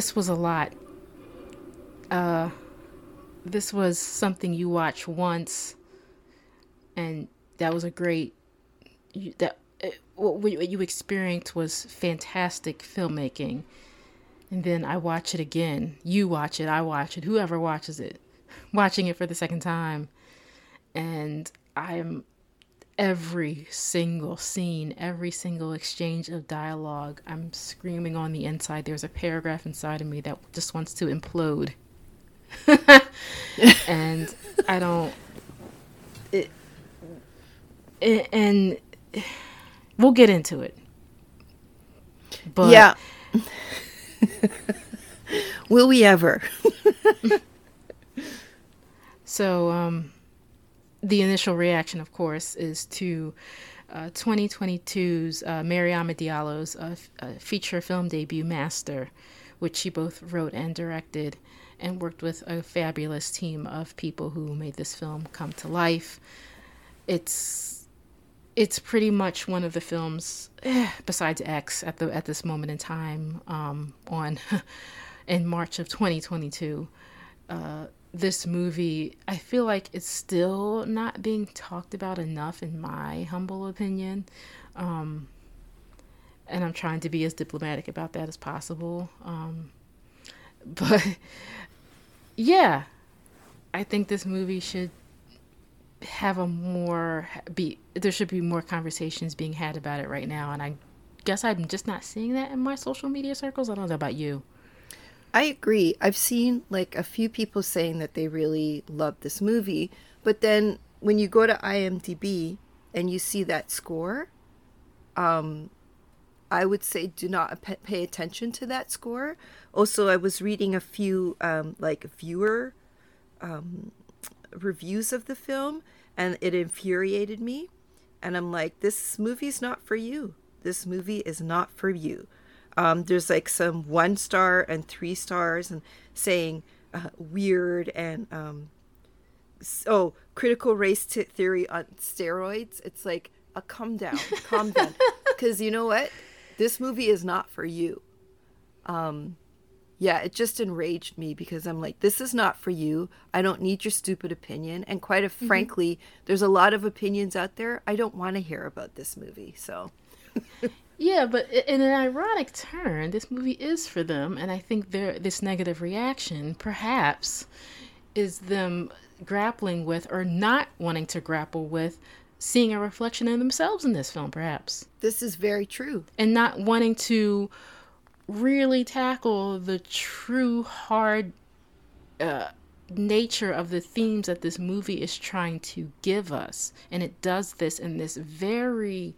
This was a lot. Uh, this was something you watch once, and that was a great. That uh, what you experienced was fantastic filmmaking, and then I watch it again. You watch it, I watch it, whoever watches it, watching it for the second time, and I'm every single scene, every single exchange of dialogue, I'm screaming on the inside. There's a paragraph inside of me that just wants to implode. and I don't. It, it, and we'll get into it. But yeah. Will we ever? so, um, the initial reaction, of course, is to uh, 2022's uh, Mariama Diallo's uh, uh, feature film debut, Master, which she both wrote and directed, and worked with a fabulous team of people who made this film come to life. It's it's pretty much one of the films, eh, besides X, at the at this moment in time, um, on in March of 2022 uh, this movie, I feel like it's still not being talked about enough, in my humble opinion. Um, and I'm trying to be as diplomatic about that as possible. Um, but yeah, I think this movie should have a more be there should be more conversations being had about it right now and I guess I'm just not seeing that in my social media circles. I don't know about you. I agree. I've seen like a few people saying that they really love this movie, but then when you go to IMDb and you see that score, um, I would say do not pay attention to that score. Also, I was reading a few um, like viewer um, reviews of the film, and it infuriated me. And I'm like, this movie's not for you. This movie is not for you. Um, there's like some one star and three stars and saying uh, weird and um, oh critical race t- theory on steroids. It's like a calm down, calm down, because you know what, this movie is not for you. Um, yeah, it just enraged me because I'm like, this is not for you. I don't need your stupid opinion. And quite a, mm-hmm. frankly, there's a lot of opinions out there. I don't want to hear about this movie. So. Yeah, but in an ironic turn, this movie is for them, and I think this negative reaction, perhaps, is them grappling with or not wanting to grapple with seeing a reflection in themselves in this film, perhaps. This is very true. And not wanting to really tackle the true hard uh, nature of the themes that this movie is trying to give us. And it does this in this very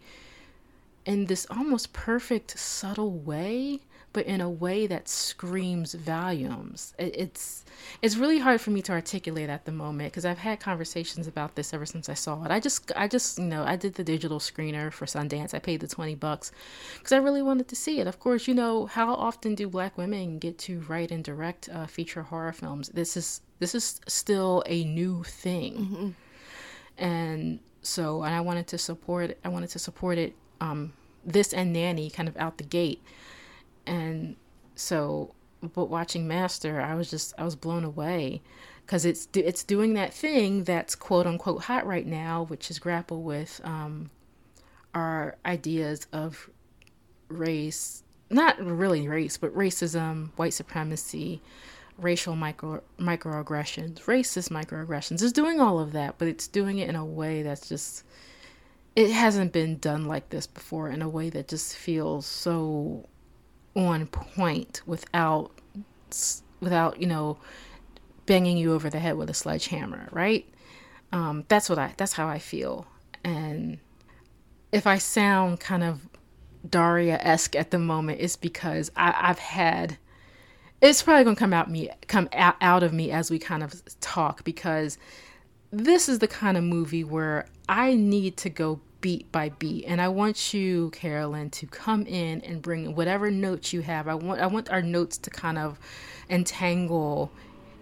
in this almost perfect, subtle way, but in a way that screams volumes. It's it's really hard for me to articulate at the moment because I've had conversations about this ever since I saw it. I just I just you know I did the digital screener for Sundance. I paid the twenty bucks because I really wanted to see it. Of course, you know how often do Black women get to write and direct uh, feature horror films? This is this is still a new thing, mm-hmm. and so and I wanted to support I wanted to support it um, this and Nanny kind of out the gate. And so, but watching Master, I was just I was blown away because it's it's doing that thing that's quote unquote hot right now, which is grapple with um, our ideas of race, not really race, but racism, white supremacy, racial micro microaggressions, racist microaggressions. It's doing all of that, but it's doing it in a way that's just it hasn't been done like this before in a way that just feels so on point without without you know banging you over the head with a sledgehammer right? Um, that's what i that's how i feel. And if i sound kind of daria-esque at the moment it's because I, i've had it's probably going to come out me come out, out of me as we kind of talk because this is the kind of movie where I need to go beat by beat and I want you Carolyn to come in and bring whatever notes you have. I want I want our notes to kind of entangle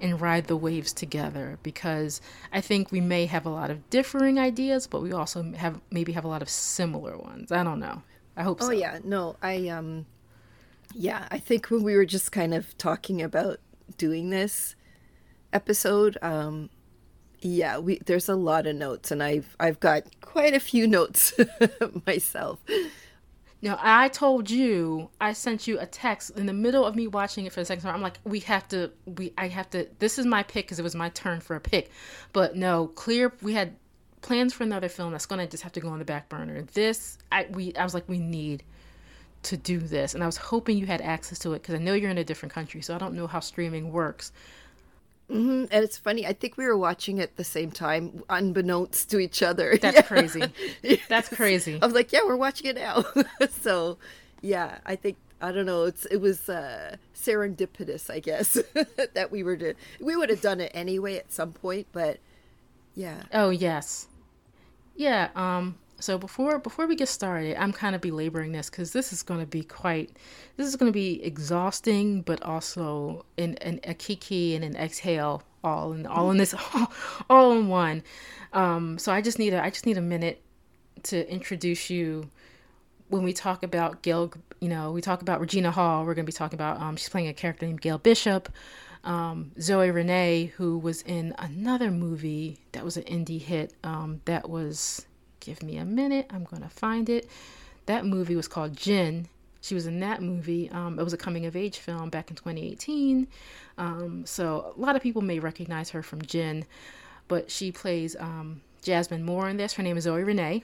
and ride the waves together because I think we may have a lot of differing ideas but we also have maybe have a lot of similar ones. I don't know. I hope oh, so. Oh yeah, no. I um Yeah, I think when we were just kind of talking about doing this episode, um, yeah, we there's a lot of notes, and I've I've got quite a few notes myself. Now, I told you, I sent you a text in the middle of me watching it for the second time. I'm like, we have to, we, I have to, this is my pick because it was my turn for a pick. But no, clear, we had plans for another film that's to just have to go on the back burner. This, I, we, I was like, we need to do this. And I was hoping you had access to it because I know you're in a different country, so I don't know how streaming works. Mm-hmm. And it's funny. I think we were watching it at the same time, unbeknownst to each other. That's yeah. crazy. That's crazy. I was like, "Yeah, we're watching it now." so, yeah, I think I don't know. It's it was uh, serendipitous, I guess, that we were to we would have done it anyway at some point, but yeah. Oh yes, yeah. Um, so before before we get started, I'm kind of belaboring this because this is going to be quite, this is going to be exhausting, but also in, in a kiki and an exhale all in all in this all, all in one. Um, so I just need a I just need a minute to introduce you. When we talk about Gail, you know, we talk about Regina Hall. We're going to be talking about um, she's playing a character named Gail Bishop. Um, Zoe Renee, who was in another movie that was an indie hit um, that was Give me a minute. I'm going to find it. That movie was called Jinn. She was in that movie. Um, it was a coming of age film back in 2018. Um, so a lot of people may recognize her from Jinn, but she plays um, Jasmine Moore in this. Her name is Zoe Renee,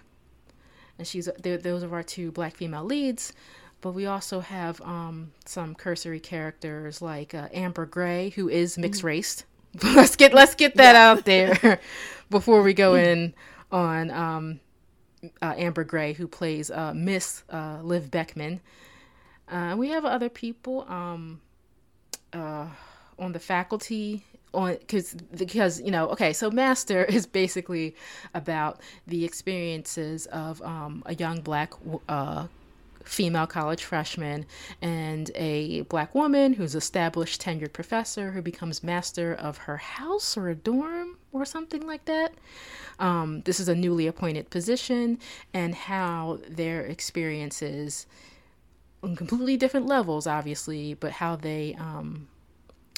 and she's those are our two black female leads. But we also have um, some cursory characters like uh, Amber Gray, who is mixed race. let's get let's get that yeah. out there before we go in on um, uh, Amber Gray, who plays uh, Miss uh, Liv Beckman. Uh, we have other people um, uh, on the faculty on because because you know okay so master is basically about the experiences of um, a young black uh, female college freshman and a black woman who's established tenured professor who becomes master of her house or a dorm or something like that um, this is a newly appointed position and how their experiences on completely different levels, obviously, but how they um,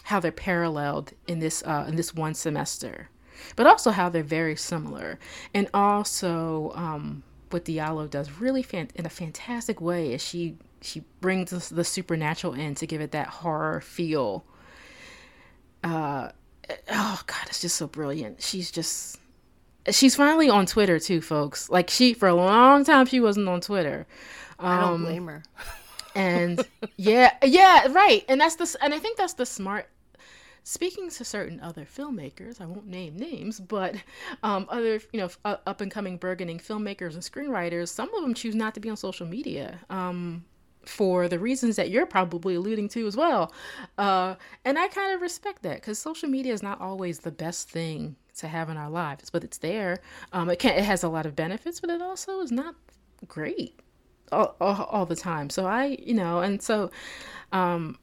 how they're paralleled in this uh, in this one semester, but also how they're very similar, and also um, what Diallo does really fan- in a fantastic way is she she brings the supernatural in to give it that horror feel. Uh, oh God, it's just so brilliant. She's just she's finally on Twitter too, folks. Like she for a long time she wasn't on Twitter. Um, I don't um, blame her. and yeah, yeah, right. And that's the and I think that's the smart. Speaking to certain other filmmakers, I won't name names, but um, other you know uh, up and coming burgeoning filmmakers and screenwriters, some of them choose not to be on social media. Um, for the reasons that you're probably alluding to as well. Uh, and I kind of respect that because social media is not always the best thing to have in our lives, but it's there. Um, it can it has a lot of benefits, but it also is not great all, all, all the time. So I, you know, and so um,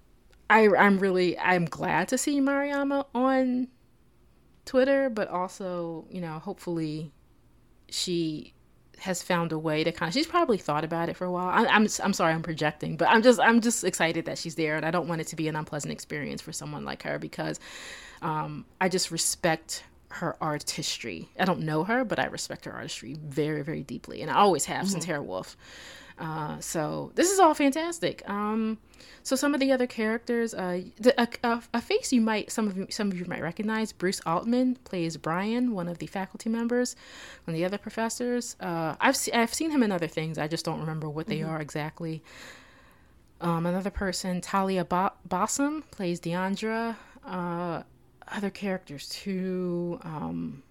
I I'm really I'm glad to see Mariama on Twitter, but also you know hopefully she has found a way to kind of she's probably thought about it for a while. I, am I'm, I'm sorry i'm projecting but i'm just i'm just excited that she's there and i don't want it to be an unpleasant experience for someone like her because um, i just respect her artistry. I don't know her, but I respect her artistry very, very deeply, and I always have mm-hmm. since Hair Wolf. Uh, so this is all fantastic. Um, so some of the other characters, uh, the, a, a, a, face you might some of you some of you might recognize. Bruce Altman plays Brian, one of the faculty members, and the other professors. Uh, I've se- I've seen him in other things. I just don't remember what they mm-hmm. are exactly. Um, another person, Talia ba- Balsam, plays Deandra. Other characters too. Um,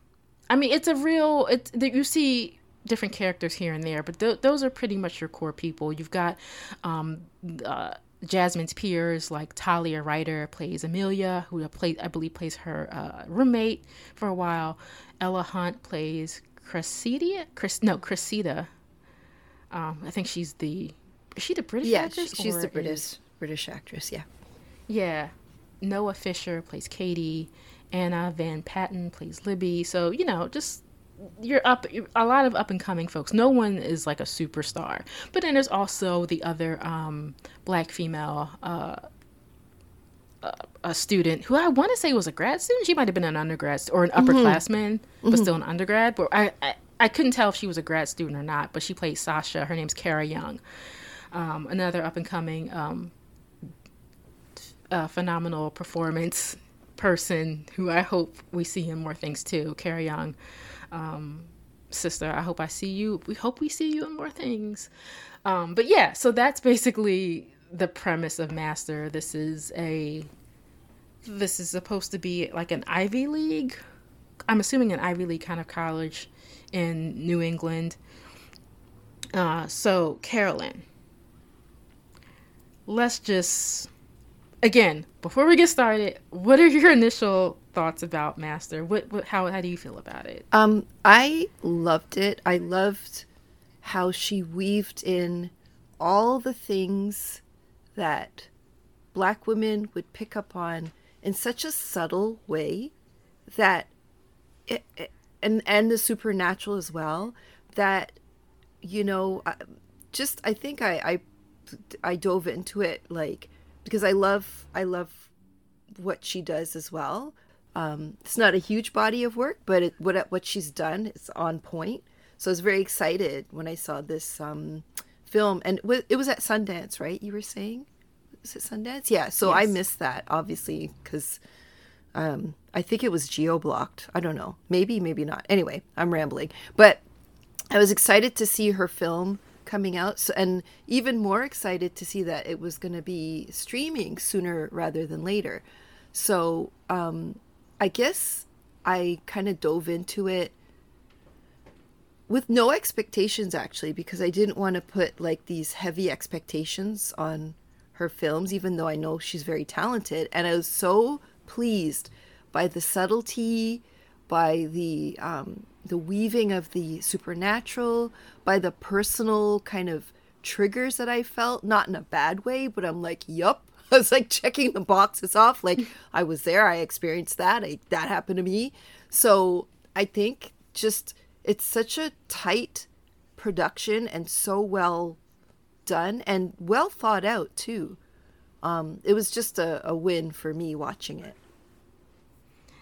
I mean, it's a real. It's you see different characters here and there, but th- those are pretty much your core people. You've got um, uh, Jasmine's peers, like Talia Ryder plays Amelia, who play, I believe plays her uh, roommate for a while. Ella Hunt plays Cressida. Chris, no, Cressida. Um, I think she's the. Is she the British yeah, actress? Yeah, she's the British is... British actress. Yeah. Yeah. Noa Fisher plays Katie. Anna Van Patten plays Libby. So, you know, just you're up a lot of up and coming folks. No one is like a superstar, but then there's also the other um, black female. Uh, a student who I want to say was a grad student. She might have been an undergrad or an upperclassman, mm-hmm. but mm-hmm. still an undergrad. But I, I, I couldn't tell if she was a grad student or not. But she played Sasha. Her name's Kara Young, um, another up and coming um, uh, phenomenal performance person who I hope we see in more things too. Carrie Young, um, sister, I hope I see you. We hope we see you in more things. Um, but yeah, so that's basically the premise of Master. This is a this is supposed to be like an Ivy League. I'm assuming an Ivy League kind of college in New England. Uh, so Carolyn, let's just again before we get started. What are your initial thoughts about Master? What, what how how do you feel about it? Um, I loved it. I loved how she weaved in all the things that black women would pick up on in such a subtle way that it, it, and and the supernatural as well that you know just I think I I I dove into it like because I love I love what she does as well. Um, it's not a huge body of work, but it, what what she's done is on point. So I was very excited when I saw this um, film, and it was at Sundance, right? You were saying, was it Sundance? Yeah. So yes. I missed that obviously because um, I think it was geo blocked. I don't know. Maybe, maybe not. Anyway, I'm rambling, but I was excited to see her film coming out. So, and even more excited to see that it was going to be streaming sooner rather than later. So um, i guess i kind of dove into it with no expectations actually because i didn't want to put like these heavy expectations on her films even though i know she's very talented. And i was so pleased by the subtlety by the um, the weaving of the supernatural, by the personal kind of triggers that I felt, not in a bad way, but I'm like, yup. I was like checking the boxes off. Like I was there, I experienced that. I, that happened to me. So I think just it's such a tight production and so well done and well thought out too. Um, it was just a, a win for me watching it.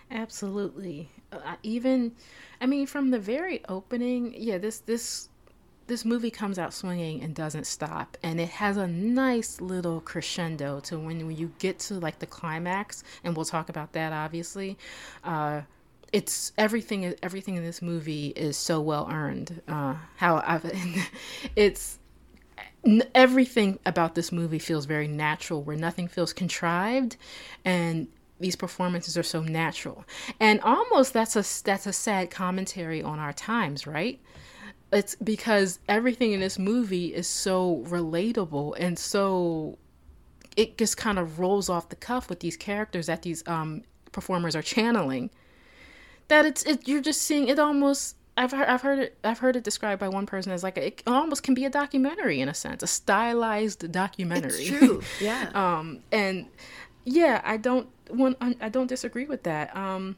Absolutely. Uh, even I mean, from the very opening, yeah, this this this movie comes out swinging and doesn't stop, and it has a nice little crescendo to when when you get to like the climax, and we'll talk about that obviously. Uh, it's everything. Everything in this movie is so well earned. Uh, how I've, it's everything about this movie feels very natural, where nothing feels contrived, and these performances are so natural and almost that's a that's a sad commentary on our times right it's because everything in this movie is so relatable and so it just kind of rolls off the cuff with these characters that these um, performers are channeling that it's it, you're just seeing it almost I've heard, I've heard it I've heard it described by one person as like a, it almost can be a documentary in a sense, a stylized documentary. It's true, yeah. um, and yeah, I don't one I don't disagree with that. Um,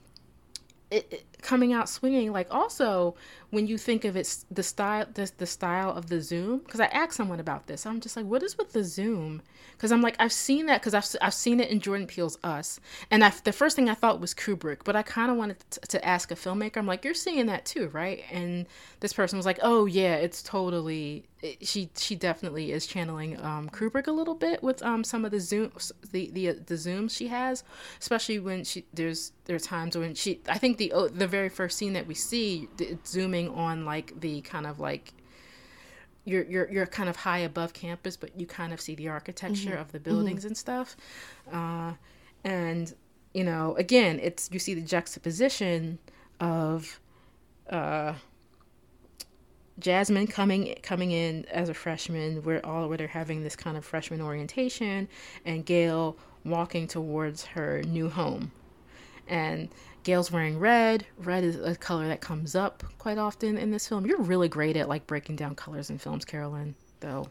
it, it, coming out swinging like also when you think of it the style the, the style of the zoom because i asked someone about this. I'm just like what is with the zoom? Because i'm like i've seen that because I've, I've seen it in jordan peele's us. And I, the first thing i thought was kubrick but i kind of wanted to, to ask a filmmaker. I'm like you're seeing that too right? And this person was like oh yeah it's totally it, she she definitely is channeling um, kubrick a little bit with um, some of the zooms the the, the zooms she has especially when she there's there are times when she i think the oh, the very first scene that we see it's on like the kind of like you're you're you're kind of high above campus, but you kind of see the architecture mm-hmm. of the buildings mm-hmm. and stuff. Uh, and you know, again, it's you see the juxtaposition of uh, Jasmine coming coming in as a freshman, where all where they're having this kind of freshman orientation, and Gail walking towards her new home, and Gail's wearing red. Red is a color that comes up quite often in this film. You're really great at like breaking down colors in films, Carolyn. Though,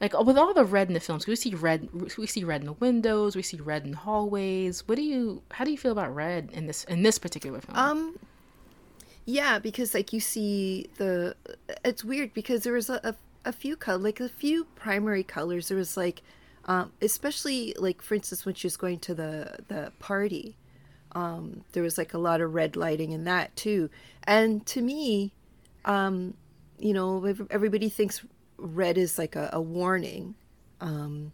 like with all the red in the films, we see red. We see red in the windows. We see red in hallways. What do you? How do you feel about red in this in this particular film? Um, Yeah, because like you see the, it's weird because there was a, a, a few color, like a few primary colors. There was like, um, especially like for instance when she was going to the the party, um, there was like a lot of red lighting in that too. And to me, um, you know, everybody thinks red is like a, a warning. Um,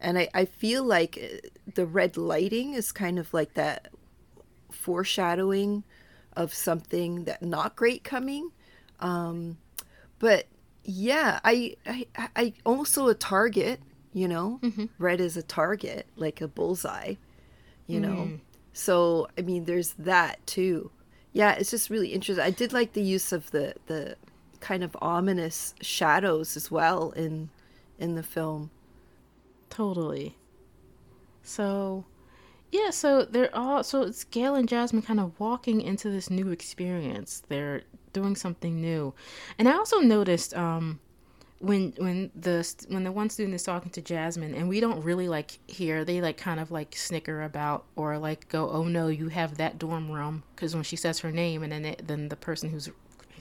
and I, I feel like uh, the red lighting is kind of like that foreshadowing of something that not great coming. Um, but yeah, I, I, I also a target, you know, mm-hmm. red is a target, like a bullseye, you mm. know? So, I mean, there's that too. Yeah, it's just really interesting. I did like the use of the, the kind of ominous shadows as well in, in the film. Totally. So, yeah, so they're all so it's Gail and Jasmine kind of walking into this new experience. They're doing something new. And I also noticed um when when the when the one student is talking to Jasmine and we don't really like hear they like kind of like snicker about or like go oh no you have that dorm room because when she says her name and then it, then the person who's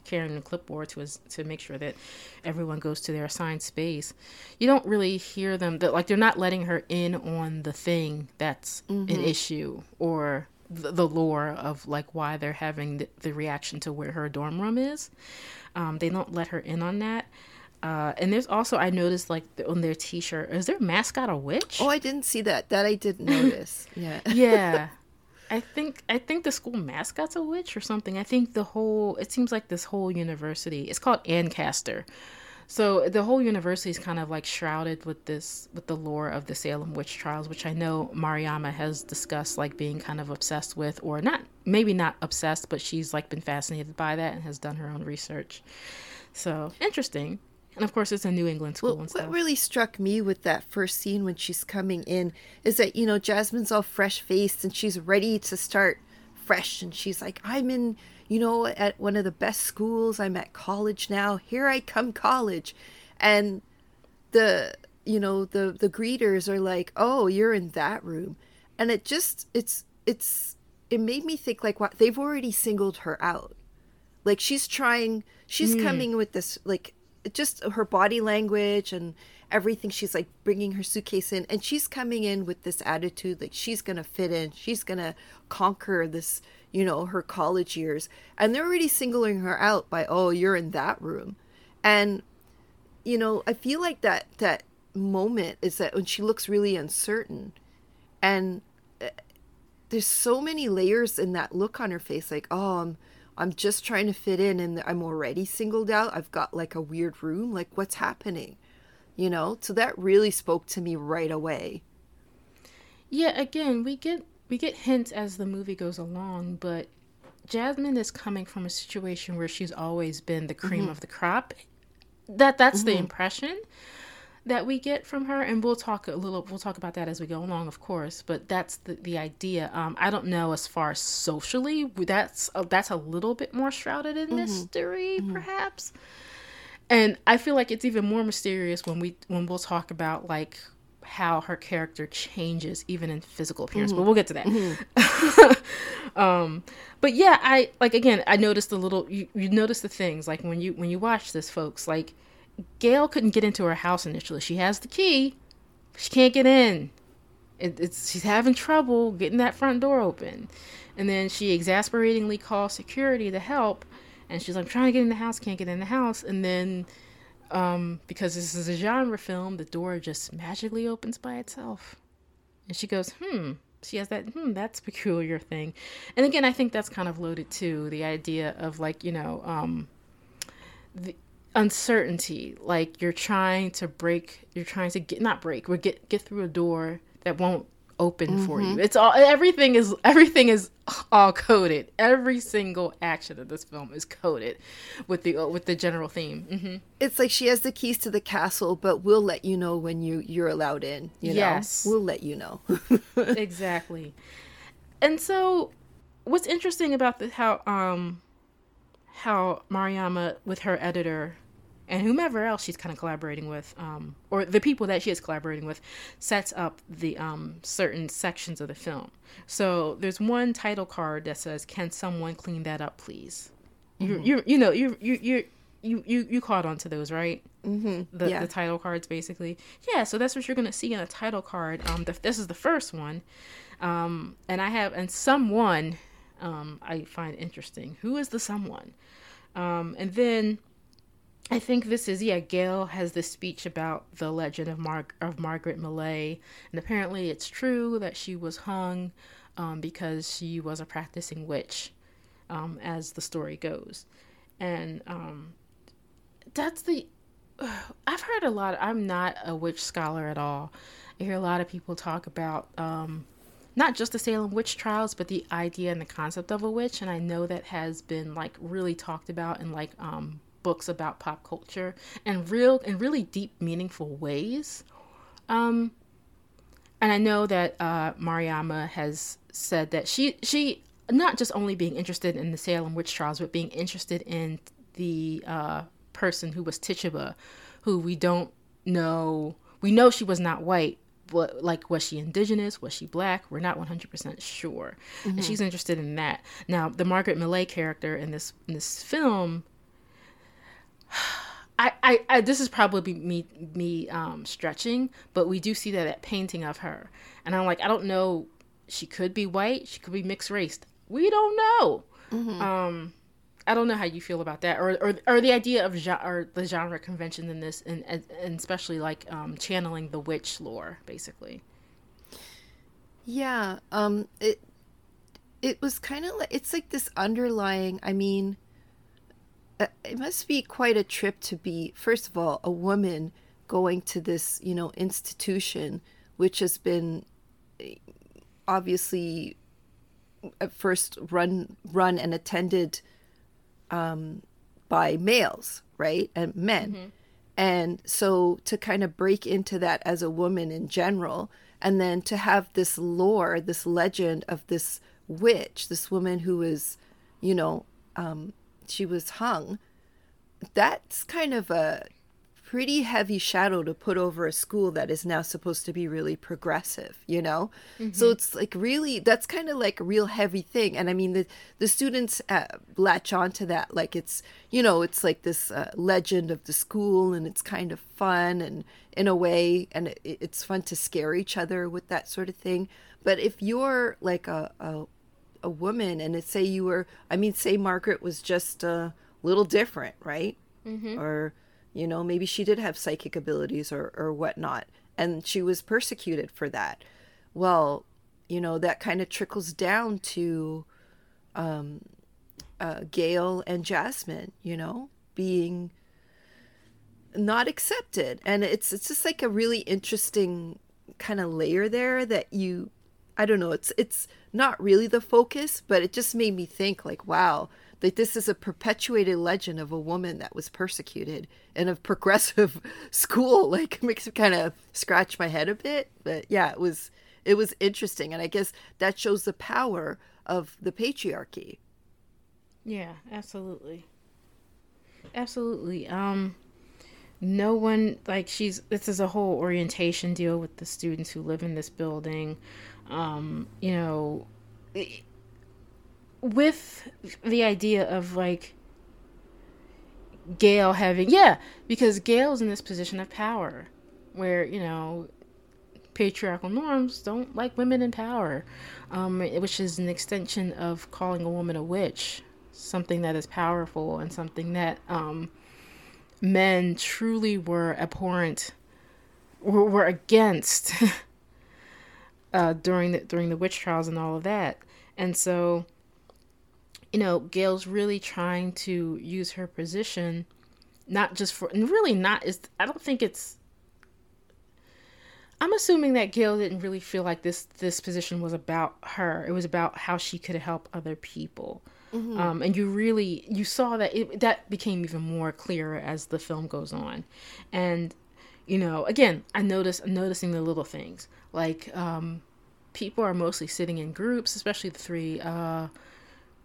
carrying the clipboard to to make sure that everyone goes to their assigned space. You don't really hear them that like they're not letting her in on the thing that's mm-hmm. an issue or the, the, lore of like why they're having the, the, reaction to where her dorm room is. Um, they don't let her in on that. Uh, and there's also I noticed like on their T-shirt is their mascot a witch? Oh, I didn't see that. That I didn't notice. yeah. yeah. I think I think the school mascot's a witch or something. I think the whole it seems like this whole university it's called Ancaster. So the whole university is kind of like shrouded with this with the lore of the Salem witch trials, which I know Mariama has discussed like being kind of obsessed with or not maybe not obsessed, but she's like been fascinated by that and has done her own research. So interesting. And of course, it's a New England school. Well, what really struck me with that first scene when she's coming in is that, you know, Jasmine's all fresh faced and she's ready to start fresh. And she's like, I'm in, you know, at one of the best schools. I'm at college now. Here I come, college. And the, you know, the, the greeters are like, oh, you're in that room. And it just, it's, it's, it made me think like, what they've already singled her out. Like she's trying, she's mm. coming with this, like, just her body language and everything she's like bringing her suitcase in and she's coming in with this attitude like she's gonna fit in she's gonna conquer this you know her college years. And they're already singling her out by oh you're in that room. And you know i feel like that that moment is that when she looks really uncertain and eh, there's so many layers in that look on her face like oh i'm I'm just trying to fit in and I'm already singled out. I've got like a weird room. Like, what's happening? You know? So that really spoke to me right away. Yeah, again, we get we get hints as the movie goes along, but Jasmine is coming from a situation where she's always been the cream mm-hmm. of the crop. That that's mm-hmm. the impression that we get from her and we'll talk a little we'll talk about that as we go along of course but that's the, the idea um, i don't know as far as socially that's uh, that's a little bit more shrouded in mm-hmm. mystery mm-hmm. perhaps and i feel like it's even more mysterious when we when we'll talk about like how her character changes even in physical appearance mm-hmm. but we'll get to that mm-hmm. um but yeah i like again i noticed the little you, you notice the things like when you when you watch this folks like Gail couldn't get into her house initially. She has the key, she can't get in. It, it's she's having trouble getting that front door open, and then she exasperatingly calls security to help. And she's like, I'm trying to get in the house, can't get in the house. And then, um, because this is a genre film, the door just magically opens by itself. And she goes, hmm, she has that hmm that's peculiar thing and again i think that's kind of loaded too the idea of like you know um the, uncertainty like you're trying to break you're trying to get not break but get get through a door that won't open mm-hmm. for you mm-hmm. it's all everything is everything is all coded every single action of this film is coded with the with the general theme mm-hmm. it's like she has the keys to the castle but we'll let you know when you you're allowed in you know yes we'll let you know exactly and so what's interesting about the how um how mariama with her editor and whomever else she's kind of collaborating with, um, or the people that she is collaborating with, sets up the um, certain sections of the film. So there's one title card that says, "Can someone clean that up, please?" You you you know you you you you you you caught on to those right? Mm-hmm. The yeah. the title cards basically. Yeah, so that's what you're gonna see in a title card. Um, the, this is the first one, um, and I have and someone, um, I find interesting. Who is the someone? Um, and then I think this is yeah. Gail has this speech about the legend of Mar- of Margaret Millet, and apparently it's true that she was hung um, because she was a practicing witch, um, as the story goes, and um, that's the. I've heard a lot. I'm not a witch scholar at all. I hear a lot of people talk about um, not just the Salem witch trials, but the idea and the concept of a witch, and I know that has been like really talked about in like um, books about pop culture and real in really deep, meaningful ways. Um, and I know that uh, Mariama has said that she she not just only being interested in the Salem witch trials, but being interested in the uh, person who was Tituba, who we don't know. We know she was not white, but like was she indigenous? Was she black? We're not one hundred percent sure, mm-hmm. and she's interested in that. Now, the Margaret Millet character in this in this film I, I, I, this is probably me me um, stretching, but we do see that that painting of her, and I'm like, I don't know. She could be white. She could be mixed race. We don't know. Mm-hmm. Um, I don't know how you feel about that, or or, or the idea of genre, or the genre convention in this, and and especially like um, channeling the witch lore, basically. Yeah. Um. It. It was kind of like it's like this underlying. I mean it must be quite a trip to be first of all a woman going to this you know institution which has been eh, obviously at first run run and attended um, by males right and men mm-hmm. and so to kind of break into that as a woman in general and then to have this lore this legend of this witch this woman who is you know um, she was hung, that's kind of a pretty heavy shadow to put over a school that is now supposed to be really progressive, you know? Mm-hmm. So it's like really, that's kind of like a real heavy thing. And I mean, the, the students uh, latch onto that. Like it's, you know, it's like this uh, legend of the school and it's kind of fun and in a way, and it, it's fun to scare each other with that sort of thing. But if you're like a, a a woman and say you were i mean say margaret was just a little different right? Mm-hmm. or you know maybe she did have psychic abilities or or whatnot and she was persecuted for that. Well you know that kind of trickles down to um uh, Gail and Jasmine, you know, being not accepted, and it's it's just like a really interesting kind of layer there that you I don't know, it's it's not really the focus, but it just made me think like, wow, that this is a perpetuated legend of a woman that was persecuted and a progressive school. Like makes me kind of scratch my head a bit. But yeah, it was it was interesting and I guess that shows the power of the patriarchy. Yeah, absolutely. Absolutely. Um no one like she's this is a whole orientation deal with the students who live in this building um, you know, with the idea of like Gail having, yeah, because Gail's in this position of power where, you know, patriarchal norms don't like women in power, um, which is an extension of calling a woman a witch, something that is powerful and something that um, men truly were abhorrent, were, were against. uh, during the during the witch trials and all of that. And so, you know, Gail's really trying to use her position, not just for, and really not is. I don't think it's. I'm assuming that Gail didn't really feel like this this position was about her. It was about how she could help other people. Mm-hmm. Um, and you really you saw that it, that became even more clear as the film goes on, and you know again I notice noticing the little things like um, people are mostly sitting in groups, especially the three uh,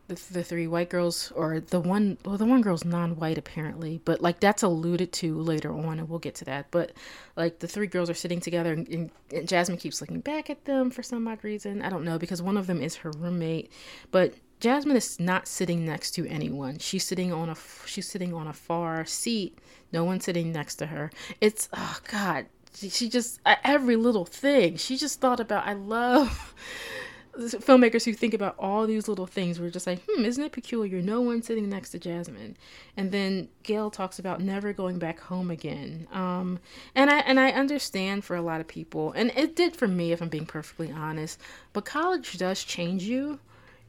the, the three white girls or the one well the one girl's non-white apparently but like that's alluded to later on and we'll get to that but like the three girls are sitting together and, and, and jasmine keeps looking back at them for some odd reason i don't know because one of them is her roommate but Jasmine is not sitting next to anyone. She's sitting on a she's sitting on a far seat. No one's sitting next to her. It's oh god. She, just every little thing. She just thought about. I love filmmakers who think about all these little things we're just like hmm isn't it peculiar no one sitting next to jasmine and then gail talks about never going back home again um, and i and i understand for a lot of people and it did for me if i'm being perfectly honest but college does change you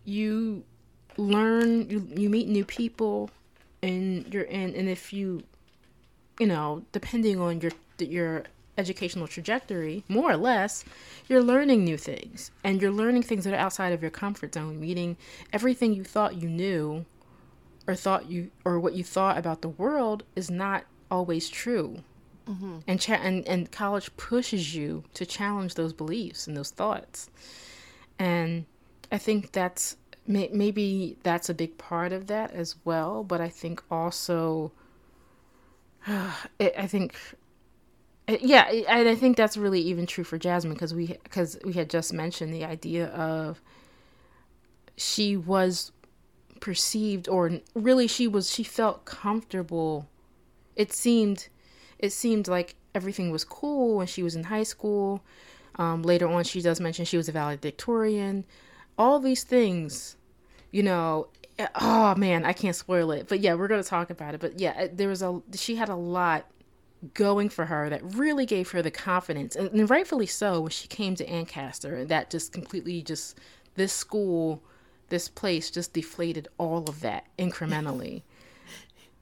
you learn you, you meet new people and you're in and if you you know depending on your your educational trajectory, more or less, you're learning new things and you're learning things that are outside of your comfort zone, meaning everything you thought you knew or thought you or what you thought about the world is not always true. Mm-hmm. And, cha- and and college pushes you to challenge those beliefs and those thoughts. And I think that's may- maybe that's a big part of that as well, but I think also it, I think uh, Uh, yeah, and I think that's really even true for Jasmine because we because we had just mentioned the idea of she was perceived or really she was she felt comfortable. It seemed it seemed like everything was cool when she was in high school. Um, later on, she does mention she was a valedictorian. All these things, you know. Eh, oh man, I can't spoil it, but yeah, we're gonna talk about it. But yeah, eh, there was a she had a lot going for her that really gave her the confidence and, and rightfully so when she came to Ancaster and that just completely just this school this place just deflated all of that incrementally.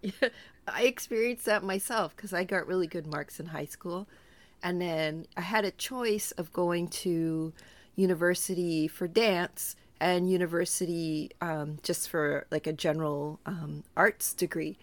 Yeah, I experienced that myself because I got really good marks in high school and then I had a choice of going to university for dance and university um, just for like a general um, arts degree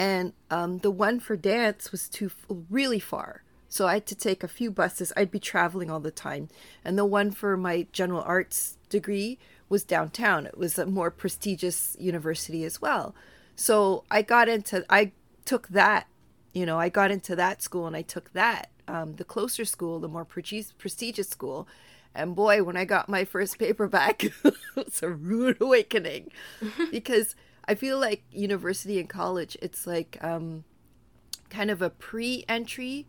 and um, the one for dance was too really far. So i had to take a few buses. I'd be traveling all the time. And the one for my general arts degree was downtown. It was a more prestigious university as well. So i got into i took that you know i got into that school and i took that um, the closer school the more prestigious school. And boy when i got my first paperback it was a rude awakening. Because I feel like university and college, it's like um, kind of a pre entry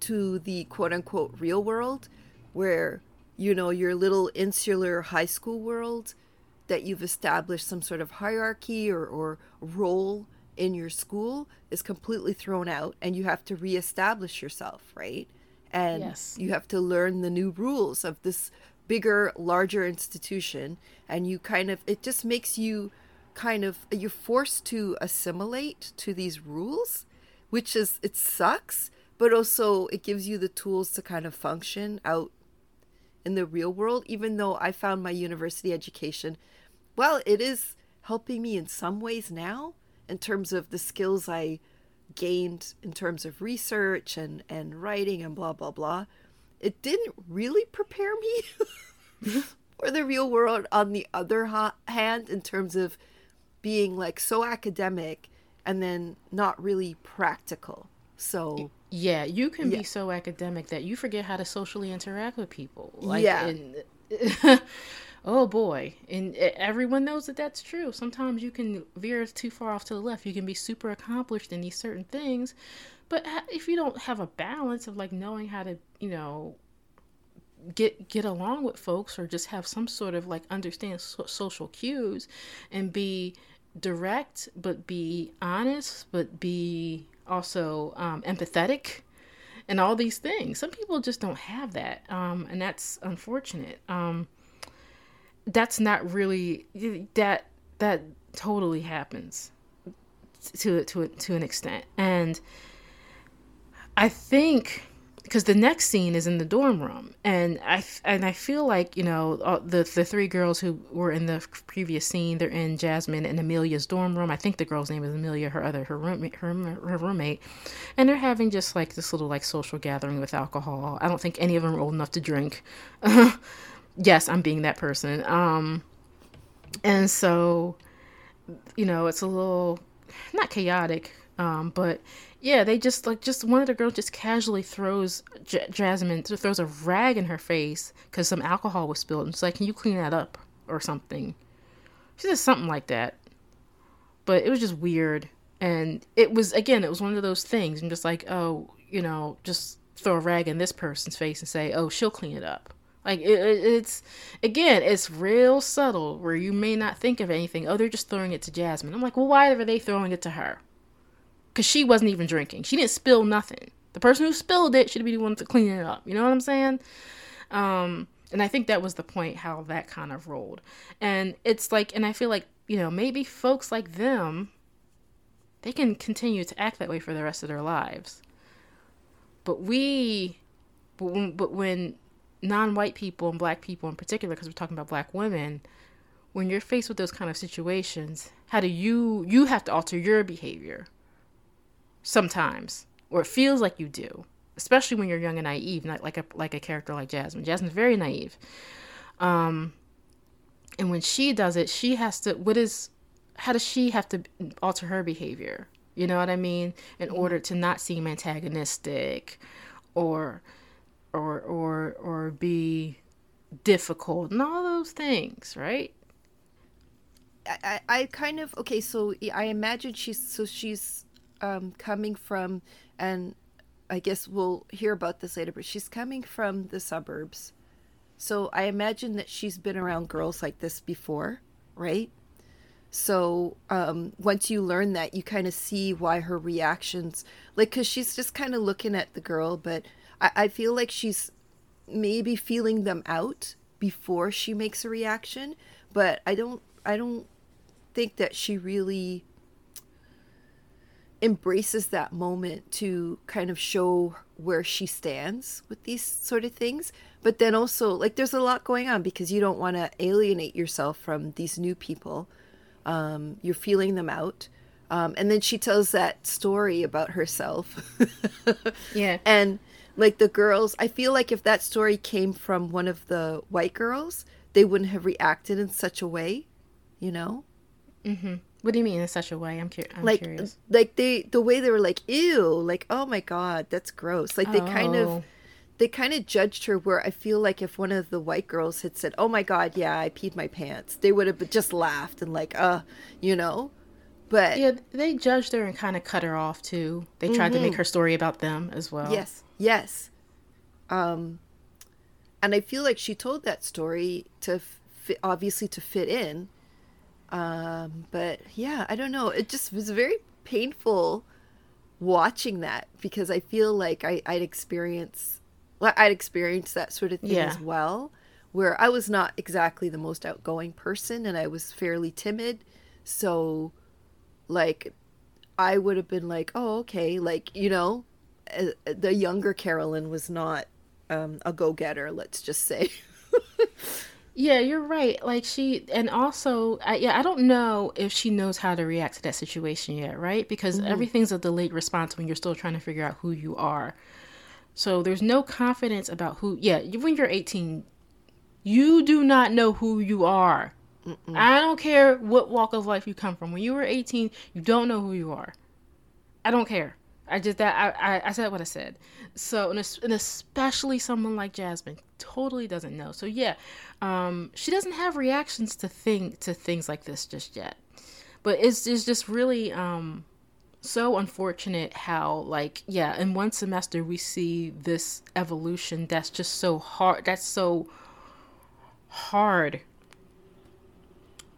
to the quote unquote real world where, you know, your little insular high school world that you've established some sort of hierarchy or, or role in your school is completely thrown out and you have to reestablish yourself, right? And yes. you have to learn the new rules of this bigger, larger institution. And you kind of, it just makes you kind of you're forced to assimilate to these rules, which is it sucks, but also it gives you the tools to kind of function out in the real world even though I found my university education well, it is helping me in some ways now in terms of the skills I gained in terms of research and and writing and blah blah blah. It didn't really prepare me for the real world on the other hand in terms of being like so academic and then not really practical. So yeah, you can yeah. be so academic that you forget how to socially interact with people. Like, yeah. And, oh boy, and everyone knows that that's true. Sometimes you can veer too far off to the left. You can be super accomplished in these certain things, but if you don't have a balance of like knowing how to, you know, get get along with folks or just have some sort of like understand so- social cues and be direct but be honest but be also um, empathetic and all these things. Some people just don't have that um, and that's unfortunate. Um, that's not really that that totally happens to to to an extent. And i think because the next scene is in the dorm room and i and i feel like you know the the three girls who were in the previous scene they're in jasmine and amelia's dorm room. I think the girl's name is amelia her other her roommate her, her roommate. And they're having just like this little like social gathering with alcohol. I don't think any of them are old enough to drink. Yes i'm being that person. Um and so you know it's a little not chaotic um but yeah, they just like just one of the girls just casually throws J- Jasmine throws a rag in her face because some alcohol was spilled. And it's like, can you clean that up or something? She says something like that. But it was just weird. And it was, again, it was one of those things. I'm just like, oh, you know, just throw a rag in this person's face and say, oh, she'll clean it up. Like, it, it's, again, it's real subtle where you may not think of anything. Oh, they're just throwing it to Jasmine. I'm like, well, why are they throwing it to her? Because she wasn't even drinking. She didn't spill nothing. The person who spilled it should be the one to clean it up. You know what I'm saying? Um, and I think that was the point how that kind of rolled. And it's like, and I feel like, you know, maybe folks like them, they can continue to act that way for the rest of their lives. But we, but when, but when non white people and black people in particular, because we're talking about black women, when you're faced with those kind of situations, how do you, you have to alter your behavior sometimes, or it feels like you do especially when you're young and naive, not like a like a character like Jasmine. Jasmine's very naive. Um, and when she does it, she has to. What is? How does she have to alter her behavior? You know what I mean? In mm-hmm. order to not seem antagonistic, or, or or or be difficult, and all those things, right? I, I kind of okay so i imagine she's so she's um, coming from and I guess we'll hear about this later, but she's coming from the suburbs. So I imagine that she's been around girls like this before, right? So um, once you learn that, you kind of see why her reactions, like, because she's just kind of looking at the girl, but I, I feel like she's maybe feeling them out before she makes a reaction. But I don't, I don't think that she really embraces that moment to kind of show where she stands with these sort of things. But then also, like, there's a lot going on because you don't want to alienate yourself from these new people. Um, you're feeling them out. Um, and then she tells that story about herself. yeah. And like the girls, I feel like if that story came from one of the white girls, they wouldn't have reacted in such a way, you know? Mm-hmm. What do you mean in such a way? I'm, cu- I'm like, curious. Like they, the way they were like, ew, like, oh my god, that's gross. Like they oh. kind of, oh. they kind of judged her. Where I feel like if one of the white girls had said, "Oh my god, yeah, I peed my pants," they would have just laughed and like, uh, you know. But yeah, they judged her and kind of cut her off too. They tried mm-hmm. to make mm-hmm. her story about them as well. Yes, yes. Um, and I feel like she told that story to fit, obviously to fit in um, but yeah, I don't know. It just was very painful watching that because I feel like I, I'd experience, well, I'd experienced that sort of thing yeah. as well, where I was not exactly the most outgoing person and I was fairly timid. So, like, I would have been like, oh, okay, like, you know, uh, the younger Carolyn was not um, a go getter, let's just say. Yeah, you're right. Like she, and also, I, yeah, I don't know if she knows how to react to that situation yet, right? Because mm-hmm. everything's a delayed response when you're still trying to figure out who you are. So there's no confidence about who. Yeah, when you're 18, you do not know who you are. Mm-mm. I don't care what walk of life you come from. When you were 18, you don't know who you are. I don't care. I just that I, I, I said what I said. So and, and especially someone like Jasmine totally doesn't know. So yeah, um, she doesn't have reactions to thing to things like this just yet. But it's it's just really um, so unfortunate how like yeah in one semester we see this evolution that's just so hard that's so hard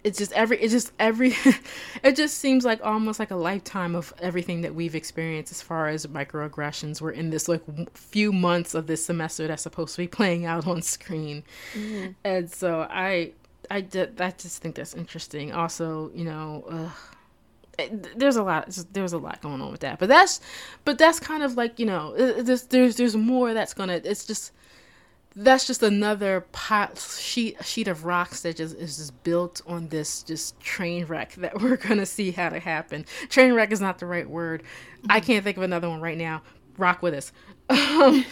it's just every it's just every it just seems like almost like a lifetime of everything that we've experienced as far as microaggressions. We're in this like few months of this semester that's supposed to be playing out on screen. Mm-hmm. and so i i did i just think that's interesting. Also you know it, there's a lot there's a lot going on with that. But that's but that's kind of like you know there's there's there's more that's gonna it's just that's just another pot sheet sheet of rocks that just is just built on this just train wreck that we're gonna see how to happen. Train wreck is not the right word. Mm-hmm. I can't think of another one right now. Rock with us. Um,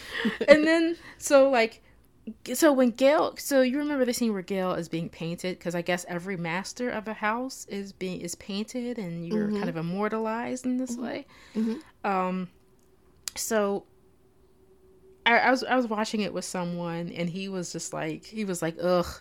and then so like so when Gail, so you remember the scene where Gail is being painted because I guess every master of a house is being is painted and you're mm-hmm. kind of immortalized in this mm-hmm. way. Mm-hmm. Um, so I, I, was I was watching it with someone and he was just like he was like ugh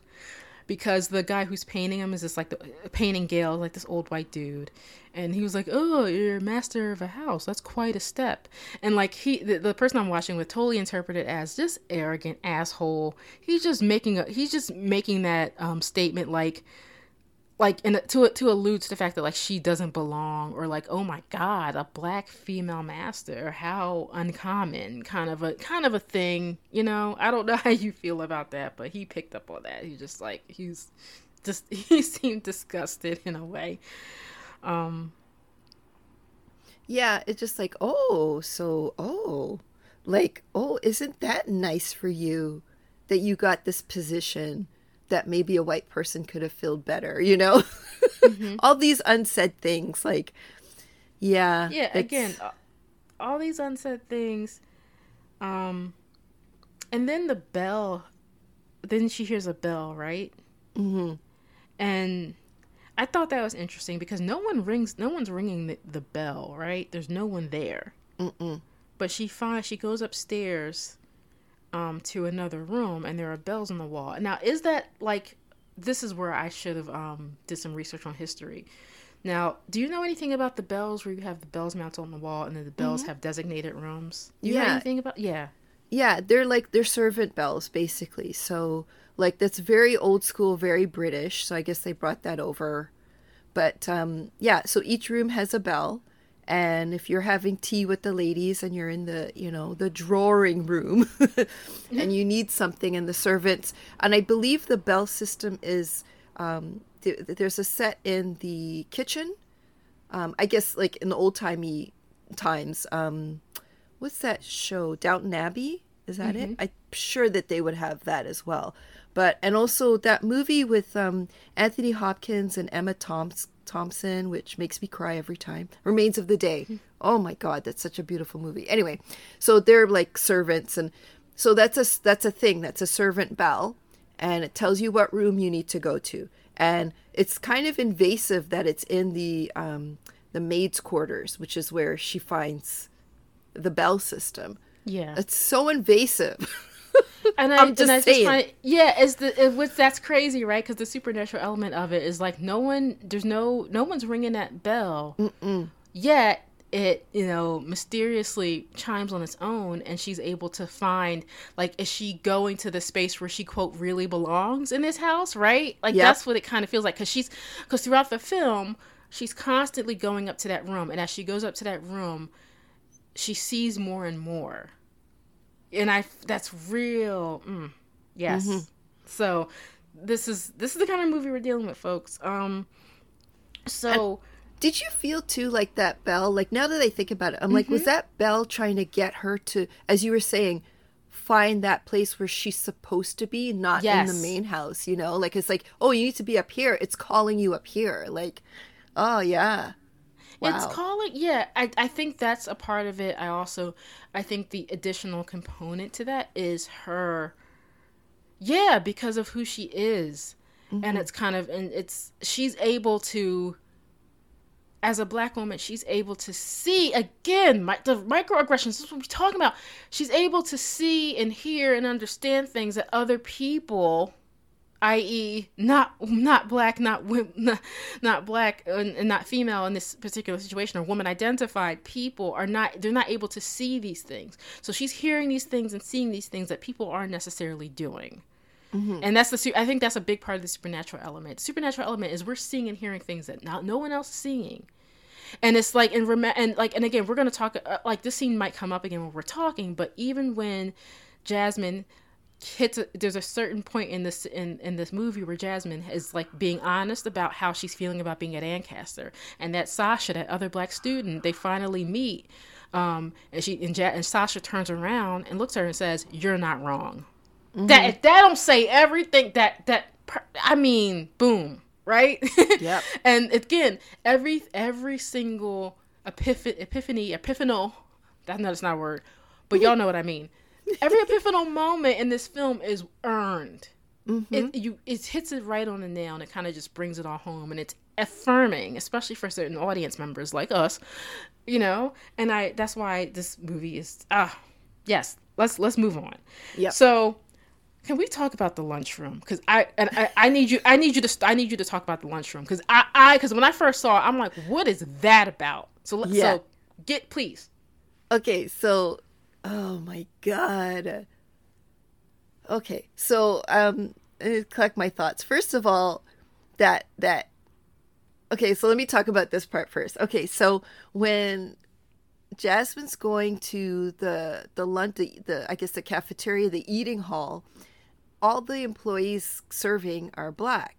because the guy who's painting him is just like the painting Gail, like this old white dude, and he was like, "Oh, you're master of a house. That's quite a step." And like he, the, the person I'm watching with, totally interpreted as just arrogant asshole. He's just making a, he's just making that um, statement like like and to to allude to the fact that like she doesn't belong or like oh my god a black female master how uncommon kind of a kind of a thing you know? I don't know how you feel about that but he picked up on that. He just like he's just he seemed disgusted in a way. Um yeah it's just like oh so oh like oh isn't that nice for you that you got this position that maybe a white person could have filled better, you know? Mm-hmm. all these unsaid things like yeah. Yeah, again, all these unsaid things um and then the bell then she hears a bell, right? hmm And I thought that was interesting because no one rings no one's ringing the, the bell, right? There's no one there. Mm-mm. But she finds she goes upstairs um, to another room and there are bells on the wall. Now, is that like this is where I should have um, did some research on history. Now, do you know anything about the bells where you have the bells mounted on the wall and then the bells mm-hmm. have designated rooms? Do you yeah. know anything about? Yeah. Yeah, they're like they're servant bells basically. So like that's very old school, very British. So I guess they brought that over. But um, yeah, so each room has a bell, and if you're having tea with the ladies and you're in the you know the drawing room and you need something and the servants and i believe the bell system is um, th- there's a set in the kitchen. Um, i guess like in the old timey times um, what's that show? Downton abbey? Is that mm-hmm. it i'm sure that they would have that as well. But and also that movie with um, anthony hopkins and emma thompson Thompson, which makes me cry every time. Remains of the Day. Oh my God, that's such a beautiful movie. Anyway, so they're like servants, and so that's a that's a thing. That's a servant bell, and it tells you what room you need to go to. And it's kind of invasive that it's in the um, the maid's quarters, which is where she finds the bell system. Yeah, it's so invasive. and I, I'm just, and I just find, yeah, is the it, which that's crazy, right? Because the supernatural element of it is like no one, there's no, no one's ringing that bell. Mm-mm. Yet it, you know, mysteriously chimes on its own, and she's able to find, like, is she going to the space where she quote really belongs in this house, right? Like yep. that's what it kind of feels like, because she's, because throughout the film, she's constantly going up to that room, and as she goes up to that room, she sees more and more and I that's real. Mm, yes. Mm-hmm. So this is this is the kind of movie we're dealing with, folks. Um. So. Did you feel too like that bell? Like now that I think about it, I'm mm-hmm. like, was mm-hmm. that bell trying to get her to, as you were saying, find that place where she's supposed to be, not yes. in the main house? You know, like it's like, oh, you need to be up here. It's calling you up here. Like, oh yeah. Wow. It's calling, yeah. I, I think that's a part of it. I also, I think the additional component to that is her, yeah, because of who she is. Mm-hmm. And it's kind of, and it's, she's able to, as a black woman, she's able to see again my, the microaggressions. This is what we're talking about. She's able to see and hear and understand things that other people i.e., not not black, not not, not black, and, and not female in this particular situation, or woman identified people are not they're not able to see these things. So she's hearing these things and seeing these things that people aren't necessarily doing. Mm-hmm. And that's the I think that's a big part of the supernatural element. The supernatural element is we're seeing and hearing things that not no one else is seeing. And it's like and rem- and like and again we're going to talk uh, like this scene might come up again when we're talking, but even when Jasmine hits a, there's a certain point in this in, in this movie where Jasmine is like being honest about how she's feeling about being at Ancaster. And that Sasha that other black student they finally meet um and she and, ja- and Sasha turns around and looks at her and says you're not wrong. Mm-hmm. that that don't say everything that that I mean boom right? Yeah and again every every single epiphany epiphany epiphanal that's not, that's not a word but y'all know what I mean every epiphanal moment in this film is earned. Mm-hmm. It you it hits it right on the nail and it kind of just brings it all home and it's affirming, especially for certain audience members like us, you know. And I that's why this movie is ah yes. Let's let's move on. Yeah. So can we talk about the lunchroom? Because I and I, I need you. I need you to. I need you to talk about the lunchroom. Because I, I, because when I first saw, it, I'm like, what is that about? So let Yeah. so get please. Okay, so oh my god. Okay, so um collect my thoughts. First of all, that that Okay, so let me talk about this part first. Okay, so when Jasmine's going to the the lunch the, the I guess the cafeteria, the eating hall, all the employees serving are black.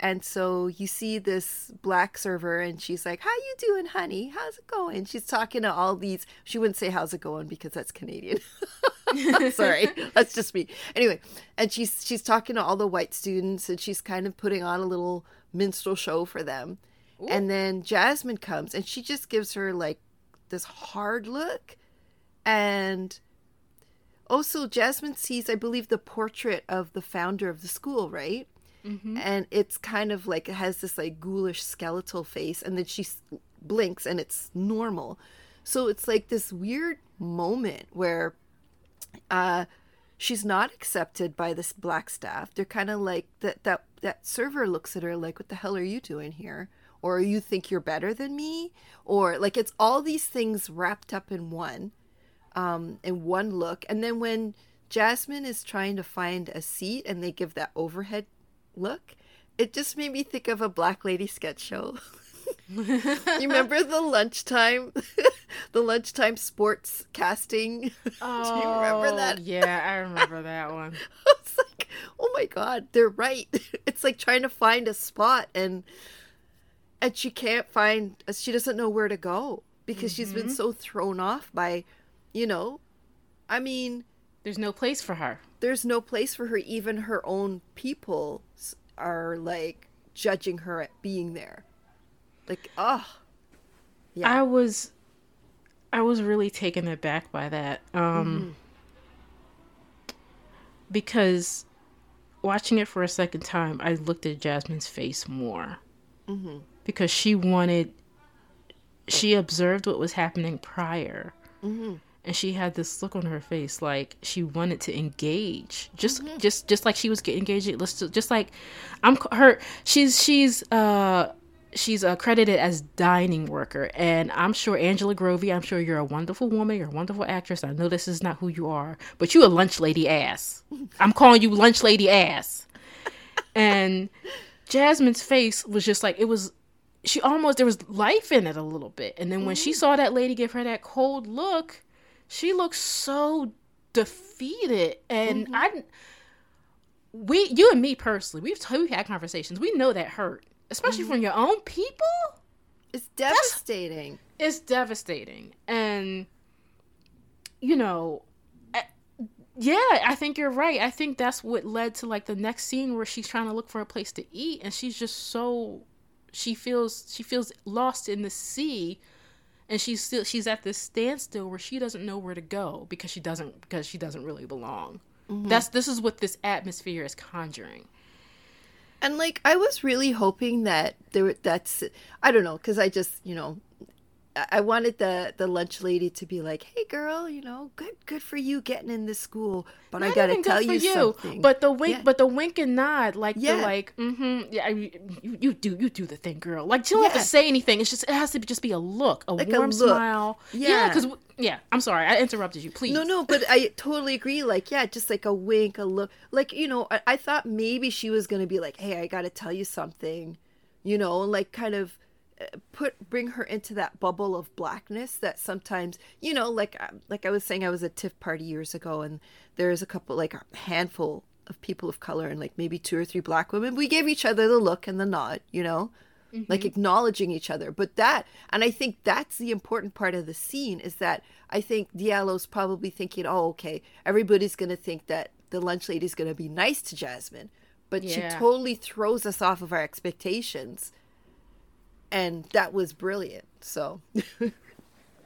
And so you see this black server and she's like, "How you doing, honey? How's it going?" She's talking to all these she wouldn't say how's it going because that's Canadian. Sorry. That's just me. Anyway, and she's she's talking to all the white students and she's kind of putting on a little minstrel show for them. And then Jasmine comes and she just gives her like this hard look and also Jasmine sees I believe the portrait of the founder of the school, right? And it's kind of like it has this like ghoulish skeletal face and then she blinks and it's normal. So it's like this weird moment where uh she's not accepted by this black staff. They're kind of like that that that server looks at her like what the hell are you doing here? Or you think you're better than me? Or like it's all these things wrapped up in one um in one look. And then when Jasmine is trying to find a seat and they give that overhead look, it just made me think of a black lady sketch show. you remember the lunchtime the lunchtime sports casting? Do you remember oh, that? Oh, Yeah, I remember that one. it's like, oh my god, they're right. It's like trying to find a spot and and she can't find she doesn't know where to go because she's been mm-hmm. so thrown off by, you know, I mean, There's no place for her. there's no place for her even her own people are like judging her at being there. Like, oh. Yeah. I was I was really taken aback by that. Um mm-hmm. because watching it for a second time, I looked at Jasmine's face more. Mm-hmm. Because she wanted she observed what was happening prior. Mm-hmm. And she had this look on her face like she wanted to engage. Just just just like she was getting engaged. Let's just, just like I'm her she's she's uh she's accredited as dining worker. And i'm sure angela grovey i'm sure you're a wonderful woman you're a wonderful actress. I know this is not who you are but you a lunch lady ass. I'm calling you lunch lady ass. And jasmine's face was just like it was she almost there was life in it a little bit. And then when she saw that lady give her that cold look she looks so defeated and mm-hmm. i we you and me personally we've, we've had conversations. We know that hurt especially mm-hmm. from your own people. It's devastating. it's devastating and you know eh, yeah i think you're right. I think that's what led to like the next scene where she's trying to look for a place to eat and she's just so she feels she feels lost in the sea and she's still she's at this standstill where she doesn't know where to go because she doesn't because she doesn't really belong. Mm-hmm. That's this is what this atmosphere is conjuring. And like I was really hoping that there that's I don't know because I just you know I wanted the the lunch lady to be like, hey girl, you know, good good for you getting in this school, but I gotta tell for you, something. But the wink, Yeah. but the wink and nod, like Yeah. the like, mm-hmm, yeah, you, you you do you do the thing, girl. Like you don't have to say anything. It's just it has to be, just be a look, a Like a warm look. smile. Yeah, Yeah. because yeah, I'm sorry, I interrupted you. Please. no, no, but I totally agree. Like, yeah, just like a wink, a look. Like, you know, I, I thought maybe she was gonna be like, hey, I gotta tell you something, you know, like kind of put bring her into that bubble of blackness that sometimes you know like uh, like i was saying i was at tiff party years ago and there's a couple like a handful of people of color and like maybe two or three black women. We gave each other the look and the nod you know? Like acknowledging each other. But that and i think that's the important part of the scene is that i think diallo's probably thinking oh okay everybody's gonna think that the lunch lady's gonna be nice to jasmine. But she totally throws us off of our expectations and that was brilliant so.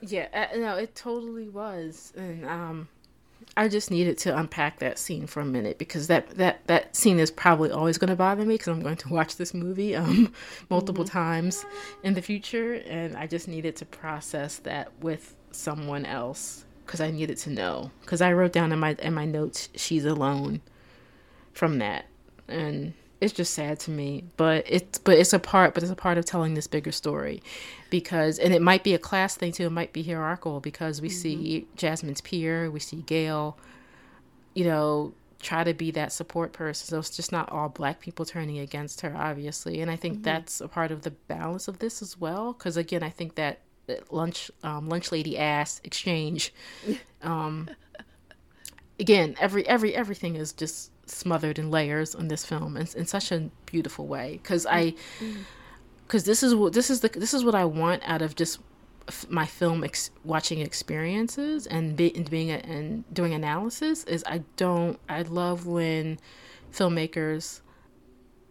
Yeah, uh, no, it totally was, and um, I just needed to unpack that scene for a minute because that that that scene is probably always going to bother me because I'm going to watch this movie um multiple times in the future, and I just needed to process that with someone else because I needed to know because I wrote down in my in my notes she's alone, from that, and it's just sad to me. But it's but it's a part, but it's a part of telling this bigger story, because and it might be a class thing too. It might be hierarchical because we mm-hmm. see Jasmine's peer, we see Gail, you know, try to be that support person. So it's just not all black people turning against her, obviously. And I think mm-hmm. that's a part of the balance of this as well. Because again, I think that lunch um, lunch lady ass exchange. Um, again, every every everything is just smothered in layers in this film in, in such a beautiful way. Because I, because mm-hmm. this is what this is the this is what I want out of just my film ex- watching experiences and, be, and being a, and doing analysis is I don't I love when filmmakers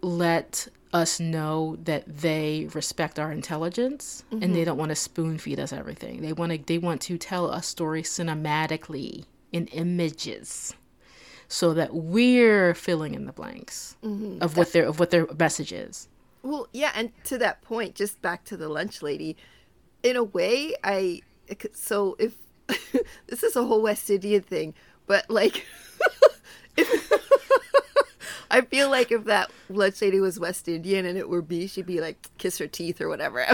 let us know that they respect our intelligence mm-hmm. and they mm-hmm. don't want to spoon feed us everything. They want to they want to tell a story cinematically in images so that we're filling in the blanks mm-hmm. of what their of what their message is. Well, yeah, and to that point, just back to the lunch lady, in a way, I so if this is a whole West Indian thing, but like, if, I feel like if that lunch lady was West Indian and it were me, she'd be like kiss her teeth or whatever.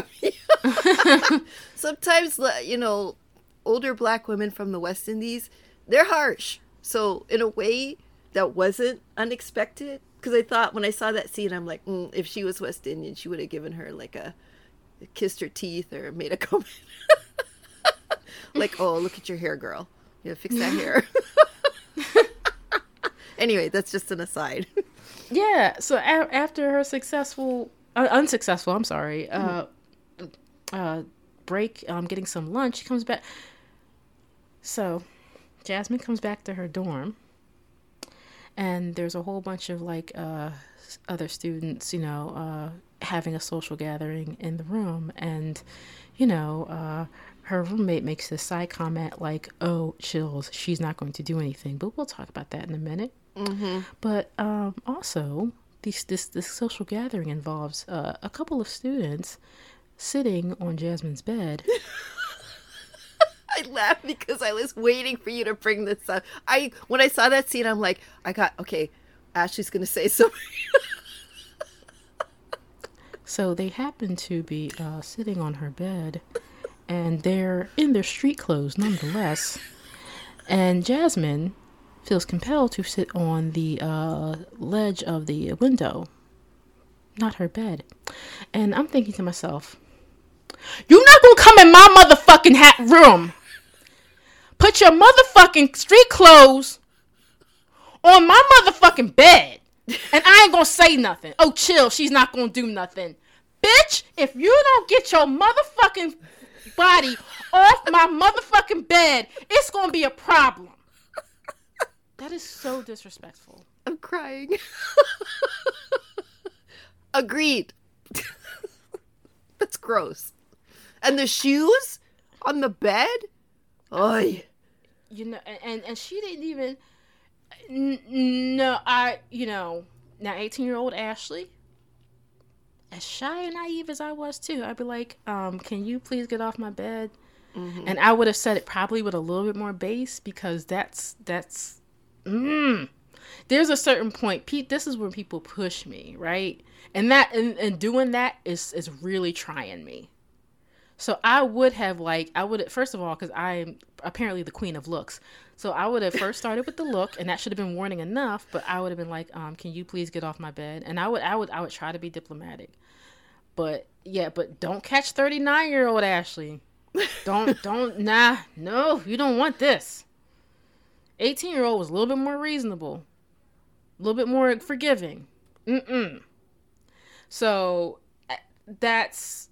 Sometimes you know, older black women from the West Indies, they're harsh. So in a way, that wasn't unexpected because I thought when I saw that scene, I'm like, mm, if she was West Indian, she would have given her like a kissed her teeth or made a comment. like, oh, look at your hair, girl. Yeah, fix that hair. anyway, that's just an aside. yeah. So a- after her successful, uh, unsuccessful, I'm sorry, uh, uh, break, um, getting some lunch, she comes back. So Jasmine comes back to her dorm, and there's a whole bunch of like uh, other students, you know, uh, having a social gathering in the room, and you know, uh, her roommate makes this side comment like, "Oh, chills, she's not going to do anything," but we'll talk about that in a minute. Mm-hmm. But um, also, this this this social gathering involves uh, a couple of students sitting on Jasmine's bed. I laugh because I was waiting for you to bring this up. I when I saw that scene, I'm like, I got okay. Ashley's gonna say something. So they happen to be uh, sitting on her bed, and they're in their street clothes nonetheless. And Jasmine feels compelled to sit on the uh, ledge of the window, not her bed. And I'm thinking to myself, you're not gonna come in my motherfucking hat room. Put your motherfucking street clothes on my motherfucking bed. And I ain't gonna say nothing. Oh, chill. She's not gonna do nothing. Bitch, if you don't get your motherfucking body off my motherfucking bed, it's gonna be a problem. That is so disrespectful. I'm crying. Agreed. That's gross. And the shoes on the bed? Oi. You know, and and she didn't even N- no, I, you know, now 18 year old Ashley, as shy and naive as I was too, I'd be like, um, can you please get off my bed? Mm-hmm. And I would have said it probably with a little bit more bass because that's, that's, mm. There's a certain point, Pete, this is when people push me, right? And that, and, and doing that is, is really trying me. So I would have like I would first of all because I'm apparently the queen of looks. So I would have first started with the look, and that should have been warning enough. But I would have been like, um, "Can you please get off my bed?" And I would, I would, I would try to be diplomatic. But yeah, but don't catch thirty nine year old Ashley. Don't, don't, nah, no, you don't want this. Eighteen year old was a little bit more reasonable, a little bit more forgiving. Mm mm. So that's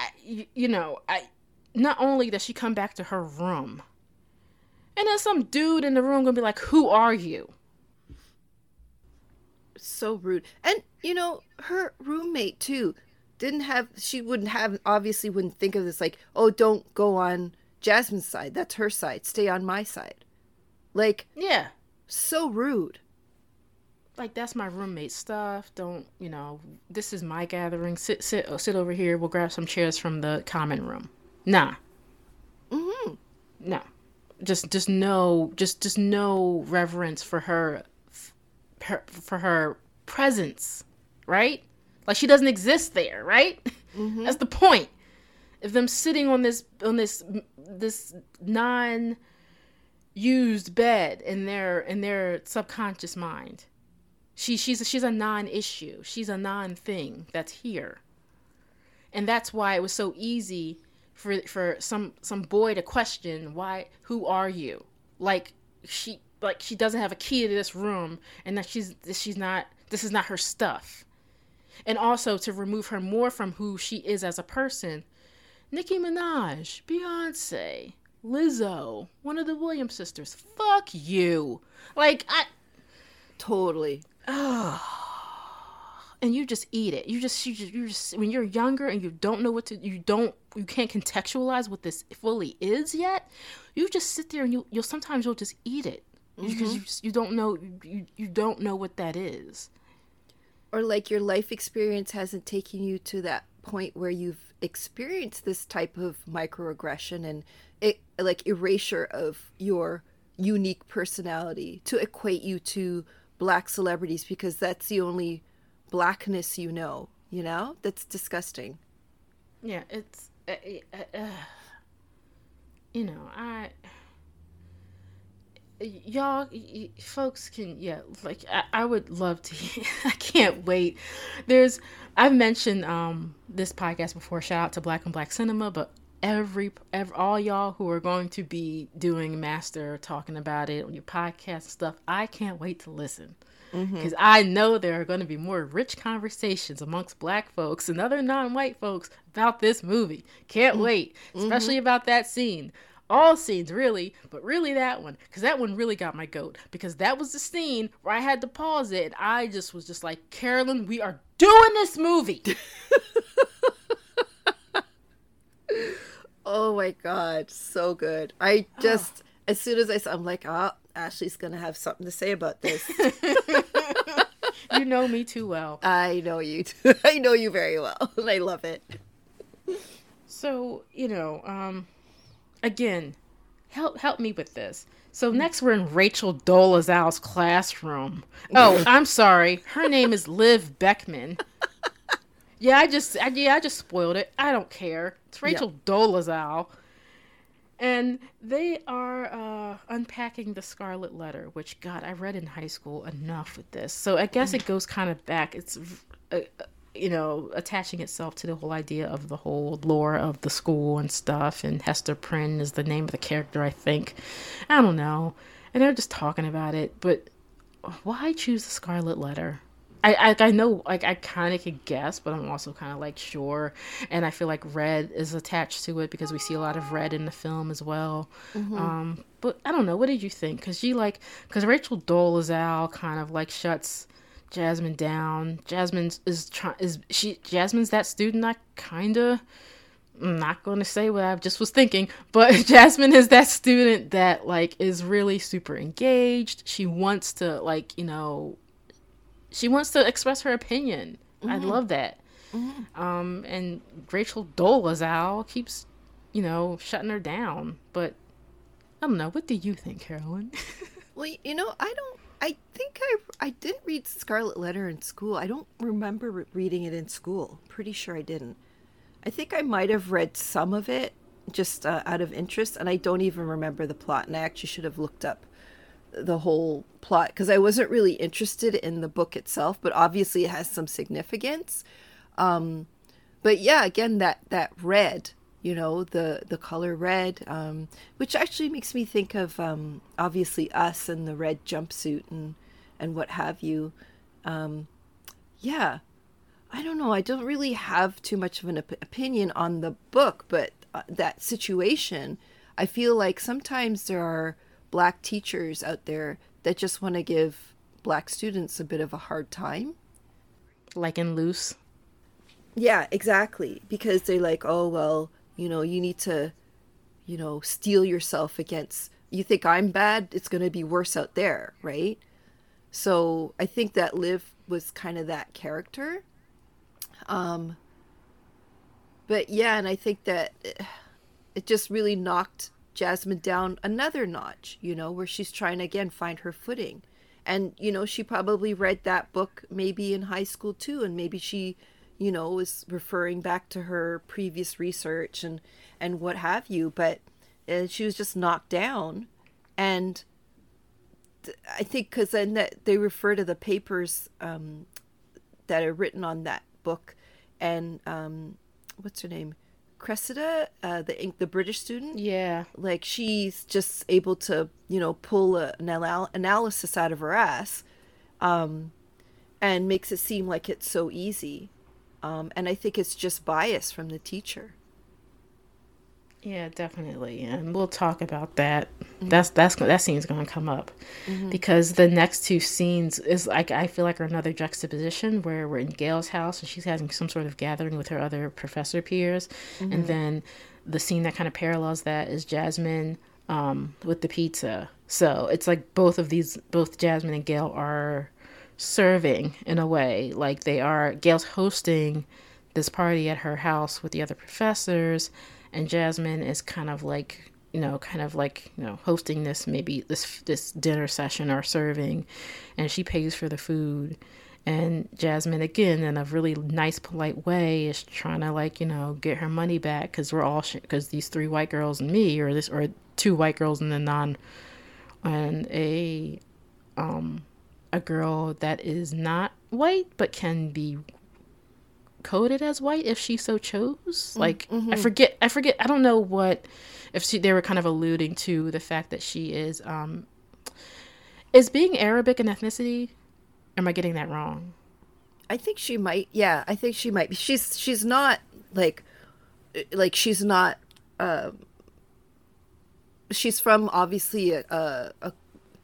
I, you know, I not only does she come back to her room, and then some dude in the room gonna be like, "Who are you?" So rude. And you know, her roommate too didn't have. She wouldn't have. Obviously, wouldn't think of this like, "Oh, don't go on Jasmine's side. That's her side. Stay on my side." Like, yeah, so rude like that's my roommate stuff. Don't you know? This is my gathering. Sit, sit, uh, sit over here. We'll grab some chairs from the common room. Nah. Mm-hmm. No. Just, just no, just, just no reverence for her f- her, for her presence, right? Like she doesn't exist there, right? Mm-hmm. That's the point. If them sitting on this on this this non used bed in their in their subconscious mind. She she's she's a non-issue. She's a non-thing that's here. And that's why it was so easy for for some some boy to question why who are you? Like she like she doesn't have a key to this room and that she's she's not this is not her stuff. And also to remove her more from who she is as a person. Nicki Minaj, Beyonce, Lizzo, one of the Williams sisters. Fuck you. Like I totally. And you just eat it. You just you just, you just when you're younger and you don't know what to you don't you can't contextualize what this fully is yet. You just sit there and you you'll sometimes you'll just eat it because mm-hmm. you just, you don't know you, you don't know what that is. Or like your life experience hasn't taken you to that point where you've experienced this type of microaggression and it, like erasure of your unique personality to equate you to black celebrities because that's the only blackness you know you know? That's disgusting. Yeah it's uh, uh, uh, you know i y'all folks can yeah like I, I, would love to i can't wait. There's i've mentioned um this podcast before shout out to black and black cinema but every, every all y'all who are going to be doing master talking about it on your podcast stuff i can't wait to listen because mm-hmm. i know there are going to be more rich conversations amongst black folks and other non-white folks about this movie can't mm-hmm. wait especially mm-hmm. about that scene all scenes really but really that one because that one really got my goat because that was the scene where i had to pause it and i just was just like carolyn we are doing this movie oh my god so good i just as soon as i saw i'm like oh ashley's gonna have something to say about this you know me too well i know you too i know you very well and i love it so you know um again, help help me with this. So next we're in Rachel Dolezal's classroom. Oh, I'm sorry. Her name is Liv Beckman. Yeah, I just I, yeah, I just spoiled it. I don't care. It's Rachel yep. Dolezal. And they are uh, unpacking the Scarlet Letter, which God, I read in high school enough with this. So I guess it goes kind of back. It's uh, you know, attaching itself to the whole idea of the whole lore of the school and stuff. And Hester Prynne is the name of the character, I think. I don't know. And they're just talking about it, but why choose the Scarlet Letter? I, I, I know like I kind of could guess, but I'm also kind of like sure, and I feel like red is attached to it because we see a lot of red in the film as well. Mm-hmm. Um, but I don't know. What did you think? Because she like because Rachel Dolezal kind of like shuts Jasmine down. Jasmine is trying is she Jasmine's that student I kinda I'm not going to say what I just was thinking, but Jasmine is that student that like is really super engaged. She wants to like, you know, she wants to express her opinion. Mm-hmm. I love that. Mm-hmm. Um, and Rachel Dolezal keeps, you know, shutting her down. But I don't know. What do you think, Carolyn? well, you know, I don't I think I I didn't read Scarlet Letter in school. I don't remember reading it in school. Pretty sure I didn't. I think I might have read some of it just uh, out of interest, and I don't even remember the plot. And I actually should have looked up the whole plot because I wasn't really interested in the book itself, but obviously it has some significance. Um, but yeah, again, that that red you know the the color red um, which actually makes me think of um, obviously us and the red jumpsuit and and what have you um, yeah i don't know i don't really have too much of an op- opinion on the book but uh, that situation i feel like sometimes there are black teachers out there that just want to give black students a bit of a hard time. Like in loose? Yeah exactly. Because they're like oh well you know you need to you know steel yourself against you think i'm bad it's going to be worse out there right? So i think that liv was kind of that character. Um but yeah and i think that it just really knocked jasmine down another notch you know where she's trying to again find her footing. And you know she probably read that book maybe in high school too and maybe she you know was referring back to her previous research and and what have you. But uh, she was just knocked down. And i think because then that they refer to the papers um, that are written on that book. And um, what's her name cressida uh, the the british student? Yeah. like she's just able to you know pull a, an anal- analysis out of her ass um, and makes it seem like it's so easy. Um, and i think it's just bias from the teacher Yeah, definitely, and we'll talk about that. That's that's that scene's going to come up because the next two scenes is like I feel like are another juxtaposition where we're in Gail's house and she's having some sort of gathering with her other professor peers, and then the scene that kind of parallels that is Jasmine um, with the pizza. So it's like both of these, both Jasmine and Gail are serving in a way, like they are. Gail's hosting this party at her house with the other professors and Jasmine is kind of like you know kind of like you know hosting this maybe this this dinner session or serving. And she pays for the food. And Jasmine again in a really nice polite way is trying to like you know get her money back. Cuz we're all cuz these three white girls and me or this or two white girls and a non and a um a girl that is not white but can be coded as white if she so chose. Like I forget I forget I don't know what if she they were kind of alluding to the fact that she is um is being Arabic an ethnicity? Am I getting that wrong? i think she might yeah i think she might be she's she's not like like she's not um she's from obviously a, a, a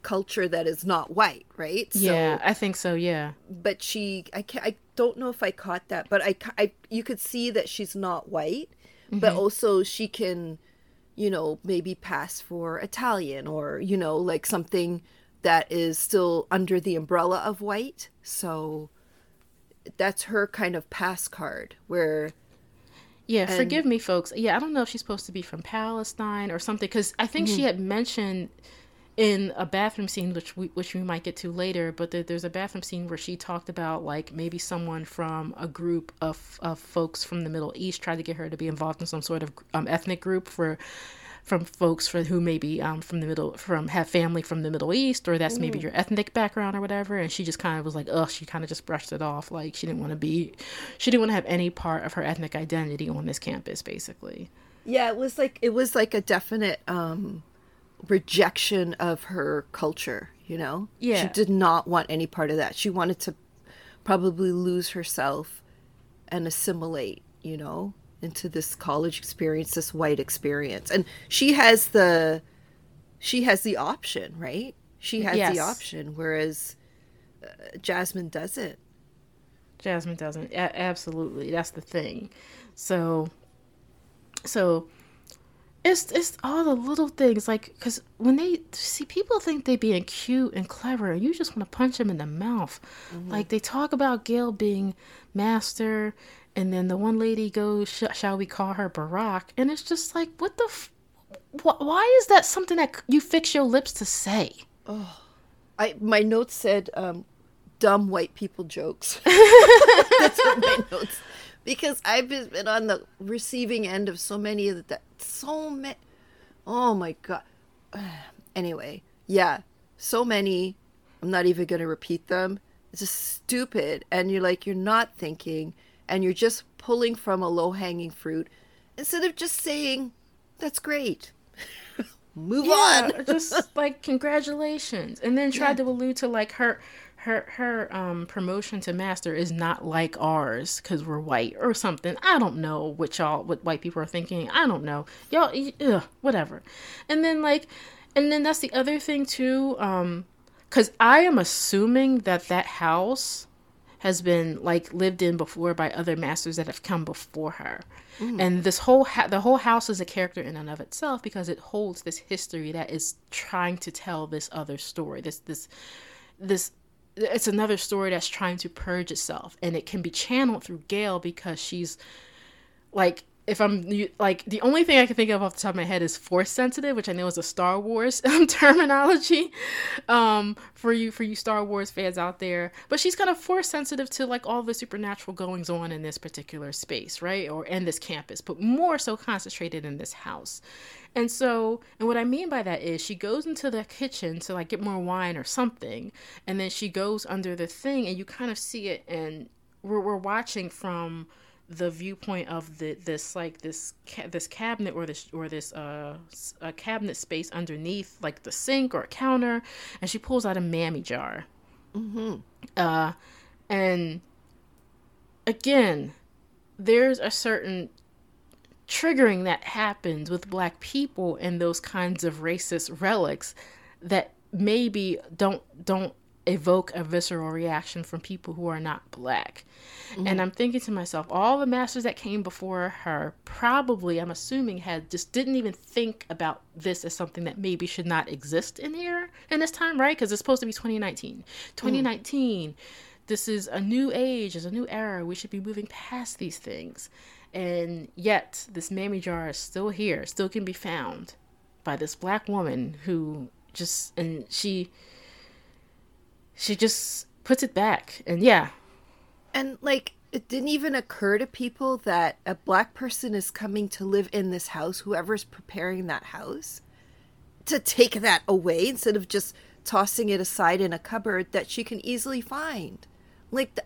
culture that is not white right so yeah, I think so, yeah. but she I can I don't know if I caught that, but I, I you could see that she's not white, but mm-hmm. also she can, you know, maybe pass for Italian or you know like something that is still under the umbrella of white. So that's her kind of pass card where Yeah, forgive me, folks. Yeah, I don't know if she's supposed to be from Palestine or something because I think she mm-hmm. had mentioned in a bathroom scene, which we which we might get to later, but there, there's a bathroom scene where she talked about like maybe someone from a group of of folks from the Middle East tried to get her to be involved in some sort of um, ethnic group for from folks for who maybe um, from the middle from have family from the Middle East or that's maybe your ethnic background or whatever. And she just kind of was like oh, she kind of just brushed it off. Like she didn't want to be she didn't want to have any part of her ethnic identity on this campus basically. Yeah, it was like it was like a definite um rejection of her culture, you know? Yeah. She did not want any part of that. She wanted to probably lose herself and assimilate, you know, into this college experience, this white experience. And she has the she has the option, right? She has Yes. the option whereas uh, Jasmine doesn't. Jasmine doesn't. A- absolutely, that's the thing. So, so it's it's all the little things like because when they see people think they being cute and clever, and you just want to punch them in the mouth. Like they talk about Gail being master, and then the one lady goes, Sh- "Shall we call her Barack?" And it's just like, what the. F- wh- why is that something that you fix your lips to say? Oh. I my notes said um, dumb white people jokes. That's what my notes. Because I've been on the receiving end of so many of that. So many. Oh my god. Anyway, yeah, so many. I'm not even gonna repeat them. It's just stupid, and you're like you're not thinking, and you're just pulling from a low hanging fruit instead of just saying, "That's great." Move on. Yeah, just like congratulations, and then tried to allude to like her, her, her um promotion to master is not like ours because we're white or something. I don't know what y'all, what white people are thinking. I don't know, y'all, ugh, whatever. And then like, and then that's the other thing too, um, because I am assuming that that house has been like lived in before by other masters that have come before her. And this whole ha- the whole house is a character in and of itself because it holds this history that is trying to tell this other story. This this this it's another story that's trying to purge itself and it can be channeled through Gail because she's like if I'm like the only thing I can think of off the top of my head is force sensitive, which I know is a Star Wars um, terminology um, for you for you Star Wars fans out there. But she's kind of force sensitive to like all the supernatural goings on in this particular space, right, or in this campus, but more so concentrated in this house. And so, and what I mean by that is she goes into the kitchen to like get more wine or something, and then she goes under the thing, and you kind of see it, and we're, we're watching from the viewpoint of the this like this ca- this cabinet or this or this uh a cabinet space underneath like the sink or a counter and she pulls out a mammy jar mm-hmm. uh and again there's a certain triggering that happens with black people and those kinds of racist relics that maybe don't don't evoke a visceral reaction from people who are not black. Mm-hmm. And I'm thinking to myself, all the masters that came before her probably, I'm assuming, had just didn't even think about this as something that maybe should not exist in here in this time, right? Because it's supposed to be 2019. 2019, mm-hmm. this is a new age, is a new era. We should be moving past these things. And yet, this mammy jar is still here, still can be found by this black woman who just, and she, she just puts it back. And yeah. And like, it didn't even occur to people that a black person is coming to live in this house, whoever's preparing that house, to take that away instead of just tossing it aside in a cupboard that she can easily find. Like,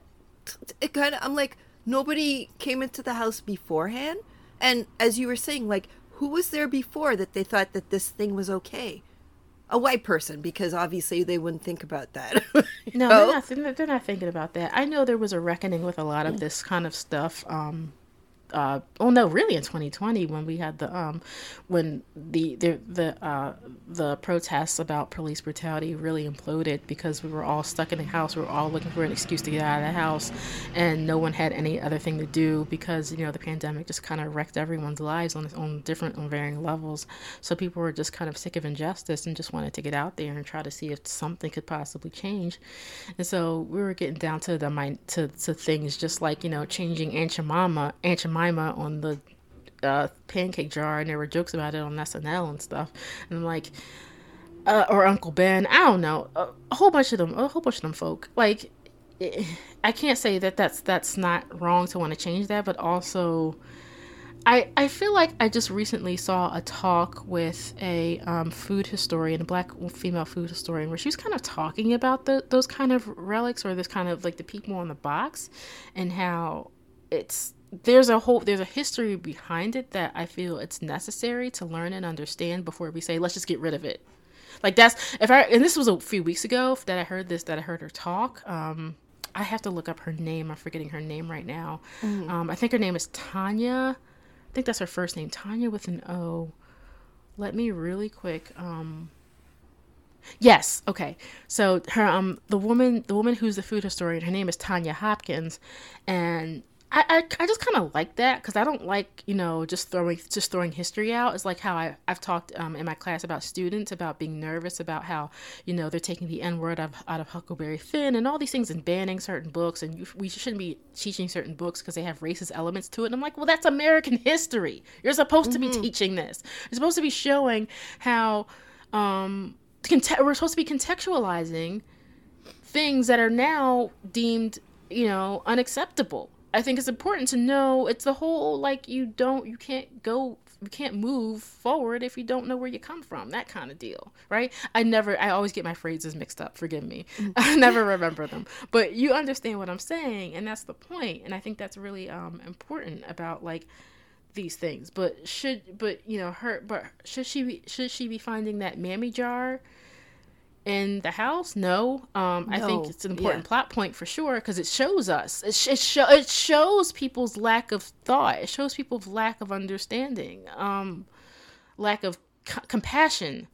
it kind of, I'm like, nobody came into the house beforehand. And as you were saying, like, who was there before that they thought that this thing was okay? A white person because obviously they wouldn't think about that. no, they're not, they're not thinking about that. I know there was a reckoning with a lot of this kind of stuff. Um, uh, oh no, really in 2020 when we had the um, when the the the uh, the protests about police brutality really imploded because we were all stuck in the house. We were all looking for an excuse to get out of the house, and no one had any other thing to do because you know the pandemic just kind of wrecked everyone's lives on on different on varying levels. So people were just kind of sick of injustice and just wanted to get out there and try to see if something could possibly change. And so we were getting down to the mind to to things just like you know changing Aunt Jemima Aunt Jemima Jemima on the uh, pancake jar, and there were jokes about it on SNL and stuff. And I'm like, uh, or Uncle Ben, I don't know, a, whole bunch of them, a whole bunch of them folk. Like, it, I can't say that that's that's not wrong to want to change that, but also. I, I feel like I just recently saw a talk with a um, food historian, a black female food historian, where she was kind of talking about the, those kind of relics or this kind of like the people on the box and how it's there's a whole there's a history behind it that I feel it's necessary to learn and understand before we say let's just get rid of it. Like that's if I and this was a few weeks ago that I heard this that I heard her talk. Um, I have to look up her name. I'm forgetting her name right now. Mm-hmm. Um, I think her name is Tonya. I think that's her first name, Tonya with an O. Let me really quick. Um, Yes. Okay. So her um the woman the woman who's the food historian her name is Tonya Hopkins, and I, I, I just kind of like that because I don't like you know just throwing just throwing history out. It's like how I I've talked um, in my class about students about being nervous about how you know they're taking the N word out, out of Huckleberry Finn and all these things and banning certain books and you, we shouldn't be teaching certain books because they have racist elements to it. And I'm like, well, that's American history. You're supposed mm-hmm. to be mm-hmm. teaching this. You're supposed to be showing how um, we're supposed to be contextualizing things that are now deemed you know unacceptable I think it's important to know it's the whole like you don't you can't go you can't move forward if you don't know where you come from that kind of deal right? I never i always get my phrases mixed up forgive me. Mm. i never remember them. But you understand what i'm saying and that's the point and i think that's really um important about like these things. But should but you know her but should she be should she be finding that mammy jar in the house? No. Um no. i think it's an important yeah. plot point for sure because it shows us. It, sh- it, sh- it shows people's lack of thought. It shows people's lack of understanding um lack of c- compassion.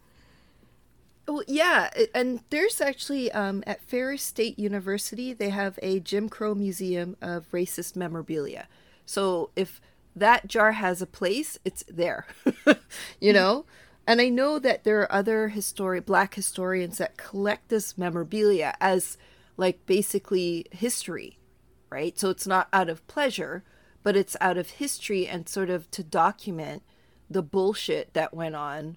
Well yeah and there's actually um at ferris state university they have a jim crow museum of racist memorabilia. So if that jar has a place it's there you know and I know that there are other histori- black historians that collect this memorabilia as like basically history, right? So it's not out of pleasure, but it's out of history and sort of to document the bullshit that went on,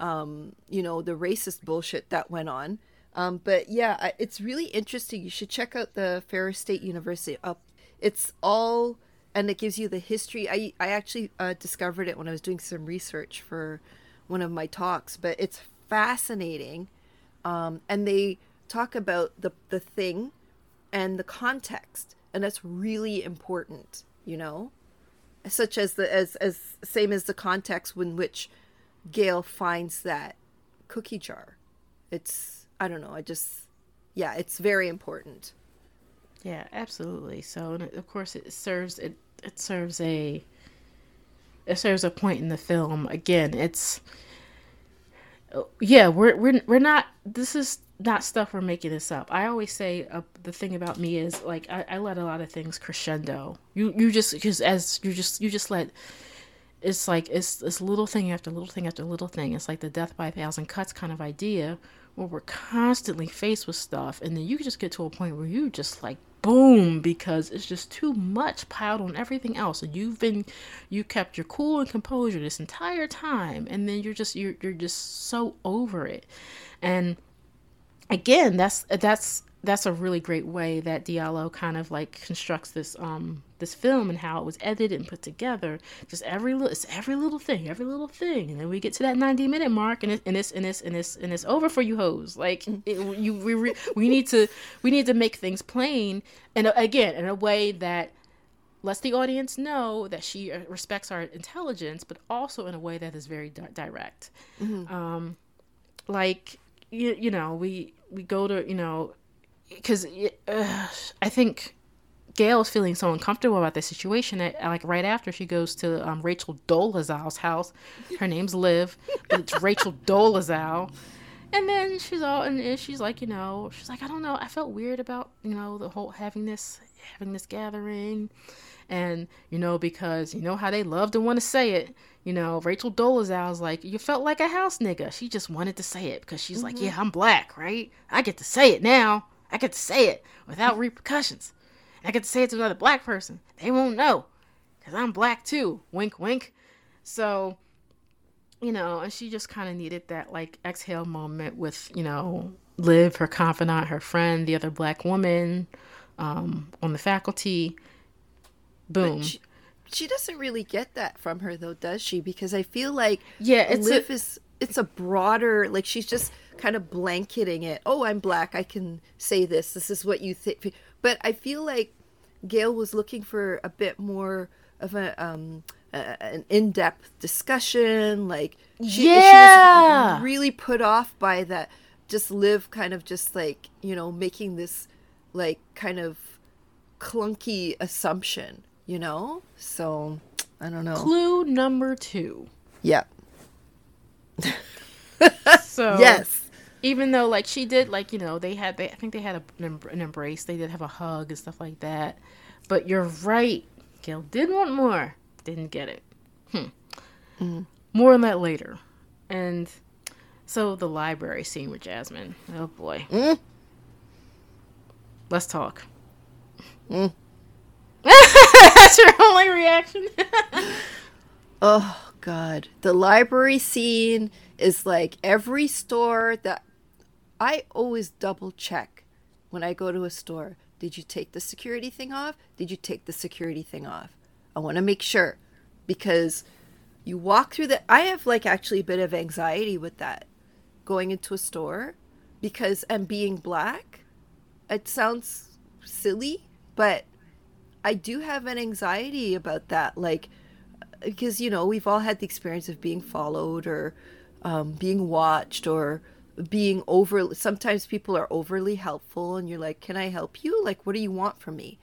um, you know, the racist bullshit that went on. Um, but yeah, it's really interesting. You should check out the Ferris State University. Up, it's all, and it gives you the history. I I actually uh, discovered it when I was doing some research for one of my talks, but it's fascinating, um, and they talk about the the thing and the context, and that's really important. You know, such as the as as same as the context in which Gail finds that cookie jar. It's I don't know. I just yeah, it's very important. Yeah, absolutely. So and of course it serves it it serves a it serves a point in the film. Again, it's yeah, we're we're we're not. This is not stuff we're making this up. I always say uh, the thing about me is like I, I let a lot of things crescendo. You you just because as you just you just let it's like it's this little thing after little thing after little thing. It's like the death by a thousand cuts kind of idea where we're constantly faced with stuff, and then you just get to a point where you just like boom because it's just too much piled on everything else. And you've been you kept your cool and composure this entire time and then you're just you're, you're just so over it. And again that's that's that's a really great way that Diallo kind of like constructs this um this film and how it was edited and put together. Just every little it's every little thing, every little thing, and then we get to that ninety minute mark, and it, and it's and it's and it's and it's over for you hoes. Like it, you we we need to we need to make things plain, and again in a way that lets the audience know that she uh, respects our intelligence, but also in a way that is very di- direct. Mm-hmm. Um, like you you know we we go to you know because uh, I think Gail is feeling so uncomfortable about the situation that, like, right after she goes to um, Rachel Dolezal's house, her name's Liv, but it's Rachel Dolezal. And then she's all, and she's like, you know, she's like, I don't know, I felt weird about, you know, the whole having this, having this gathering, and you know, because you know how they love to want to say it. You know, Rachel Dolezal's like, you felt like a house nigga. She just wanted to say it because she's mm-hmm. like, yeah, I'm black, right? I get to say it now. I could say it without repercussions. I could say it to another black person. They won't know because I'm black too. Wink, wink. So, you know, and she just kind of needed that like exhale moment with, you know, Liv, her confidant, her friend, the other black woman um, on the faculty. Boom. She, she, doesn't really get that from her though, does she? Because I feel like yeah, it's Liv a, is it's a broader like she's just kind of blanketing it. Oh, I'm black. I can say this. This is what you think. But I feel like Gail was looking for a bit more of a um a, an in-depth discussion. Like she, yeah. she was really put off by that. Just Liv kind of just like you know making this like kind of clunky assumption. You know, so I don't know. Clue number two. Yep. so yes even though like she did like you know they had they I think they had a, an embrace. They did have a hug and stuff like that. But you're right. Gail did want more. Didn't get it. Hmm. Mm-hmm. more on that later. And so the library scene with Jasmine. Oh boy. Mm. let's talk. Mm. that's your only reaction? Oh god. The library scene is like every store that I always double check when I go to a store. Did you take the security thing off? Did you take the security thing off? I want to make sure because you walk through the I have like actually a bit of anxiety with that going into a store because and being black. It sounds silly, but I do have an anxiety about that like because you know, we've all had the experience of being followed or um, being watched or being over sometimes people are overly helpful and you're like can i help you? Like what do you want from me?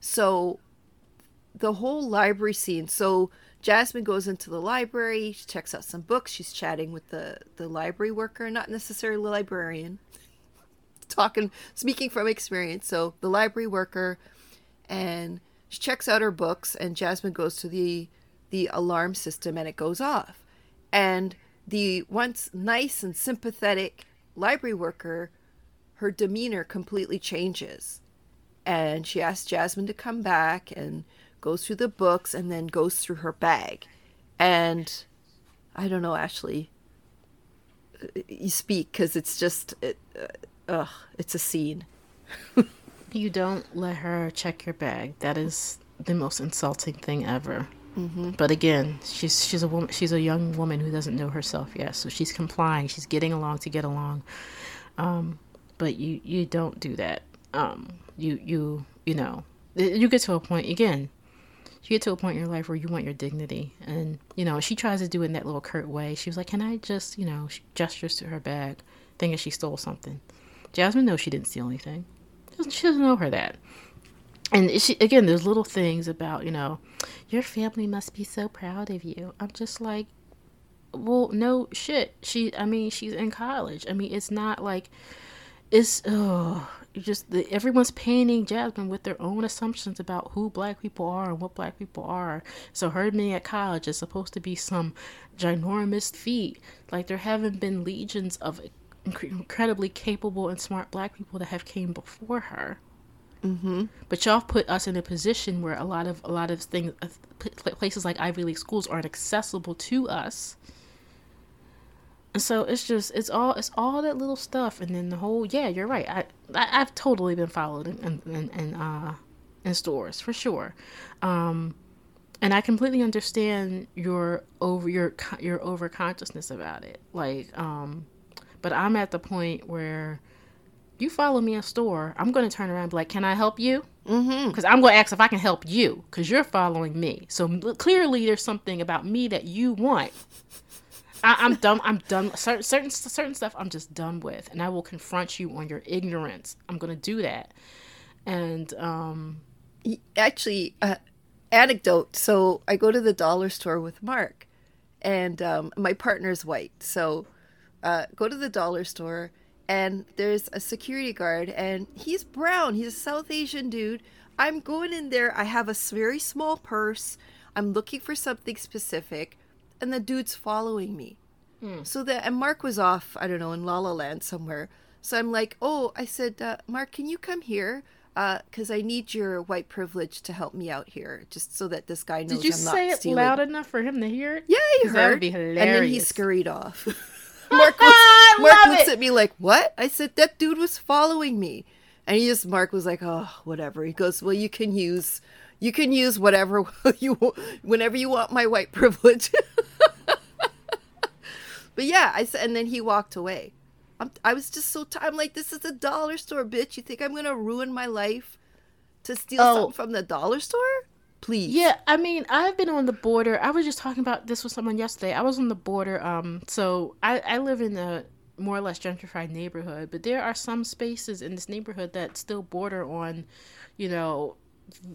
So the whole library scene so jasmine goes into the library she checks out some books she's chatting with the the library worker not necessarily the librarian talking speaking from experience. So the library worker and she checks out her books and jasmine goes to the the alarm system and it goes off. And the once nice and sympathetic library worker, her demeanor completely changes. And she asks Jasmine to come back and goes through the books, and then goes through her bag. And I don't know, Ashley. uh, You speak because it's just, it, uh, ugh, it's a scene. You don't let her check your bag. That is the most insulting thing ever. Mm-hmm. But again, she's she's a woman. She's a young woman who doesn't know herself yet, so she's complying. She's getting along to get along. Um, but you you don't do that. Um, you you you know you get to a point again. You get to a point in your life where you want your dignity, and you know she tries to do it in that little curt way. She was like, "Can I just you know?" She gestures to her bag, thinking she stole something. Jasmine knows she didn't steal anything. She doesn't, she doesn't know her that. And she, again, there's little things about, you know, your family must be so proud of you. I'm just like, well, no shit. She, I mean, she's in college. I mean, it's not like, it's, oh, just, the, everyone's painting Jasmine with their own assumptions about who black people are and what black people are. So her being at college is supposed to be some ginormous feat. Like, there haven't been legions of incredibly capable and smart black people that have came before her. Mm-hmm. But y'all put us in a position where a lot of a lot of things, uh, places like Ivy League schools aren't accessible to us. And so it's just it's all it's all that little stuff, and then the whole yeah, you're right. I, I I've totally been followed in in, in uh in stores for sure. Um, and I completely understand your over your your over consciousness about it. Like, um, but I'm at the point where you follow me in a store, I'm going to turn around and be like, "Can I help you?" Mm-hmm. Because I'm going to ask if I can help you because you're following me. So clearly, there's something about me that you want. I, I'm done. I'm done. Certain, certain certain stuff I'm just done with, and I will confront you on your ignorance. I'm going to do that. And um, Actually, uh, anecdote. So I go to the dollar store with Mark, and um, my partner's white. So uh, go to the dollar store, and there's a security guard, and he's brown. He's a South Asian dude. I'm going in there. I have a very small purse. I'm looking for something specific, and the dude's following me. So that and Mark was off, I don't know, in La La Land somewhere. So I'm like, oh, I said, uh, Mark, can you come here? Because I need your white privilege to help me out here, just so that this guy knows did you I'm say it stealing. loud enough for him to hear it? Yeah, he heard. That would be hilarious. And then he scurried off. Mark, looks, Mark looks it. at me like, "What?" I said, "That dude was following me," and he just Mark was like, "Oh, whatever." He goes, "Well, you can use, you can use whatever you, whenever you want my white privilege." but yeah, I said, and then he walked away. I'm, I was just so tired. I'm like, "This is a dollar store, bitch. You think I'm gonna ruin my life to steal Oh. something from the dollar store? Please." Yeah, I mean, I've been on the border. I was just talking about this with someone yesterday. I was on the border. Um, so I, I live in a more or less gentrified neighborhood, but there are some spaces in this neighborhood that still border on, you know,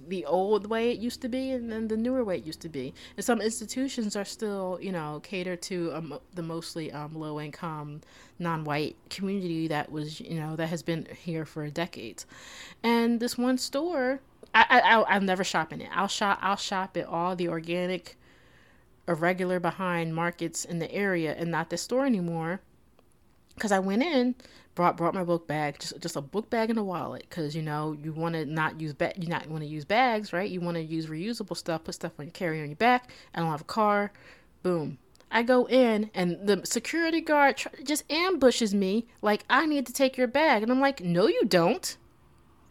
the old way it used to be and then the newer way it used to be. And some institutions are still, you know, cater to um, the mostly um, low income, non white community that was, you know, that has been here for decades. And this one store, I, I, I'll, I'll never shop in it. I'll shop, I'll shop at all the organic, irregular behind markets in the area and not this store anymore. Cause I went in, brought brought my book bag, just just a book bag and a wallet. Cause you know you want to not use ba- you not want to use bags, right? You want to use reusable stuff, put stuff on your carry on your back. I don't have a car, boom. I go in and the security guard tr- just ambushes me like I need to take your bag, and I'm like, no, you don't.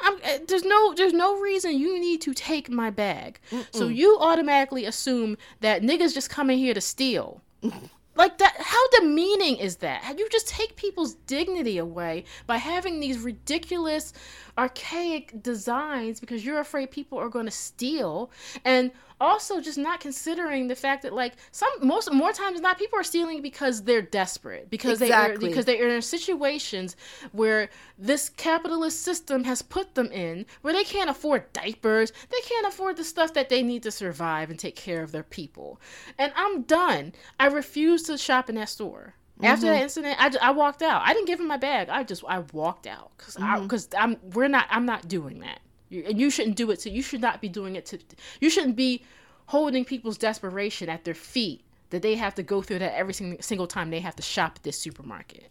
I'm, uh, there's no there's no reason you need to take my bag. So you automatically assume that niggas just coming here to steal. like that how demeaning is that? How you just take people's dignity away by having these ridiculous archaic designs because you're afraid people are going to steal and also just not considering the fact that like some most more times than not people are stealing because they're desperate because they are because they're in situations where this capitalist system has put them in where they can't afford diapers they can't afford the stuff that they need to survive and take care of their people. And i'm done. I refuse to shop in that store. After that mm-hmm. incident I, I walked out. I didn't give him my bag. I just i walked out because I mm-hmm. because i'm we're not i'm not doing that you, and you shouldn't do it to you should not be doing it to you shouldn't be holding people's desperation at their feet that they have to go through that every single, time they have to shop at this supermarket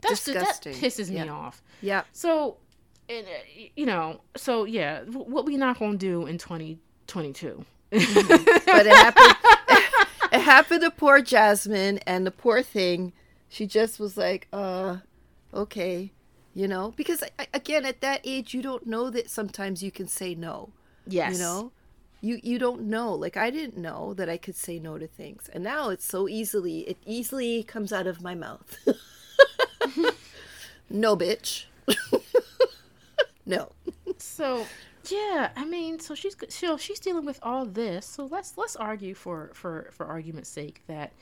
that's that Disgusting. pisses me Yeah. off Yeah. so and uh, you know so yeah w- what we not gonna do in 20 22. but it happened. it happened to poor Jasmine, and the poor thing, she just was like, "Uh, okay," you know, because again, at that age, you don't know that sometimes you can say no. Yes. You know, you you don't know. Like I didn't know that I could say no to things, and now it's so easily. It easily comes out of my mouth. no, bitch. no. So yeah, I mean, so she's so she's dealing with all this. So let's let's argue for for for argument's sake that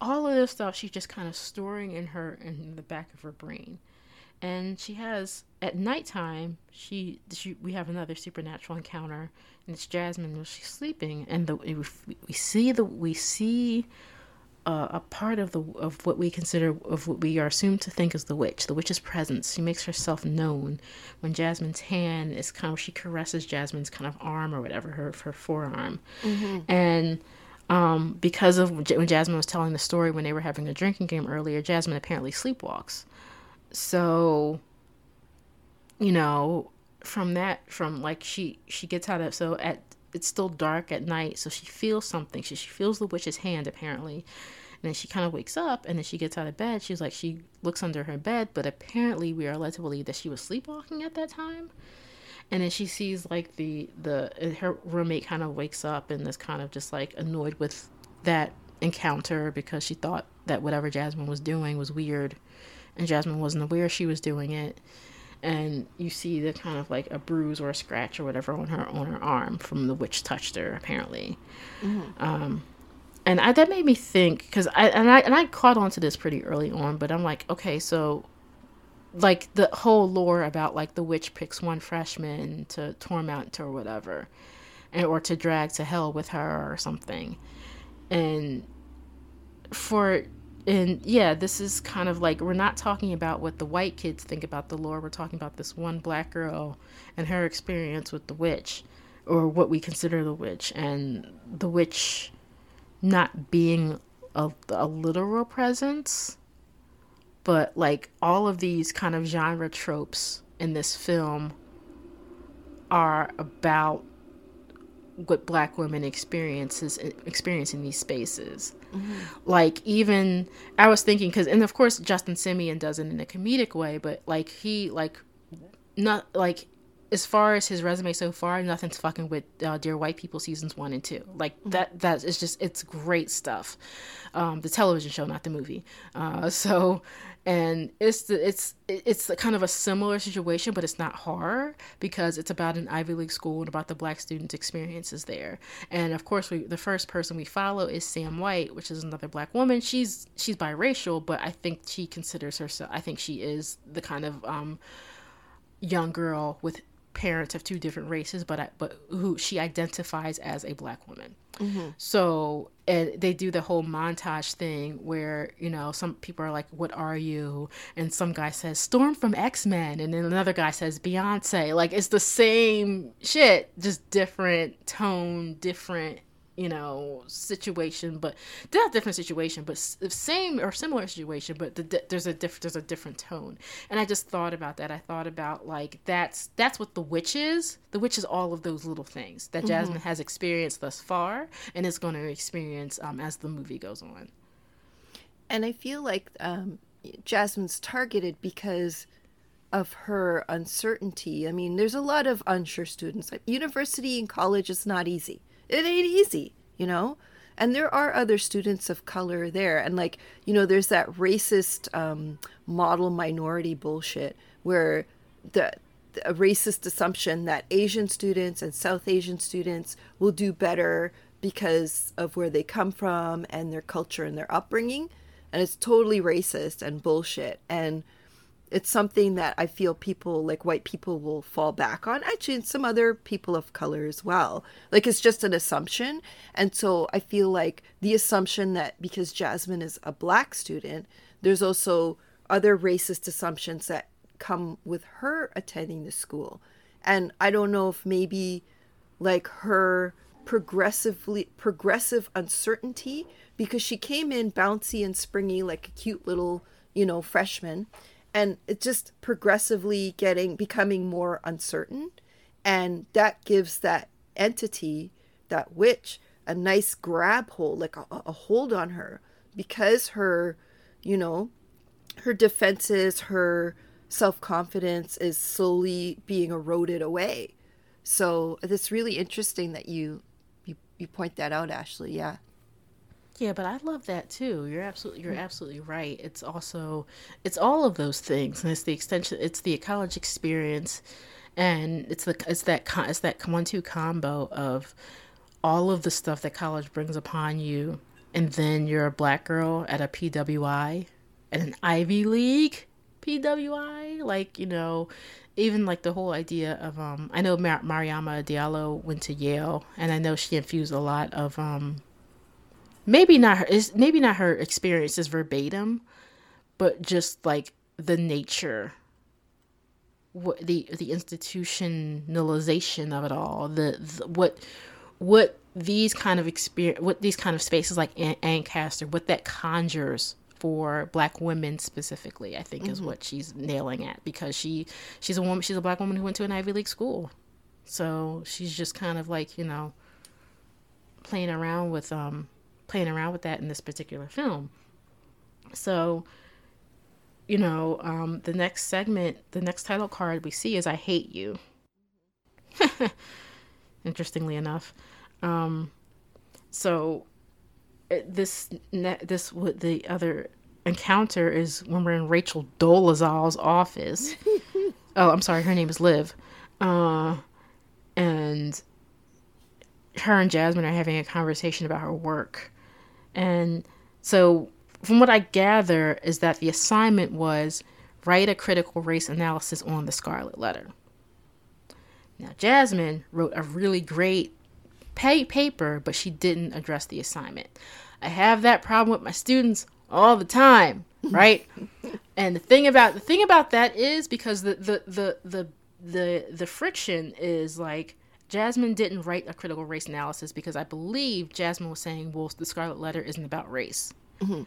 all of this stuff she's just kind of storing in her in the back of her brain, and she has at nighttime she she we have another supernatural encounter, and it's Jasmine when she's sleeping, and the we, we see the we see uh, a part of the of what we consider of what we are assumed to think is the witch. The witch's presence. She makes herself known when Jasmine's hand is kind of she caresses Jasmine's kind of arm or whatever her her forearm, mm-hmm. and. Um, because of when Jasmine was telling the story when they were having a drinking game earlier, Jasmine apparently sleepwalks. So, you know, from that, from like she she gets out of so at it's still dark at night, so she feels something. She, she feels the witch's hand apparently. And then she kind of wakes up and then she gets out of bed. She's like, she looks under her bed, but apparently we are led to believe that she was sleepwalking at that time. And then she sees like the, the, her roommate kind of wakes up and is kind of just like annoyed with that encounter because she thought that whatever Jasmine was doing was weird. And Jasmine wasn't aware she was doing it and you see the kind of like a bruise or a scratch or whatever on her on her arm from the witch touched her apparently mm-hmm. um, and I, that made me think because I and I and I caught on to this pretty early on but I'm like okay so like the whole lore about like the witch picks one freshman to torment or whatever and or to drag to hell with her or something and for and yeah, this is kind of like we're not talking about what the white kids think about the lore. We're talking about this one black girl and her experience with the witch, or what we consider the witch, and the witch not being a, a literal presence, but like all of these kind of genre tropes in this film are about what black women experiences experience in these spaces mm-hmm. like even i was thinking because and of course justin simien does it in a comedic way but like he like not like as far as his resume so far, nothing's fucking with uh, Dear White People seasons one and two. Like mm-hmm. that, that is just it's great stuff. Um, the television show, not the movie. Uh, so, and it's the, it's it's kind of a similar situation, but it's not horror because it's about an Ivy League school and about the black students' experiences there. And of course, we the first person we follow is Sam White, which is another black woman. She's she's biracial, but I think she considers herself. I think she is the kind of um, young girl with parents of two different races, but I, but who she identifies as a black woman. Mm-hmm. So and they do the whole montage thing where you know some people are like, "What are you?" and some guy says, "Storm from X Men," and then another guy says, "Beyonce." Like it's the same shit, just different tone, different you know situation but not different situation but same or similar situation but the, there's a diff, there's a different tone and i just thought about that i thought about like that's that's what the witch is the witch is all of those little things that jasmine mm-hmm. has experienced thus far and is going to experience um, as the movie goes on and i feel like um, jasmine's targeted because of her uncertainty. I mean, there's a lot of unsure students. University and college is not easy it ain't easy, you know? And there are other students of color there. And, like, you know, there's that racist um, model minority bullshit where the, a racist assumption that Asian students and South Asian students will do better because of where they come from and their culture and their upbringing. And it's totally racist and bullshit. And it's something that I feel people like white people will fall back on. Actually, and some other people of color as well. Like it's just an assumption. And so I feel like the assumption that because Jasmine is a black student, there's also other racist assumptions that come with her attending the school. And I don't know if maybe like her progressively progressive uncertainty because she came in bouncy and springy like a cute little, you know, freshman and it's just progressively getting becoming more uncertain and that gives that entity, that witch, a nice grab hold, like a, a hold on her, because her, you know, her defenses, her self confidence is slowly being eroded away. So it's really interesting that you, you you point that out, Ashley. Yeah. Yeah, but I love that too. You're absolutely you're absolutely right. It's also it's all of those things, and it's the extension. It's the college experience, and it's the it's that it's that one two combo of all of the stuff that college brings upon you, and then you're a black girl at a PWI, at an Ivy League PWI, like you know, even like the whole idea of um, I know Mar- Mariama Diallo went to Yale, and I know she infused a lot of um, maybe not her is maybe not her experiences verbatim, but just like the nature what the the institutionalization of it all the, the what what these kind of experience what these kind of spaces like Ancaster what that conjures for black women specifically i think mm-hmm. is what she's nailing at because she she's a woman she's a black woman who went to an ivy league school so she's just kind of like you know playing around with um playing around with that in this particular film. So you know um the next segment the next title card we see is i hate you. Interestingly enough. Um so this this what the other encounter is when we're in Rachel Dolezal's office. oh, I'm sorry, her name is Liv, uh, and her and Jasmine are having a conversation about her work, and so from what I gather is that the assignment was write a critical race analysis on the Scarlet Letter. Now, Jasmine wrote a really great pay paper, but she didn't address the assignment. I have that problem with my students all the time, right? and the thing about the thing about that is because the the the the the, the friction is like Jasmine didn't write a critical race analysis because I believe Jasmine was saying, well, the Scarlet Letter isn't about race. Mm-hmm.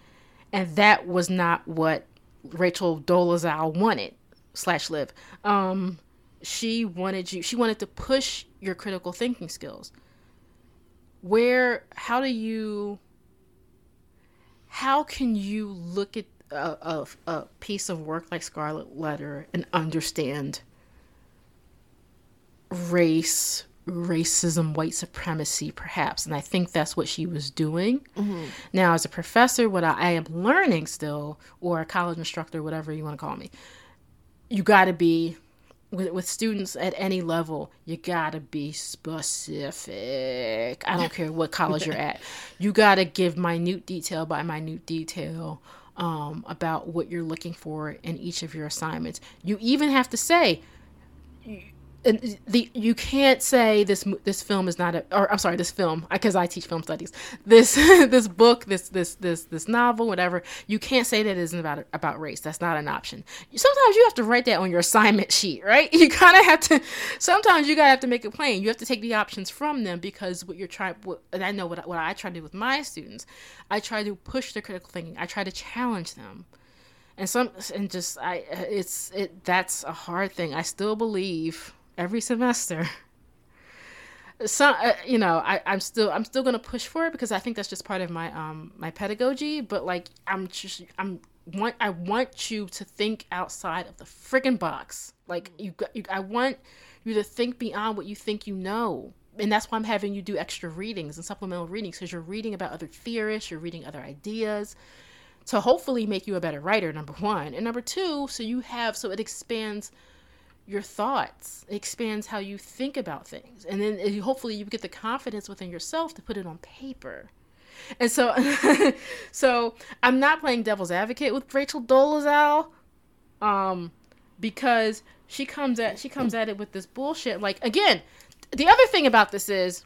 And that was not what Rachel Dolezal wanted, slash Liv. Um, she wanted you, she wanted to push your critical thinking skills where how do you how can you look at a, a, a piece of work like scarlet letter and understand race racism white supremacy perhaps and i think that's what she was doing mm-hmm. now as a professor what I, I am learning still or a college instructor whatever you want to call me you got to be with, with students at any level, you gotta be specific. I don't care what college you're at. You gotta give minute detail by minute detail um, about what you're looking for in each of your assignments. You even have to say, and the you can't say this this film is not a or I'm sorry this film because I teach film studies. This this book this this this this novel whatever you can't say that isn't about about race. That's not an option. Sometimes you have to write that on your assignment sheet right? You kind of have to sometimes you gotta have to make it plain. You have to take the options from them because what you're trying what, and I know what what I try to do with my students. I try to push their critical thinking. I try to challenge them. And some and just I it's it that's a hard thing. I still believe every semester. So uh, you know, I, I'm still I'm still gonna push for it because I think that's just part of my um my pedagogy. But like I'm just I'm want I want you to think outside of the friggin' box. Like you, you I want you to think beyond what you think you know. And that's why I'm having you do extra readings and supplemental readings because you're reading about other theorists, you're reading other ideas to hopefully make you a better writer, number one. And number two, so you have, so it expands your thoughts expands how you think about things. And then uh, hopefully you get the confidence within yourself to put it on paper. And so so i'm not playing devil's advocate with rachel dolezal um because she comes at she comes at it with this bullshit. Like again the other thing about this is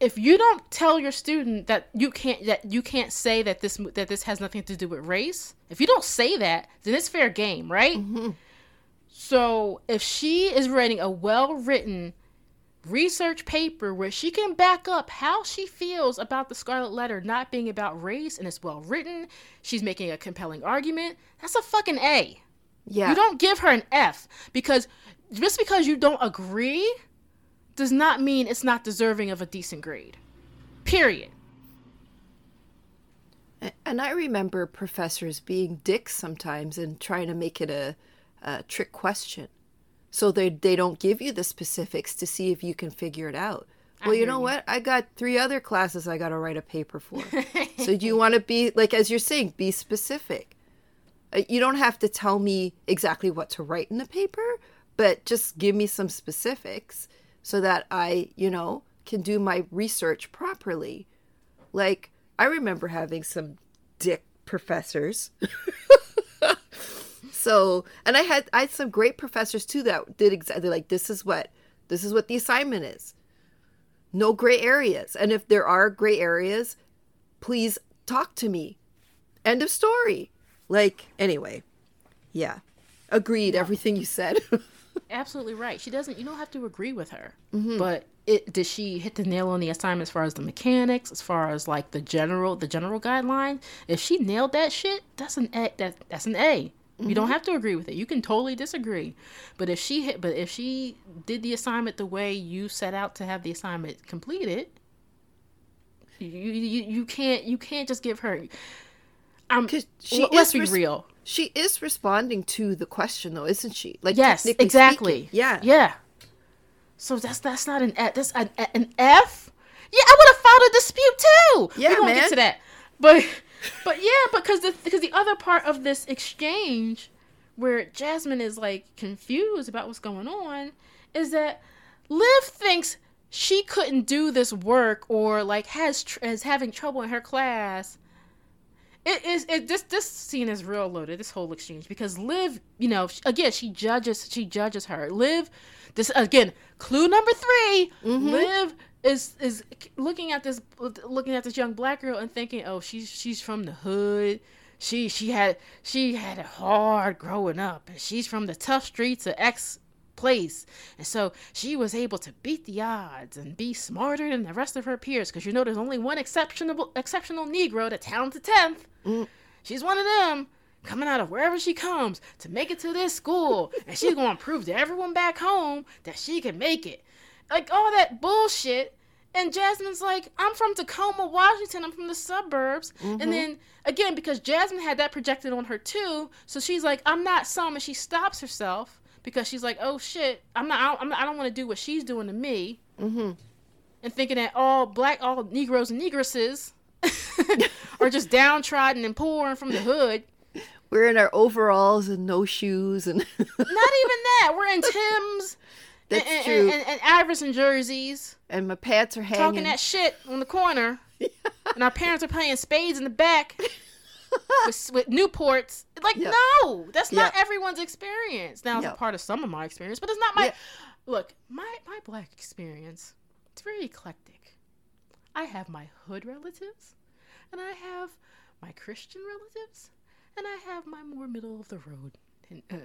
if you don't tell your student that you can't that you can't say that this that this has nothing to do with race if you don't say that then it's fair game right? Mm-hmm so if she is writing a well written research paper where she can back up how she feels about the Scarlet Letter not being about race and it's well written, she's making a compelling argument, that's a fucking A. Yeah. You don't give her an F because just because you don't agree does not mean it's not deserving of a decent grade. Period. And I remember professors being dicks sometimes and trying to make it a, a trick question. So they they don't give you the specifics to see if you can figure it out. Well, you know you. what? I got three other classes I got to write a paper for. so do you want to be like as you're saying, be specific. Uh, you don't have to tell me exactly what to write in the paper, but just give me some specifics so that I, you know, can do my research properly. Like I remember having some dick professors. so, and I had I had some great professors too that did exactly like this is what this is what the assignment is. No gray areas. And if there are gray areas, please talk to me. End of story. Like anyway. Yeah. Agreed everything you said. Absolutely right. She doesn't you don't have to agree with her. Mm-hmm. But it did she hit the nail on the assignment as far as the mechanics, as far as like the general the general guideline? If she nailed that shit, that's an A. That that's an A. Mm-hmm. You don't mm-hmm. have to agree with it. You can totally disagree. But if she hit, but if she did the assignment the way you set out to have the assignment completed, you you, you can't you can't just give her. Um, she let's be res- real. She is responding to the question though, isn't she? Like yes, exactly. Speaking. Yeah, yeah. So that's that's not an F. That's an, an F. Yeah, I would have filed a dispute too. Yeah, we won't man. get to that. But but yeah, because the because the other part of this exchange, where Jasmine is like confused about what's going on, is that Liv thinks she couldn't do this work or like has tr- is having trouble in her class. It is it this this scene is real loaded. This whole exchange because Liv, you know, again she judges she judges her. Liv this again, clue number 3 mm-hmm. Liv is is looking at this looking at this young black girl and thinking, "Oh, she's she's from the hood. She she had she had it hard growing up, and she's from the tough streets of X place, and so she was able to beat the odds and be smarter than the rest of her peers. Because you know, there's only one exceptional exceptional Negro, the talented tenth. Mm. She's one of them." coming out of wherever she comes to make it to this school and she's going to prove to everyone back home that she can make it like all that bullshit and jasmine's like i'm from tacoma washington i'm from the suburbs mm-hmm. and then again because jasmine had that projected on her too so she's like i'm not some and she stops herself because she's like oh shit i'm not, I'm not i don't want to do what she's doing to me mm-hmm. and thinking that all black all negroes and negresses are just downtrodden and poor and from the hood we're in our overalls and no shoes and not even that. We're in Tim's. That's and, true. And, and, and Iverson jerseys. And my pants are hanging. Talking that shit on the corner. And our parents are playing spades in the back with, with Newports. Like, yep. no, that's not everyone's experience. Now, yep. it's a part of some of my experience, but it's not my. Look, my, my black experience, it's very eclectic. I have my hood relatives, and I have my Christian relatives, and I have my more middle of the road uh,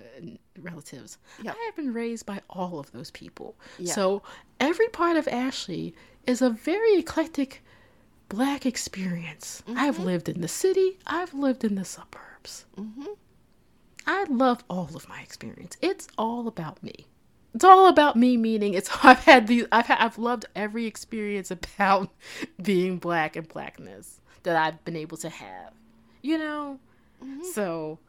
relatives. Yep. I have been raised by all of those people. Yep. So every part of Ashley is a very eclectic black experience. Mm-hmm. I've lived in the city, I've lived in the suburbs. Mm-hmm. I love all of my experience. It's all about me. It's all about me, meaning it's I've had the I've had, I've loved every experience about being black and blackness that I've been able to have. You know, Mm-hmm. So,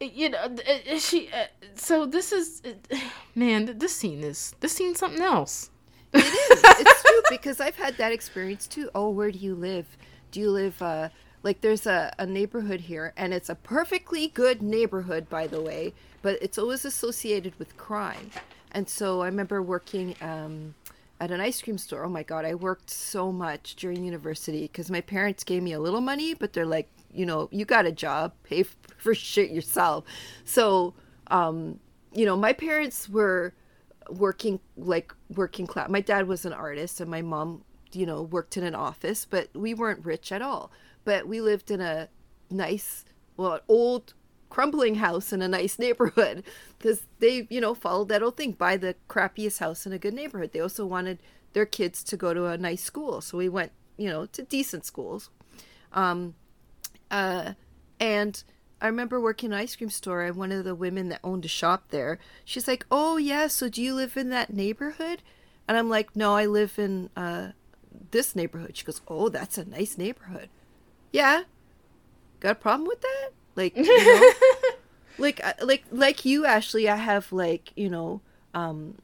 you know, she. Uh, so this is, man. This scene is this scene something else. It is. it's true because I've had that experience too. Oh, where do you live? Do you live? Uh, like there's a, a neighborhood here, and it's a perfectly good neighborhood, by the way, but it's always associated with crime. And so I remember working um, at an ice cream store. Oh my God, I worked so much during university because my parents gave me a little money, but they're like, you know, you got a job, pay for shit yourself. So, um, you know, my parents were working like working class. My dad was an artist, and my mom, you know, worked in an office, but we weren't rich at all. But we lived in a nice, well, old crumbling house in a nice neighborhood because they, you know, followed that old thing buy the crappiest house in a good neighborhood. They also wanted their kids to go to a nice school. So we went, you know, to decent schools. Um, uh, and I remember working in an ice cream store, and one of the women that owned a shop there, she's like, "Oh yeah, so do you live in that neighborhood?" And I'm like, no, I live in uh, this neighborhood. She goes, oh, that's a nice neighborhood. Yeah. Got a problem with that? Like, you know, like, uh, like, like you, Ashley. I have like, you know, um,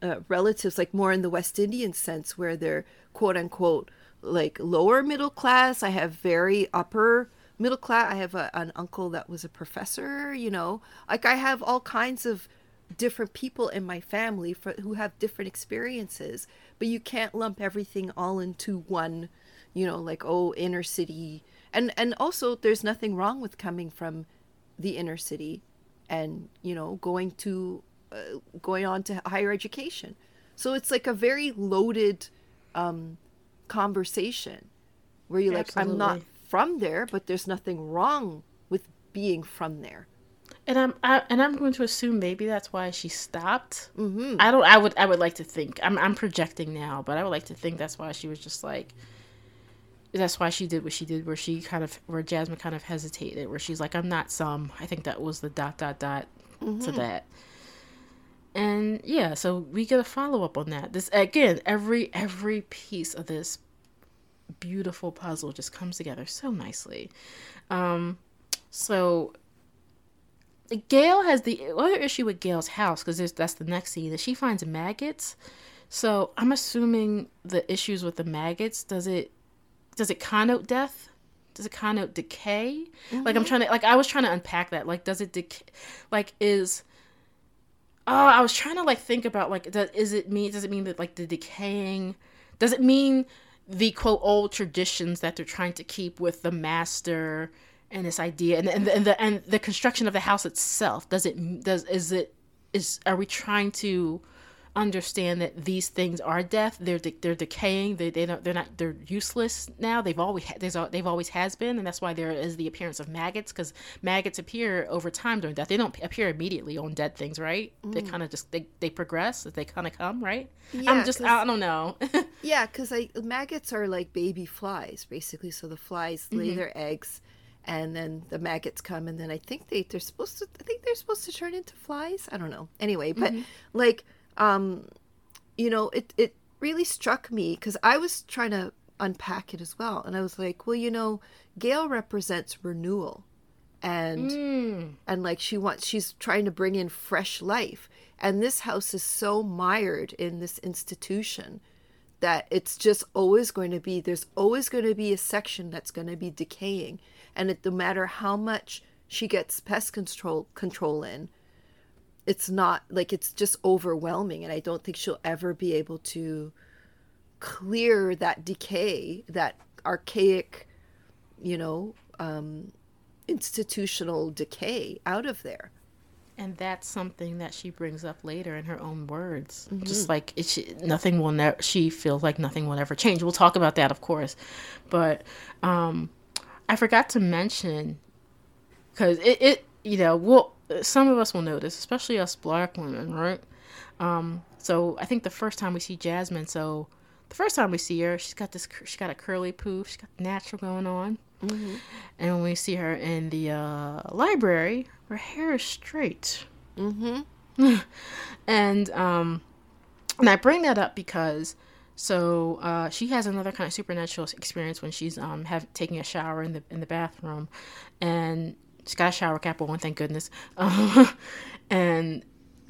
uh, relatives like more in the West Indian sense, where they're quote unquote like lower middle class. I have very upper middle class. I have a, an uncle that was a professor. You know, like I have all kinds of different people in my family for, who have different experiences, but you can't lump everything all into one. You know, like oh, inner city, and and also there's nothing wrong with coming from the inner city, and you know going to uh, going on to higher education. So it's like a very loaded um, conversation where you're like, I'm not from there, but there's nothing wrong with being from there. And I'm I, and I'm going to assume maybe that's why she stopped. Mm-hmm. I don't. I would. I would like to think. I'm. I'm projecting now, but I would like to think that's why she was just like. That's why she did what she did, where she kind of, where Jasmine kind of hesitated, where she's like, "I'm not some." I think that was the dot dot dot mm-hmm. to that. And yeah, so we get a follow up on that. This again, every every piece of this beautiful puzzle just comes together so nicely. Um, so Gail has the other issue with Gail's house because that's the next scene that she finds maggots. So I'm assuming the issues with the maggots does it does it connote death? Does it connote decay? Mm-hmm. Like I'm mm-hmm. trying to like I was trying to unpack that. Like does it decay? Like is oh I was trying to like think about like does is it mean does it mean that like the decaying does it mean the quote old traditions that they're trying to keep with the master and this idea and, and, the, and the and the construction of the house itself. Does it does is it is are we trying to understand that these things are death. They're de- they're decaying. They, they don't they're not they're useless now. They've always there's they've always has been and that's why there is the appearance of maggots because maggots appear over time during death. They don't appear immediately on dead things right? Mm. they kind of just they, they progress they kind of come right? Yeah, i'm just i don't know. Yeah because like maggots are like baby flies basically. So the flies lay mm-hmm. their eggs and then the maggots come and then i think they they're supposed to i think they're supposed to turn into flies? I don't know. Anyway but mm-hmm. like um you know it it really struck me because i was trying to unpack it as well and i was like well you know gail represents renewal and mm. and like she wants she's trying to bring in fresh life and this house is so mired in this institution that it's just always going to be there's always going to be a section that's going to be decaying and it, no matter how much she gets pest control control in it's not like it's just overwhelming and i don't think she'll ever be able to clear that decay that archaic you know um, institutional decay out of there. And that's something that she brings up later in her own words. Mm-hmm. just like it, she, nothing will never she feels like nothing will ever change. We'll talk about that of course. But um I forgot to mention because it, it you know well some of us will notice, especially us black women, right? Um, so I think the first time we see Jasmine, so the first time we see her, she's got this, she got a curly poof, she's got natural going on, mm-hmm. and when we see her in the uh, library, her hair is straight. Mm-hmm. and um, and I bring that up because so uh, she has another kind of supernatural experience when she's um have taking a shower in the in the bathroom, and she's got a shower cap on, thank goodness. and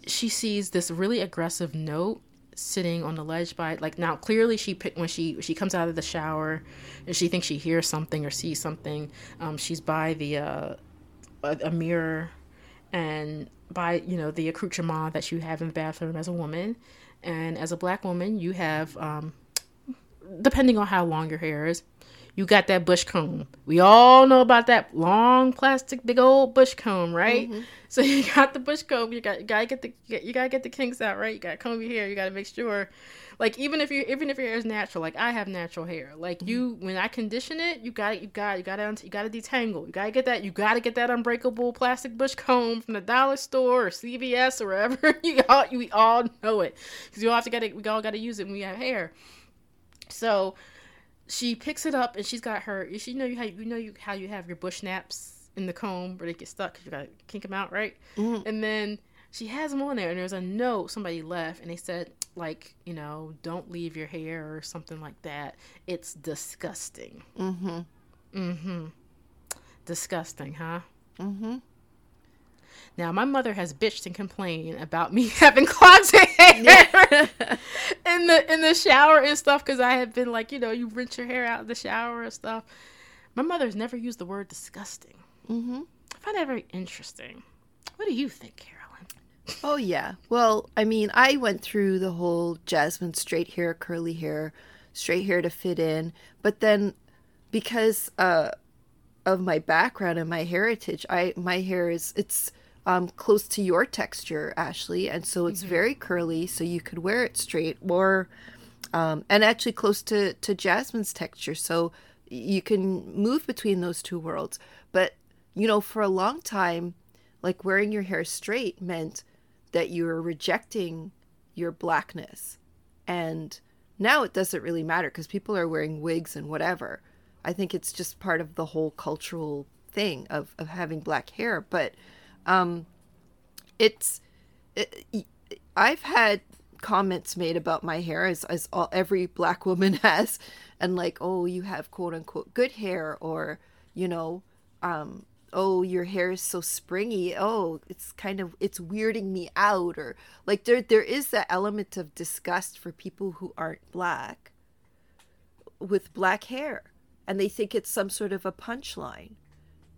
she sees this really aggressive note sitting on the ledge by like now clearly she picked when she she comes out of the shower and she thinks she hears something or sees something um she's by the uh a, a mirror and by you know the accoutrement that you have in the bathroom as a woman and as a black woman, you have, um, depending on how long your hair is, you got that bush comb. We all know about that long plastic big old bush comb, right? Mm-hmm. So you got the bush comb. You got you gotta get the you gotta get the kinks out, right? You gotta comb your hair. You gotta make sure, like even if you even if your hair is natural, like I have natural hair. Like mm-hmm. you, when I condition it, you got you got you got to you got to detangle. You gotta get that. You gotta get that unbreakable plastic bush comb from the dollar store or CVS or wherever. you all we all know it because you all have to get it. We all got to use it when we have hair. So she picks it up and she's got her. She know you how you know you how you have your bush naps in the comb where they get stuck. You gotta kink them out, right? Mm-hmm. And then she has them on there, and there's a note somebody left, and they said like you know don't leave your hair or something like that. It's disgusting. Mm-hmm. Mm-hmm. Disgusting, huh? Mm-hmm. Now my mother has bitched and complained about me having closet hair in the in the shower and stuff because I have been like you know you rinse your hair out in the shower and stuff. My mother has never used the word disgusting. Mm-hmm. I find that very interesting. What do you think, Carolyn? Oh yeah. Well, I mean, I went through the whole Jasmine straight hair, curly hair, straight hair to fit in, but then because uh, of my background and my heritage, I my hair is it's um, close to your texture, Ashley, and so it's very curly, so you could wear it straight, or um, and actually close to to Jasmine's texture, so you can move between those two worlds. But you know, for a long time, like wearing your hair straight meant that you were rejecting your blackness, and now it doesn't really matter because people are wearing wigs and whatever. I think it's just part of the whole cultural thing of, of having black hair. But um, it's it, I've had comments made about my hair as, as all, every black woman has and like oh you have quote unquote good hair or you know um, oh your hair is so springy oh it's kind of it's weirding me out or like there there is that element of disgust for people who aren't black with black hair and they think it's some sort of a punchline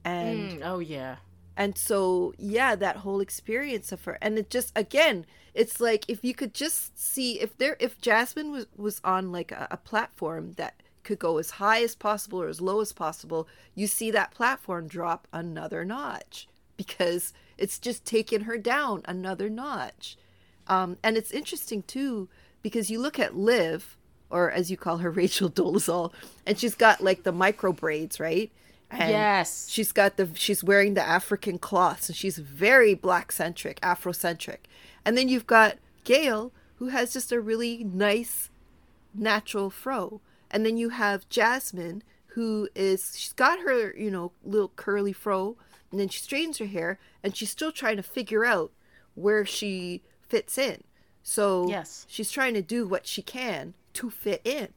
and Mm, oh yeah. And so, yeah, that whole experience of her, and it just again, it's like if you could just see if there, if Jasmine was was on like a, a platform that could go as high as possible or as low as possible, you see that platform drop another notch because it's just taken her down another notch. Um, and it's interesting too because you look at Liv, or as you call her, Rachel Dolezal, and she's got like the micro braids, right? And Yes. She's got the she's wearing the African cloths and she's very black centric, Afrocentric. And then you've got Gail who has just a really nice natural fro. And then you have Jasmine who is she's got her, you know, little curly fro and then she straightens her hair and she's still trying to figure out where she fits in. So Yes. she's trying to do what she can to fit in.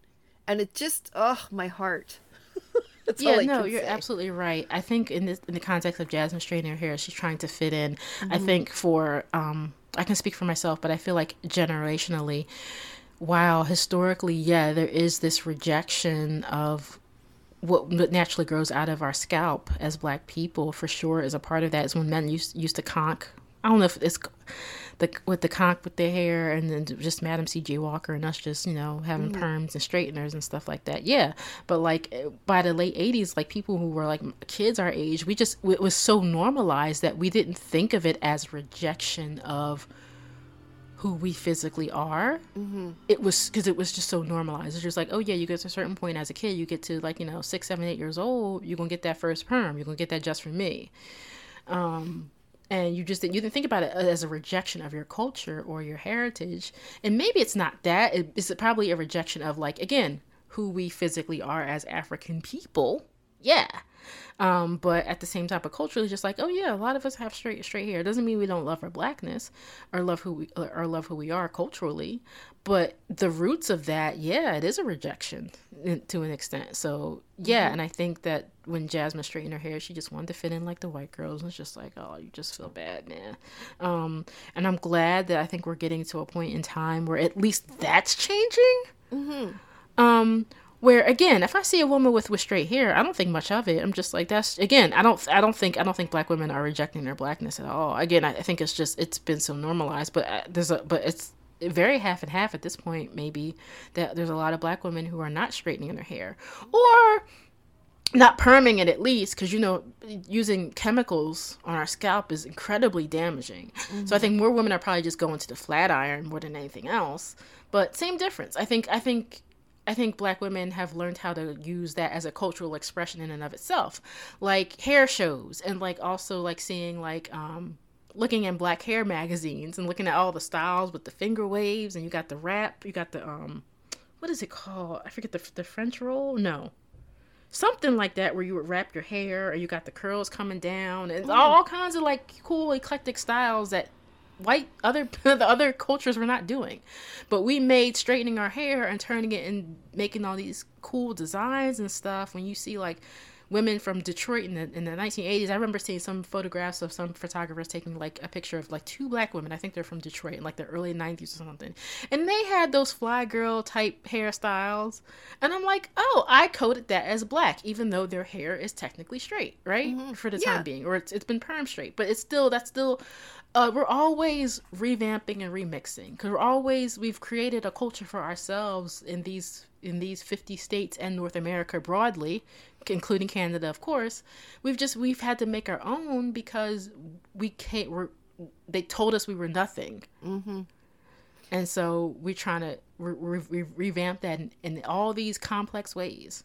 And it just oh my heart. That's yeah, I no, you're say. absolutely right. I think in this in the context of Jasmine straightening her hair, she's trying to fit in. I Mm-hmm. think for um I can speak for myself, but I feel like generationally, while historically, yeah, there is this rejection of what what naturally grows out of our scalp as black people for sure is a part of that is when men used used to conk I don't know if it's the with the conk with their hair and then just Madam C.J. Walker and us just you know having perms and straighteners and stuff like that. Yeah, but like eh, by the late '80s, like people who were like kids our age, we just it was so normalized that we didn't think of it as rejection of who we physically are. Mm-hmm. It was because it was just so normalized. It's just like, oh yeah, you get to a certain point as a kid, you get to like you know six, seven, eight years old, you're gonna get that first perm. You're gonna get that just for me. Um, and you just you didn't think about it as a rejection of your culture or your heritage. And maybe it's not that. It's probably a rejection of like again who we physically are as African people. Yeah. Um, but at the same time, but culturally, just like, oh yeah, a lot of us have straight straight hair. It doesn't mean we don't love our blackness or love who we or love who we are culturally. But the roots of that, yeah, it is a rejection to an extent. So yeah, and I think that when Jasmine straightened her hair, she just wanted to fit in like the white girls. And it's just like, oh, you just feel bad, man. Um, and I'm glad that I think we're getting to a point in time where at least that's changing. Um, where again, if I see a woman with with straight hair, I don't think much of it. I'm just like that's again, I don't I don't think I don't think black women are rejecting their blackness at all. Again, I, I think it's just it's been so normalized, but uh, there's a but it's very half and half at this point maybe that there's a lot of black women who are not straightening their hair or not perming it at least because you know using chemicals on our scalp is incredibly damaging. So i think more women are probably just going to the flat iron more than anything else. But same difference. I think i think i think black women have learned how to use that as a cultural expression in and of itself. Like hair shows and like also like seeing like um looking in black hair magazines and looking at all the styles with the finger waves and you got the wrap you got the um what is it called? I forget the, the french roll? No. Something like that where you would wrap your hair or you got the curls coming down. And all kinds of like cool eclectic styles that white other the other cultures were not doing. But we made straightening our hair and turning it and making all these cool designs and stuff. When you see like women from Detroit in the in the 1980s. I remember seeing some photographs of some photographers taking like a picture of like two black women. I think they're from Detroit in like the early 90s or something. And they had those fly girl type hairstyles. And I'm like, "Oh, I coded that as black even though their hair is technically straight, right? Mm-hmm. For the yeah. time being or it's it's been perm straight, but it's still that's still uh, we're always revamping and remixing because we're always we've created a culture for ourselves in these in these 50 states and North America broadly, including Canada, of course. We've just we've had to make our own because we can't. We're, they told us we were nothing, mm-hmm. and so we're trying to re- re- revamp that in, in all these complex ways.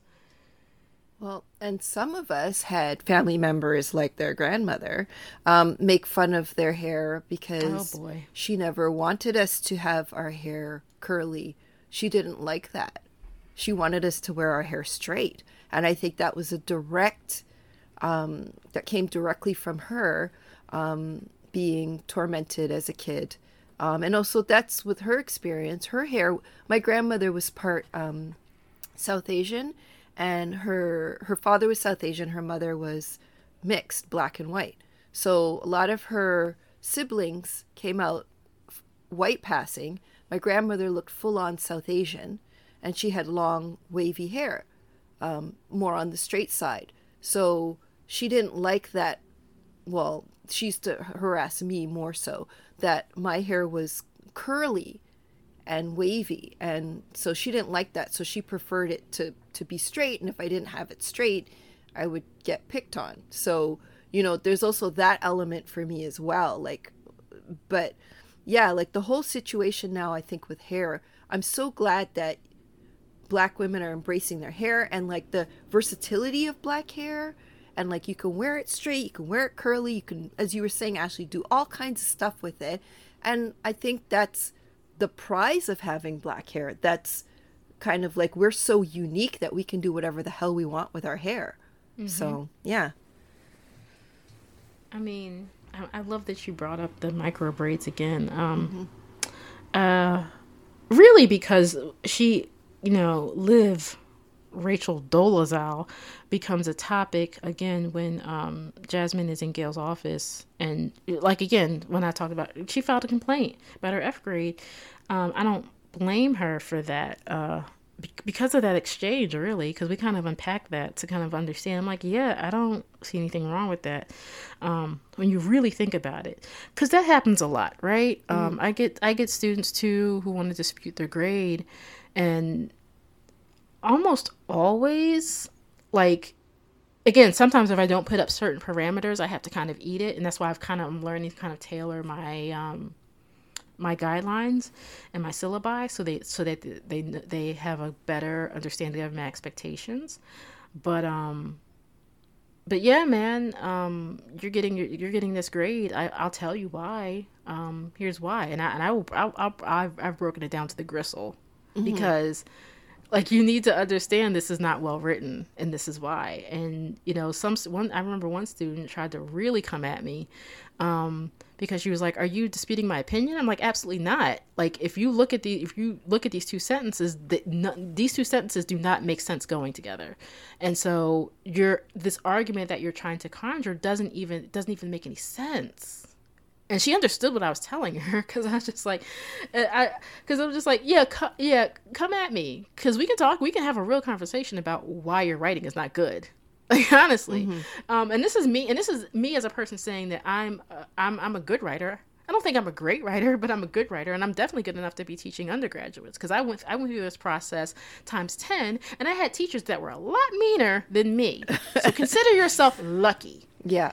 Well, and some of us had family members like their grandmother um, make fun of their hair because oh she never wanted us to have our hair curly. She didn't like that she wanted us to wear our hair straight. And I think that was a direct, um, that came directly from her um, being tormented as a kid. Um, and also, that's with her experience. Her hair, my grandmother was part um, South Asian, and her her father was South Asian. Her mother was mixed, black and white. So a lot of her siblings came out white passing. My grandmother looked full on South Asian, and she had long wavy hair, um, more on the straight side. So she didn't like that. Well, she used to harass me more so that my hair was curly and wavy, and so she didn't like that. So she preferred it to to be straight, and if I didn't have it straight, I would get picked on. So you know, there's also that element for me as well. Like, but yeah, like the whole situation now, I think with hair, I'm so glad that black women are embracing their hair and like the versatility of black hair. And like you can wear it straight you can wear it curly you can as you were saying ashley do all kinds of stuff with it. And i think that's the prize of having black hair. That's kind of like we're so unique that we can do whatever the hell we want with our hair. Mm-hmm. so yeah. I mean I, I, love that you brought up the micro braids again. Um mm-hmm. uh really because she you know, Liv Rachel Dolezal becomes a topic again when um, Jasmine is in Gail's office. And, like, again, when I talked about she filed a complaint about her F grade. Um, I don't blame her for that uh, because of that exchange, really, because we kind of unpack that to kind of understand. I'm like, yeah, I don't see anything wrong with that um, when you really think about it, because that happens a lot, right? Mm. Um, I get I get students too who want to dispute their grade, and almost always like again sometimes if i don't put up certain parameters i have to kind of eat it. And that's why i've kind of i'm learning to kind of tailor my um my guidelines and my syllabi so they so that they they have a better understanding of my expectations. But um but yeah man um you're getting you're getting this grade. I, i'll tell you why. Um here's why. And i and i will I'll, I'll, i've i've broken it down to the gristle mm-hmm. because like you need to understand this is not well written and this is why. And you know some one i remember one student tried to really come at me um, because she was like are you disputing my opinion? I'm like absolutely not. Like if you look at the if you look at these two sentences no, these two sentences do not make sense going together. And so your this argument that you're trying to conjure doesn't even doesn't even make any sense and she understood what I was telling her because I was just like, uh, I because I was just like, yeah, co- yeah, come at me because we can talk, we can have a real conversation about why your writing is not good. Like honestly, mm-hmm. um, and this is me, and this is me as a person saying that I'm uh, I'm I'm a good writer. I don't think I'm a great writer, but I'm a good writer, and I'm definitely good enough to be teaching undergraduates because I went I went through this process times ten, and I had teachers that were a lot meaner than me. So consider yourself lucky. Yeah.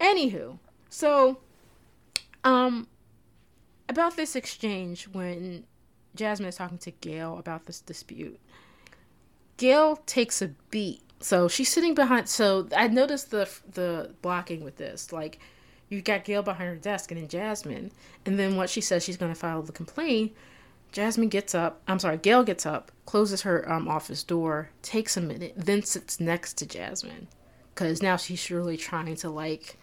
Anywho, so um, about this exchange when Jasmine is talking to Gail about this dispute, Gail takes a beat. So she's sitting behind. So I noticed the the blocking with this. Like you got Gail behind her desk and then Jasmine, and then what she says she's going to file the complaint. Jasmine gets up. I'm sorry, Gail gets up, closes her um, office door, takes a minute, then sits next to Jasmine, because now she's really trying to like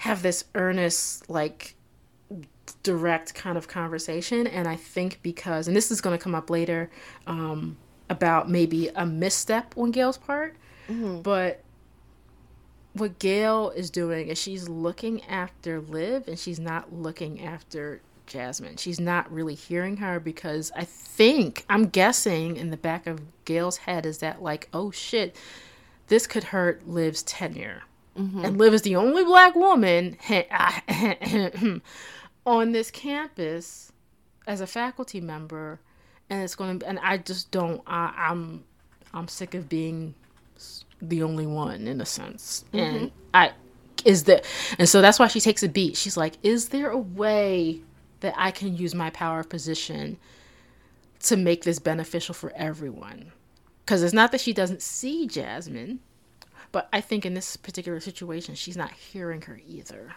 have this earnest like direct kind of conversation. And I think because, and this is going to come up later um, about maybe a misstep on Gail's part, mm-hmm. but what Gail is doing is she's looking after Liv and she's not looking after Jasmine. She's not really hearing her because I think, I'm guessing in the back of Gail's head is that, like, oh shit, this could hurt Liv's tenure. Mm-hmm. And Liv is the only black woman on this campus as a faculty member. And it's going to, and I just don't, I, I'm, I'm sick of being the only one in a sense. Mm-hmm. And I is there and so that's why she takes a beat. She's like, is there a way that I can use my power of position to make this beneficial for everyone? Because it's not that she doesn't see Jasmine, but I think in this particular situation, she's not hearing her either.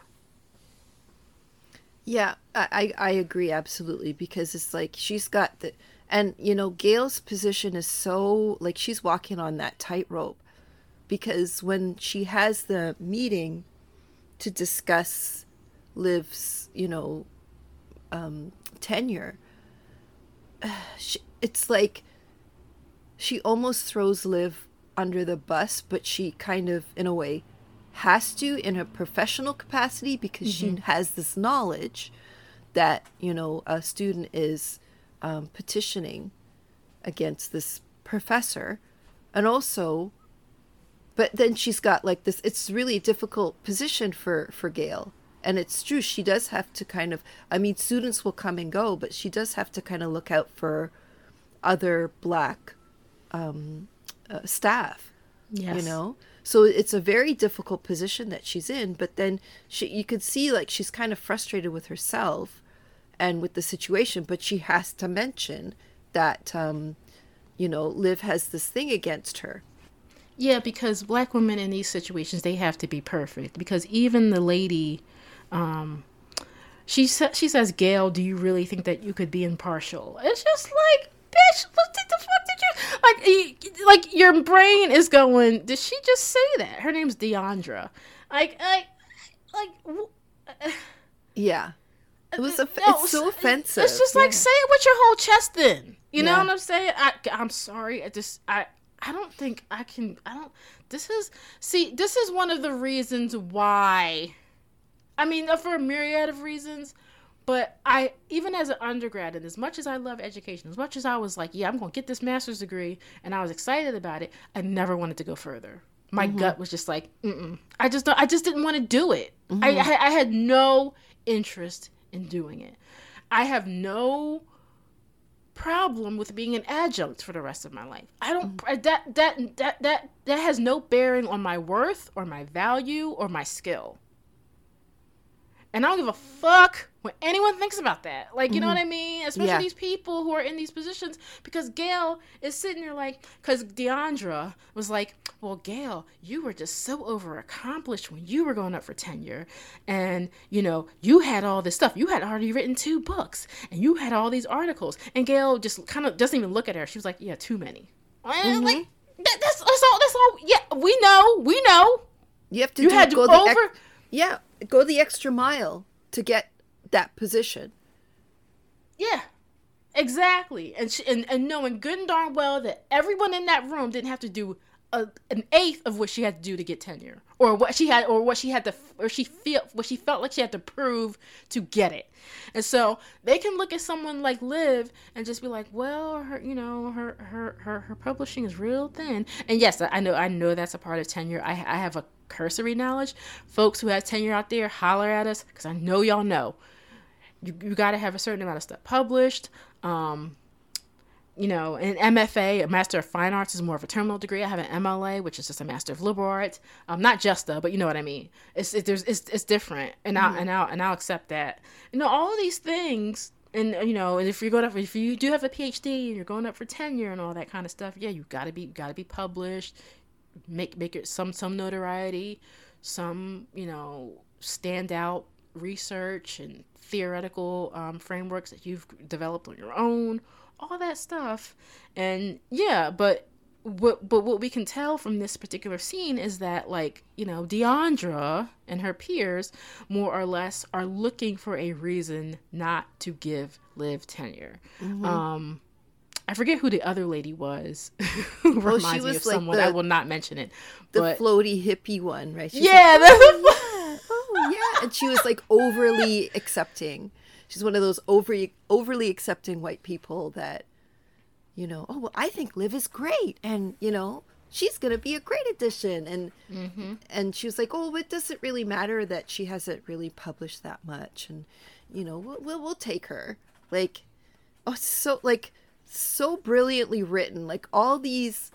Yeah, I, I agree absolutely because it's like she's got the and you know Gail's position is so like she's walking on that tightrope because when she has the meeting to discuss Liv's, you know, um, tenure, she, it's like she almost throws Liv under the bus, but she kind of, in a way, has to in her professional capacity because mm-hmm. she has this knowledge that, you know, a student is um, petitioning against this professor. And also, but then she's got like this it's really a difficult position for for gail and it's true she does have to kind of i mean students will come and go but she does have to kind of look out for other black um, uh, staff yes. you know so it's a very difficult position that she's in but then she you could see like she's kind of frustrated with herself and with the situation but she has to mention that um, you know liv has this thing against her yeah, because black women in these situations they have to be perfect. Because even the lady, um, she sa- she says, "Gail, do you really think that you could be impartial?" It's just like, bitch, what the fuck did you like? Like your brain is going. Did she just say that? Her name's Deandra. Like, I, like, yeah. It was a, no, it's so offensive. It's just like yeah. say it with your whole chest then. You yeah. know what I'm saying? I, I'm sorry. I just I I don't think I can. I don't. This is see. This is one of the reasons why. I mean, uh, for a myriad of reasons, but I even as an undergrad, and as much as I love education, as much as I was like, yeah, I'm going to get this master's degree, and I was excited about it, I never wanted to go further. My mm-hmm. gut was just like, Mm-mm. I just I just didn't want to do it. Mm-hmm. I, I I had no interest in doing it. I have no problem with being an adjunct for the rest of my life. I don't mm. that that that that that has no bearing on my worth or my value or my skill. And I don't give a fuck what anyone thinks about that. Like, you mm-hmm. know what I mean? Especially yeah. these people who are in these positions. Because Gail is sitting there like, because Deandra was like, well, Gail, you were just so over accomplished when you were going up for tenure. And, you know, you had all this stuff. You had already written two books and you had all these articles. And Gail just kind of doesn't even look at her. She was like, yeah, too many. Mm-hmm. Like, that, that's, that's all. That's all. Yeah, we know. We know. You have to you do, had to go over. Ex- yeah go the extra mile to get that position. Yeah, exactly. And she, and and knowing good and darn well that everyone in that room didn't have to do a, an eighth of what she had to do to get tenure, or what she had, or what she had to, or she feel what she felt like she had to prove to get it. And so they can look at someone like Liv and just be like, well, her, you know, her her her her publishing is real thin. And yes, I know I know that's a part of tenure. I I have a cursory knowledge. Folks who have tenure out there, holler at us because I know y'all know. You, you got to have a certain amount of stuff published. Um, you know, an MFA, a Master of Fine Arts, is more of a terminal degree. I have an MLA, which is just a Master of Liberal Arts. Um, not just though, but you know what I mean. It's it, there's it's, it's different, and mm-hmm. I and I and I'll accept that. You know, all of these things, and you know, and if you're going up, if you do have a PhD and you're going up for tenure and all that kind of stuff, yeah, you gotta be gotta be published make make it some some notoriety, some you know standout research and theoretical um, frameworks that you've developed on your own, all that stuff, and yeah, but what, but what we can tell from this particular scene is that, like, you know, Deandra and her peers, more or less, are looking for a reason not to give Liv tenure. Mm-hmm. Um, I forget who the other lady was. who Well, she reminds me was of like someone. the- I will not mention it. The but floaty hippie one, right? She's yeah, like, that's- oh, yeah, oh yeah, and she was like overly accepting. She's one of those overly overly accepting white people that, you know, oh well, I think Liv is great, and you know, she's gonna be a great addition, and mm-hmm. and she was like, oh, it doesn't really matter that she hasn't really published that much, and you know, we'll we'll, we'll take her, like, oh, so like so brilliantly written, like all these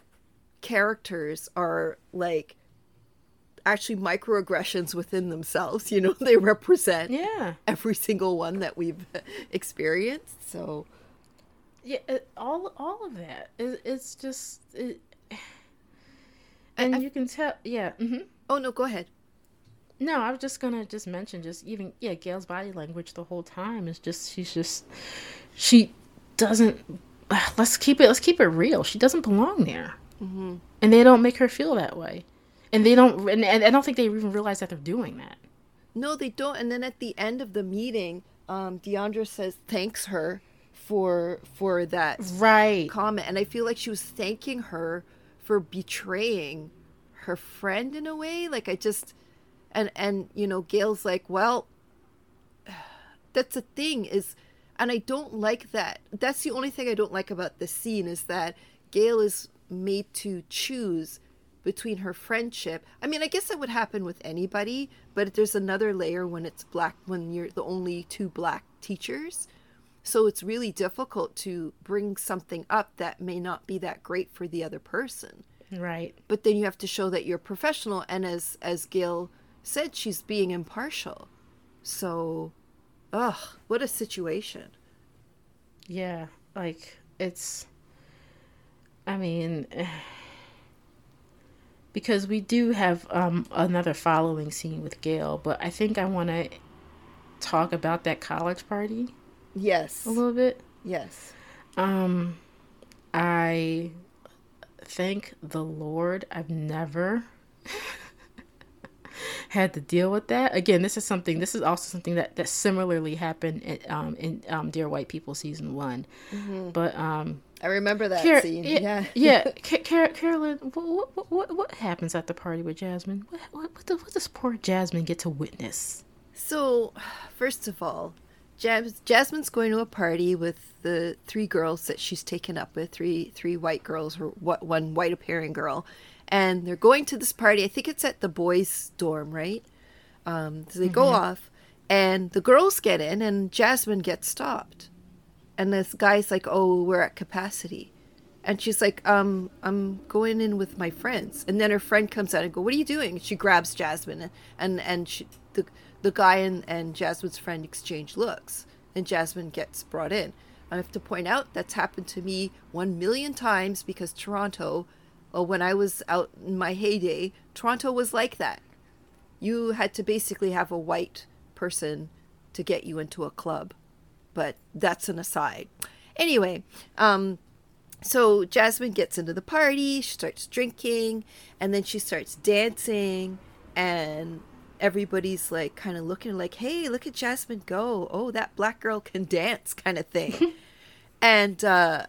characters are like actually microaggressions within themselves you know they represent yeah. every single one that we've experienced so Yeah, all all of that. It, it's just, it, and you can tell. Yeah. Mm-hmm. oh no go ahead No, I was just gonna just mention just even yeah, Gail's body language the whole time is just she's just she doesn't. Let's keep it. Let's keep it real. She doesn't belong there, mm-hmm. and they don't make her feel that way, and they don't. And, and I don't think they even realize that they're doing that. no they don't and then at the end of the meeting um deandra says thanks her for for that Right. comment and i feel like she was thanking her for betraying her friend in a way like i just and and you know gail's like well that's the thing is and i don't like that. That's the only thing i don't like about this scene is that gail is made to choose between her friendship. I mean i guess that would happen with anybody but there's another layer when it's black when you're the only two black teachers. So it's really difficult to bring something up that may not be that great for the other person. Right. but then you have to show that you're professional and as as gail said she's being impartial. So ugh what a situation Yeah. Like it's. I mean. Because we do have um, another following scene with Gail, but I think I want to talk about that college party yes a little bit. yes Um, I thank the Lord I've never had to deal with that. Again, this is something. This is also something that that similarly happened in, um, in um, Dear White People season one. But um, i remember that Car- scene yeah, yeah yeah. Ca- Car- Carolyn, what, what what what happens at the party with Jasmine? What what, what, does, what does poor Jasmine get to witness? So, first of all, Jas- Jasmine's going to a party with the three girls that she's taken up with three three white girls or what one white appearing girl, and they're going to this party. I think it's at the boys' dorm, right? Um, so they go off, and the girls get in, and Jasmine gets stopped, and this guy's like, "Oh, we're at capacity." And she's like, um, I'm going in with my friends. And then her friend comes out and go, What are you doing? She grabs Jasmine and and, and she, the the guy and, and Jasmine's friend exchange looks. And Jasmine gets brought in. I have to point out that's happened to me one million times because Toronto, uh, when I was out in my heyday, Toronto was like that. You had to basically have a white person to get you into a club. But that's an aside. Anyway, um, so Jasmine gets into the party, she starts drinking, and then she starts dancing, and everybody's like kind of looking like, hey, look at Jasmine go. Oh, that black girl can dance, kind of thing. and uh,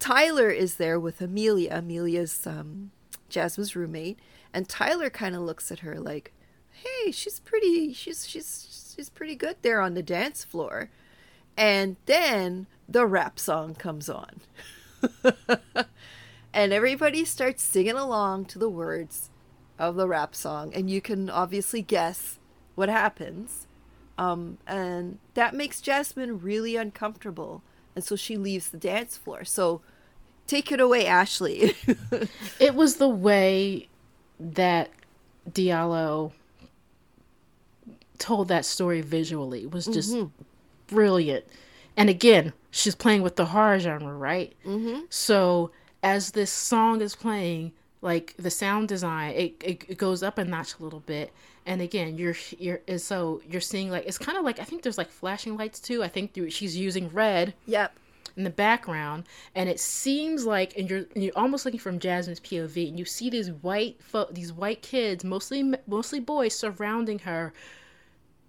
Tyler is there with Amelia. Amelia's um, Jasmine's roommate, and Tyler kind of looks at her like, hey, she's pretty, she's she's she's pretty good there on the dance floor. And then the rap song comes on. and everybody starts singing along to the words of the rap song and you can obviously guess what happens um, and that makes jasmine really uncomfortable and so she leaves the dance floor so take it away ashley It was the way that Diallo told that story visually was just brilliant. And again, she's playing with the horror genre, right? Mm-hmm. So as this song is playing, like the sound design, it, it, it goes up a notch a little bit. And again, you're you're so you're seeing like it's kind of like I think there's like flashing lights too. I think she's using red yep in the background, and it seems like, and you're you're almost looking from Jasmine's POV, and you see these white fo- these white kids, mostly mostly boys, surrounding her,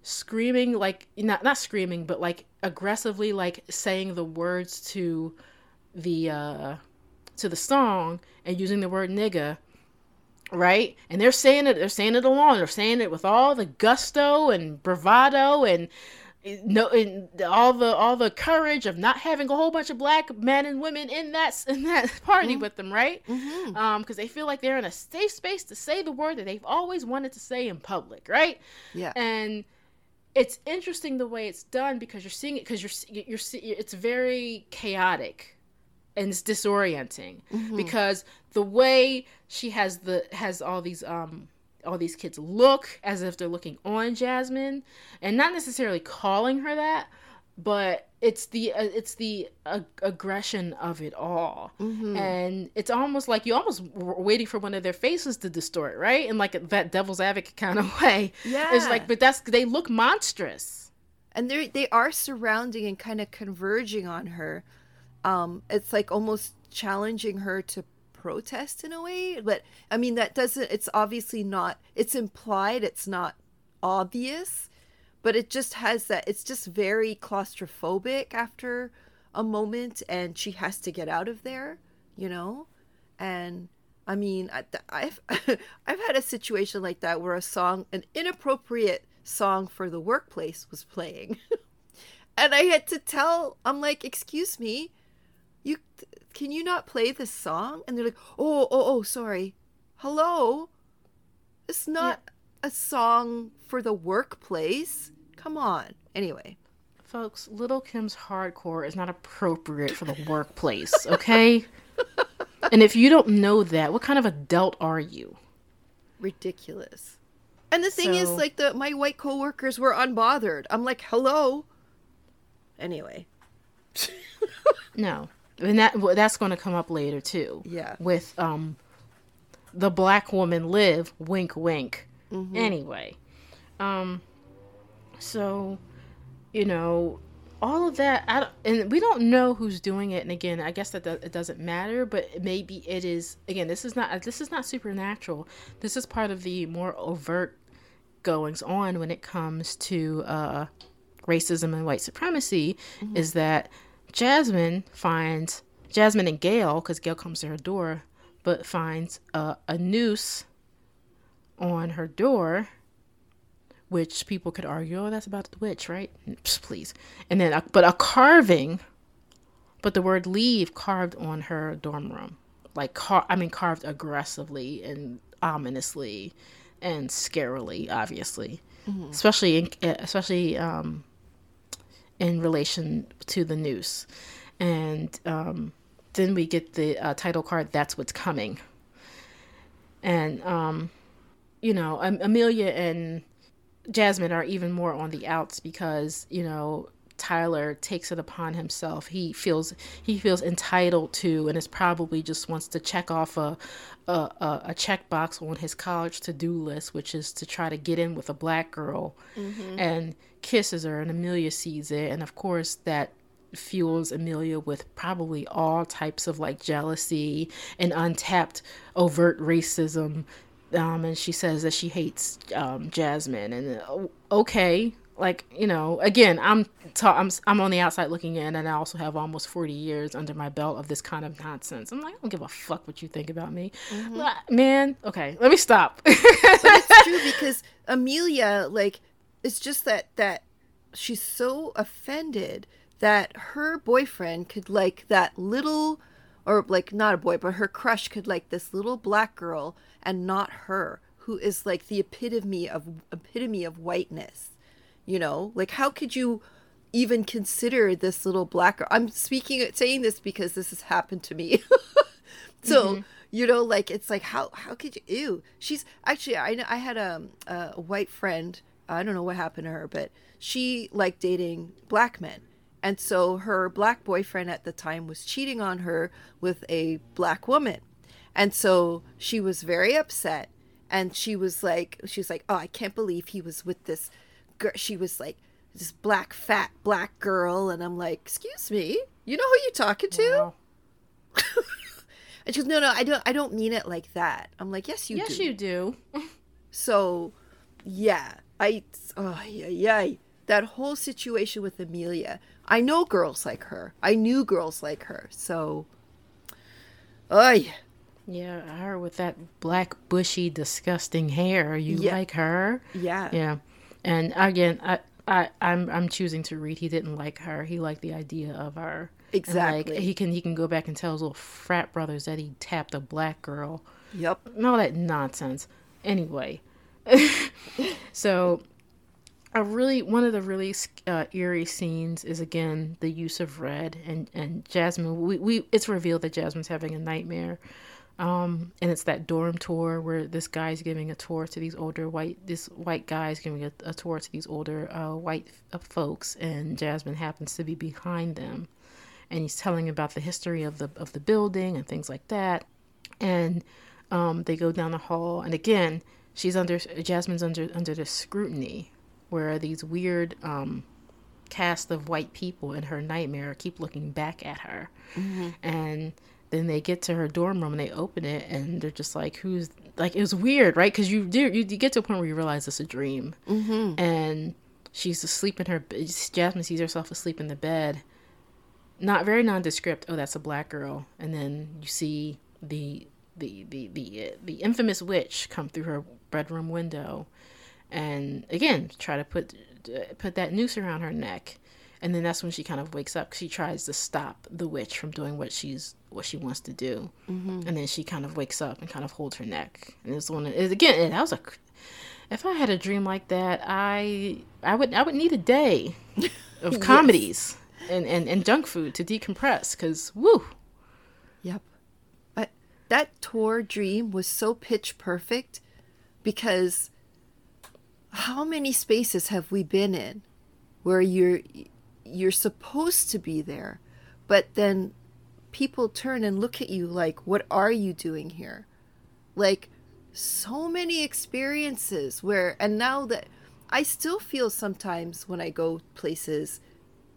screaming like not not screaming, but like aggressively like saying the words to the uh to the song and using the word nigga right? And they're saying it they're saying it along they're saying it with all the gusto and bravado and no and all the all the courage of not having a whole bunch of black men and women in that in that party mm-hmm. with them right mm-hmm. um because they feel like they're in a safe space to say the word that they've always wanted to say in public right yeah and it's interesting the way it's done because you're seeing it because you're you're it's very chaotic and it's disorienting mm-hmm. because the way she has the has all these um all these kids look as if they're looking on Jasmine and not necessarily calling her that but it's the uh, it's the uh, aggression of it all. Mm-hmm. and it's almost like you almost waiting for one of their faces to distort right? In like that devil's advocate kind of way. Yeah it's like but that's they look monstrous. And they they are surrounding and kind of converging on her. Um it's like almost challenging her to protest in a way but i mean that doesn't it's obviously not it's implied it's not obvious but it just has that it's just very claustrophobic after a moment and she has to get out of there you know? And i mean I, i've i've had a situation like that where a song an inappropriate song for the workplace was playing. And i had to tell i'm like excuse me you can you not play this song? And they're like, oh, oh, oh, sorry. Hello? It's not yeah. a song for the workplace. Come on. Anyway. Folks, Lil' Kim's hardcore is not appropriate for the workplace, okay? and if you don't know that, what kind of adult are you? Ridiculous. And the thing so... is, like, the my white coworkers were unbothered. I'm like, hello. Anyway. no and that that's going to come up later too. Yeah. With um, the black woman Liv wink wink. Mm-hmm. Anyway, um, so you know all of that I, and we don't know who's doing it and again i guess that it doesn't matter but maybe it is again this is not this is not supernatural this is part of the more overt goings on when it comes to uh, racism and white supremacy mm-hmm. is that Jasmine finds Jasmine and Gail, because Gail comes to her door, but finds a, a noose on her door, which people could argue, oh, that's about the witch, right? Please. And then, a, but a carving, but the word leave carved on her dorm room. Like, car- I mean, carved aggressively and ominously and scarily, obviously. Mm-hmm. Especially, in, especially, um, in relation to the noose. And um, then we get the uh, title card, That's What's Coming. And, um, you know, Amelia and Jasmine are even more on the outs because, you know, Tyler takes it upon himself. He feels he feels entitled to, and is probably just wants to check off a a, a checkbox on his college to do list, which is to try to get in with a black girl, mm-hmm. and kisses her, and Amelia sees it, and of course that fuels Amelia with probably all types of like jealousy and untapped overt racism. Um, and she says that she hates um, Jasmine, and uh, okay, like you know again i'm ta- I'm I'm on the outside looking in and I also have almost 40 years under my belt of this kind of nonsense. I'm like I don't give a fuck what you think about me. Mm-hmm. Man, okay, let me stop. but it's true because Amelia like it's just that that she's so offended that her boyfriend could like that little or like not a boy but her crush could like this little black girl and not her who is like the epitome of epitome of whiteness you know? Like how could you even consider this little black girl? I'm speaking saying this because this has happened to me. So mm-hmm. you know like it's like how how could you ew. She's actually i know i had a, a white friend. I don't know what happened to her but she liked dating black men. And so her black boyfriend at the time was cheating on her with a black woman. And so she was very upset. And she was like she was like oh i can't believe he was with this girl, she was like this black fat black girl and i'm like excuse me you know who you're talking to Wow. and she goes no no i don't i don't mean it like that i'm like yes you yes, do you do. so yeah i oh yeah yeah that whole situation with amelia i know girls like her i knew girls like her so oh yeah Yeah, her with that black, bushy, disgusting hair. You Yeah. like her? yeah Yeah. And again, I, I, I'm, I'm choosing to read. He didn't like her. He liked the idea of her. Exactly. like, he can, he can go back and tell his little frat brothers that he tapped a black girl. yep and all that nonsense. Anyway, so a really one of the really uh, eerie scenes is again the use of red and and Jasmine. We, we it's revealed that Jasmine's having a nightmare. Um, and it's that dorm tour where this guy's giving a tour to these older white, this white guy's giving a, a tour to these older uh, white uh, folks, and Jasmine happens to be behind them, and he's telling about the history of the of the building and things like that, and um, they go down the hall, and again, she's under Jasmine's under under the scrutiny, where these weird um, cast of white people in her nightmare keep looking back at her, and then they get to her dorm room and they open it, and they're just like, "Who's like?" It was weird, right? Because you do you, you get to a point where you realize it's a dream, mm-hmm. and she's asleep in her. Jasmine sees herself asleep in the bed, not very nondescript. Oh, that's a black girl, and then you see the the the the uh, the infamous witch come through her bedroom window, and again try to put uh, put that noose around her neck, and then that's when she kind of wakes up she tries to stop the witch from doing what she's what she wants to do, mm-hmm. and then she kind of wakes up and kind of holds her neck. And it's one it, again. That was a if I had a dream like that, I I would I would need a day of comedies and, and, and junk food to decompress because woo Yep. But that tour dream was so pitch perfect because how many spaces have we been in where you're you're supposed to be there, but then people turn and look at you like, "What are you doing here?" Like so many experiences where and now that I still feel sometimes when I go places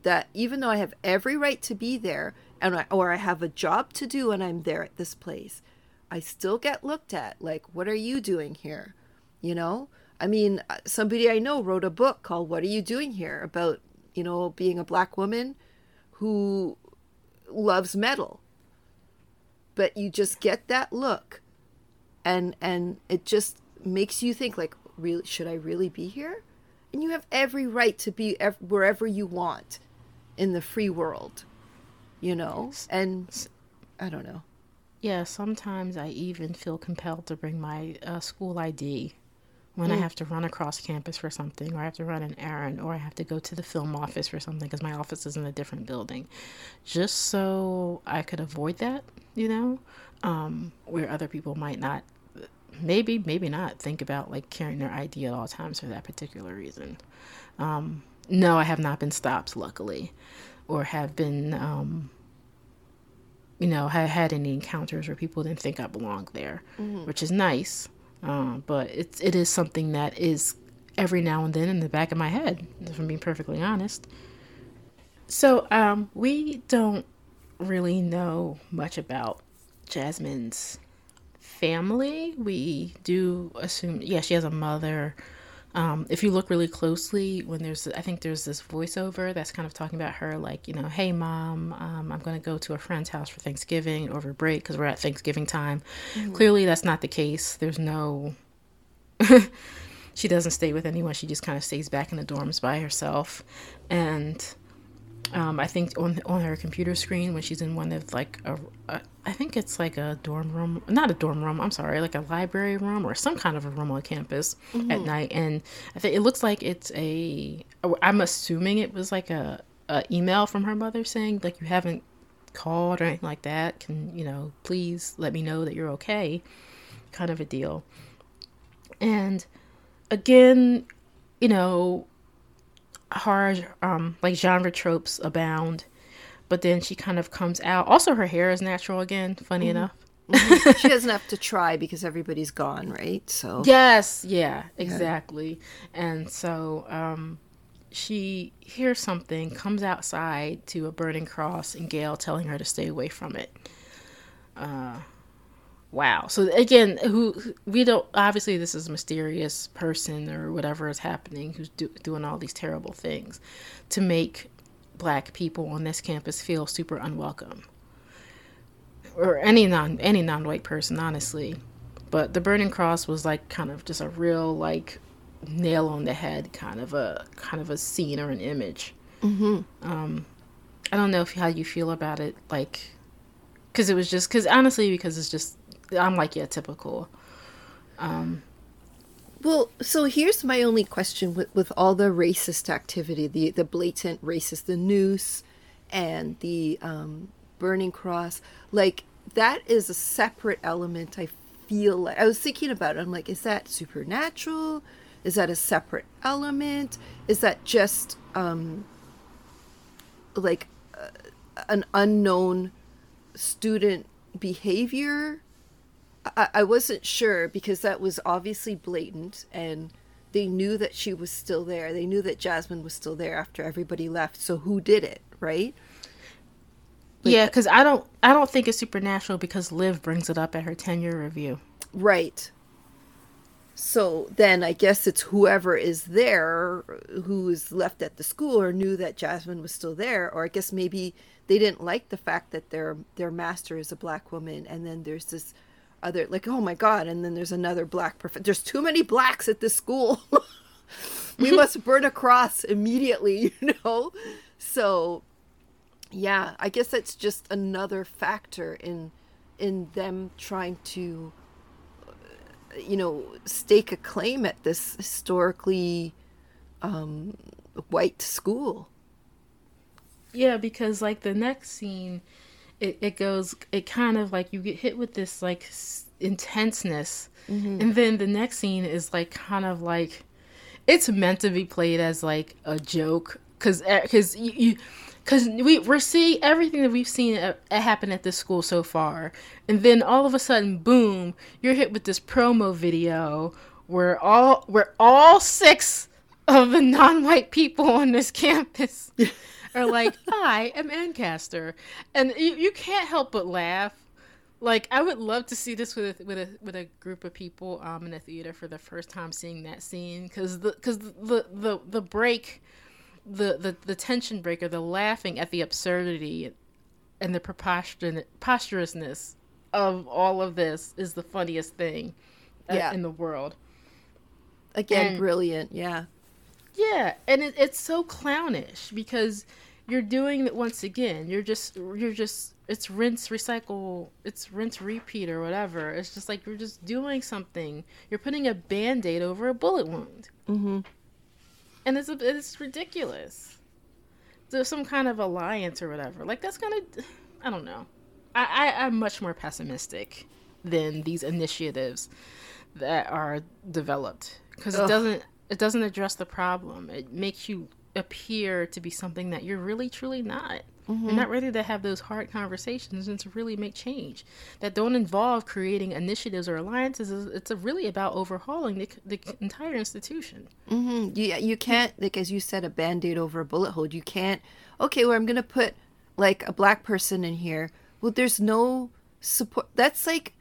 that even though I have every right to be there and I, or I have a job to do and I'm there at this place, I still get looked at like, what are you doing here? You know? I mean, uh, somebody I know wrote a book called What Are You Doing Here about, you know, being a black woman who loves metal. But you just get that look and and it just makes you think like, really should I really be here? And you have every right to be ev- wherever you want in the free world, you know? And I don't know. Yeah, sometimes I even feel compelled to bring my uh, school ID when I have to run across campus for something, or I have to run an errand, or I have to go to the film office for something because my office is in a different building, just so I could avoid that, you know, um, where other people might not, maybe, maybe not think about like carrying their ID at all times for that particular reason. Um, no, I have not been stopped, luckily, or have been. Um, you know, had had any encounters where people didn't think I belonged there, which is nice. Uh, but it's it is something that is every now and then in the back of my head, if I'm being perfectly honest. So um, we don't really know much about Jasmine's family. We do assume, yeah, she has a mother. Um, if you look really closely, when there's, I think there's this voiceover that's kind of talking about her, like, you know, hey, mom, um, I'm going to go to a friend's house for Thanksgiving over break because we're at Thanksgiving time. Clearly, that's not the case. There's no, she doesn't stay with anyone. She just kind of stays back in the dorms by herself. And um, I think on on her computer screen when she's in one of like a, a, I think it's like a dorm room, not a dorm room. I'm sorry, like a library room or some kind of a room on campus at night. And I think it looks like it's a. I'm assuming it was like a, a email from her mother saying like you haven't called or anything like that. Can you know please let me know that you're okay, kind of a deal. And again, you know, horror um like genre tropes abound but then she kind of comes out. Also her hair is natural again funny enough. She doesn't have to try because everybody's gone, right? So yes yeah exactly. And so um she hears something, comes outside to a burning cross, and Gail telling her to stay away from it. Uh, wow. So again, who we don't obviously this is a mysterious person or whatever is happening who's do, doing all these terrible things to make black people on this campus feel super unwelcome or any non any non-white person honestly but the burning cross was like kind of just a real like nail on the head kind of a kind of a scene or an image mm-hmm. um i don't know if how you feel about it like because it was just because honestly because it's just i'm like yeah typical um well, so here's my only question with, with all the racist activity, the, the blatant racist, the noose and the um, burning cross. Like, that is a separate element. I feel like I was thinking about it. I'm like, is that supernatural? Is that a separate element? Is that just um, like uh, an unknown student behavior? I, I wasn't sure because that was obviously blatant and they knew that she was still there. They knew that Jasmine was still there after everybody left. So who did it, right? Like, yeah, because I don't, I don't think it's supernatural because Liv brings it up at her tenure review. Right. So then I guess it's whoever is there who is left at the school or knew that Jasmine was still there, or I guess maybe they didn't like the fact that their their master is a black woman, and then there's this other like oh my god and then there's another black professor there's too many blacks at this school. We must burn a cross immediately you know? So yeah i guess that's just another factor in in them trying to uh, you know stake a claim at this historically um white school. Yeah because like the next scene it, it goes it kind of like you get hit with this like intenseness. Mm-hmm. and then the next scene is like kind of like it's meant to be played as like a joke. Because because eh, you because we we're seeing everything that we've seen uh, happen at this school so far. And then all of a sudden boom you're hit with this promo video where all where all six of the non-white people on this campus are like, I am Ancaster. And you, you can't help but laugh. Like I would love to see this with a, with a with a group of people um in a theater for the first time seeing that scene because the because the, the the break the, the the tension breaker the laughing at the absurdity and the preposterousness of all of this is the funniest thing yeah. in the world again and, brilliant yeah yeah and it, it's so clownish because you're doing it once again. You're just you're just it's rinse recycle it's rinse repeat or whatever. It's just like you're just doing something. You're putting a band-aid over a bullet wound. Mm-hmm. and it's it's ridiculous. There's some kind of alliance or whatever. Like that's kind of i don't know. I, I i'm much more pessimistic than these initiatives that are developed. Because it doesn't it doesn't address the problem. It makes you appear to be something that you're really truly not. Mm-hmm. You're not ready to have those hard conversations and to really make change that don't involve creating initiatives or alliances. It's really about overhauling the, the entire institution. Mm-hmm. You, you can't, like, as you said, a band aid over a bullet hole. You can't, okay, well, I'm going to put like a black person in here. Well, there's no support. That's like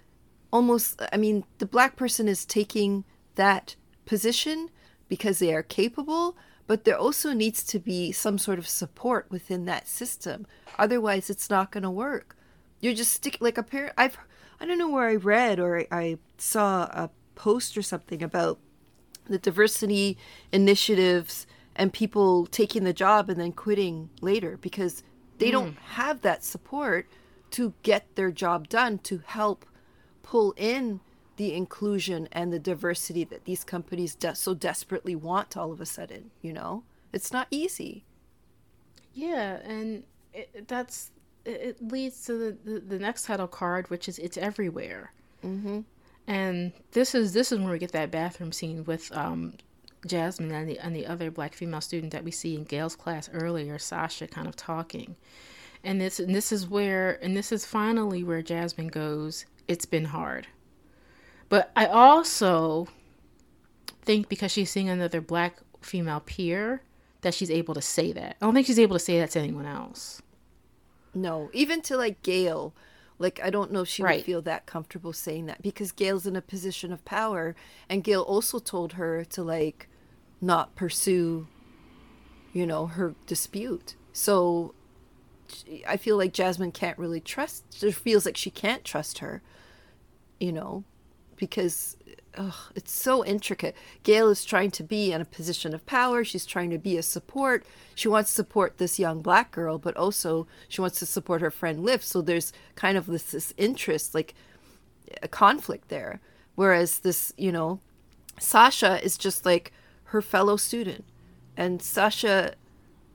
almost, I mean, the black person is taking that position because they are capable but there also needs to be some sort of support within that system. Otherwise, it's not going to work. You're just stick like a parent. I've I don't know where I read or I saw a post or something about the diversity initiatives and people taking the job and then quitting later because they mm. don't have that support to get their job done to help pull in the inclusion and the diversity that these companies de- so desperately want all of a sudden you know? It's not easy. Yeah and it, that's it leads to the, the, the, next title card which is it's everywhere. Mm-hmm. and this is this is where we get that bathroom scene with um, jasmine and the, and the other black female student that we see in Gail's class earlier sasha kind of talking. And this and this is where and this is finally where jasmine goes it's been hard but I also think because she's seeing another black female peer that she's able to say that. I don't think she's able to say that to anyone else. No, even to like Gail. Like I don't know if she Right. would feel that comfortable saying that because Gail's in a position of power and Gail also told her to like not pursue you know her dispute. So I feel like Jasmine can't really trust she feels like she can't trust her, you know, because ugh, it's so intricate. Gail is trying to be in a position of power. She's trying to be a support. She wants to support this young black girl, but also she wants to support her friend Liv. So there's kind of this, this interest, like a conflict there. Whereas this, you know, Sasha is just like her fellow student. And Sasha,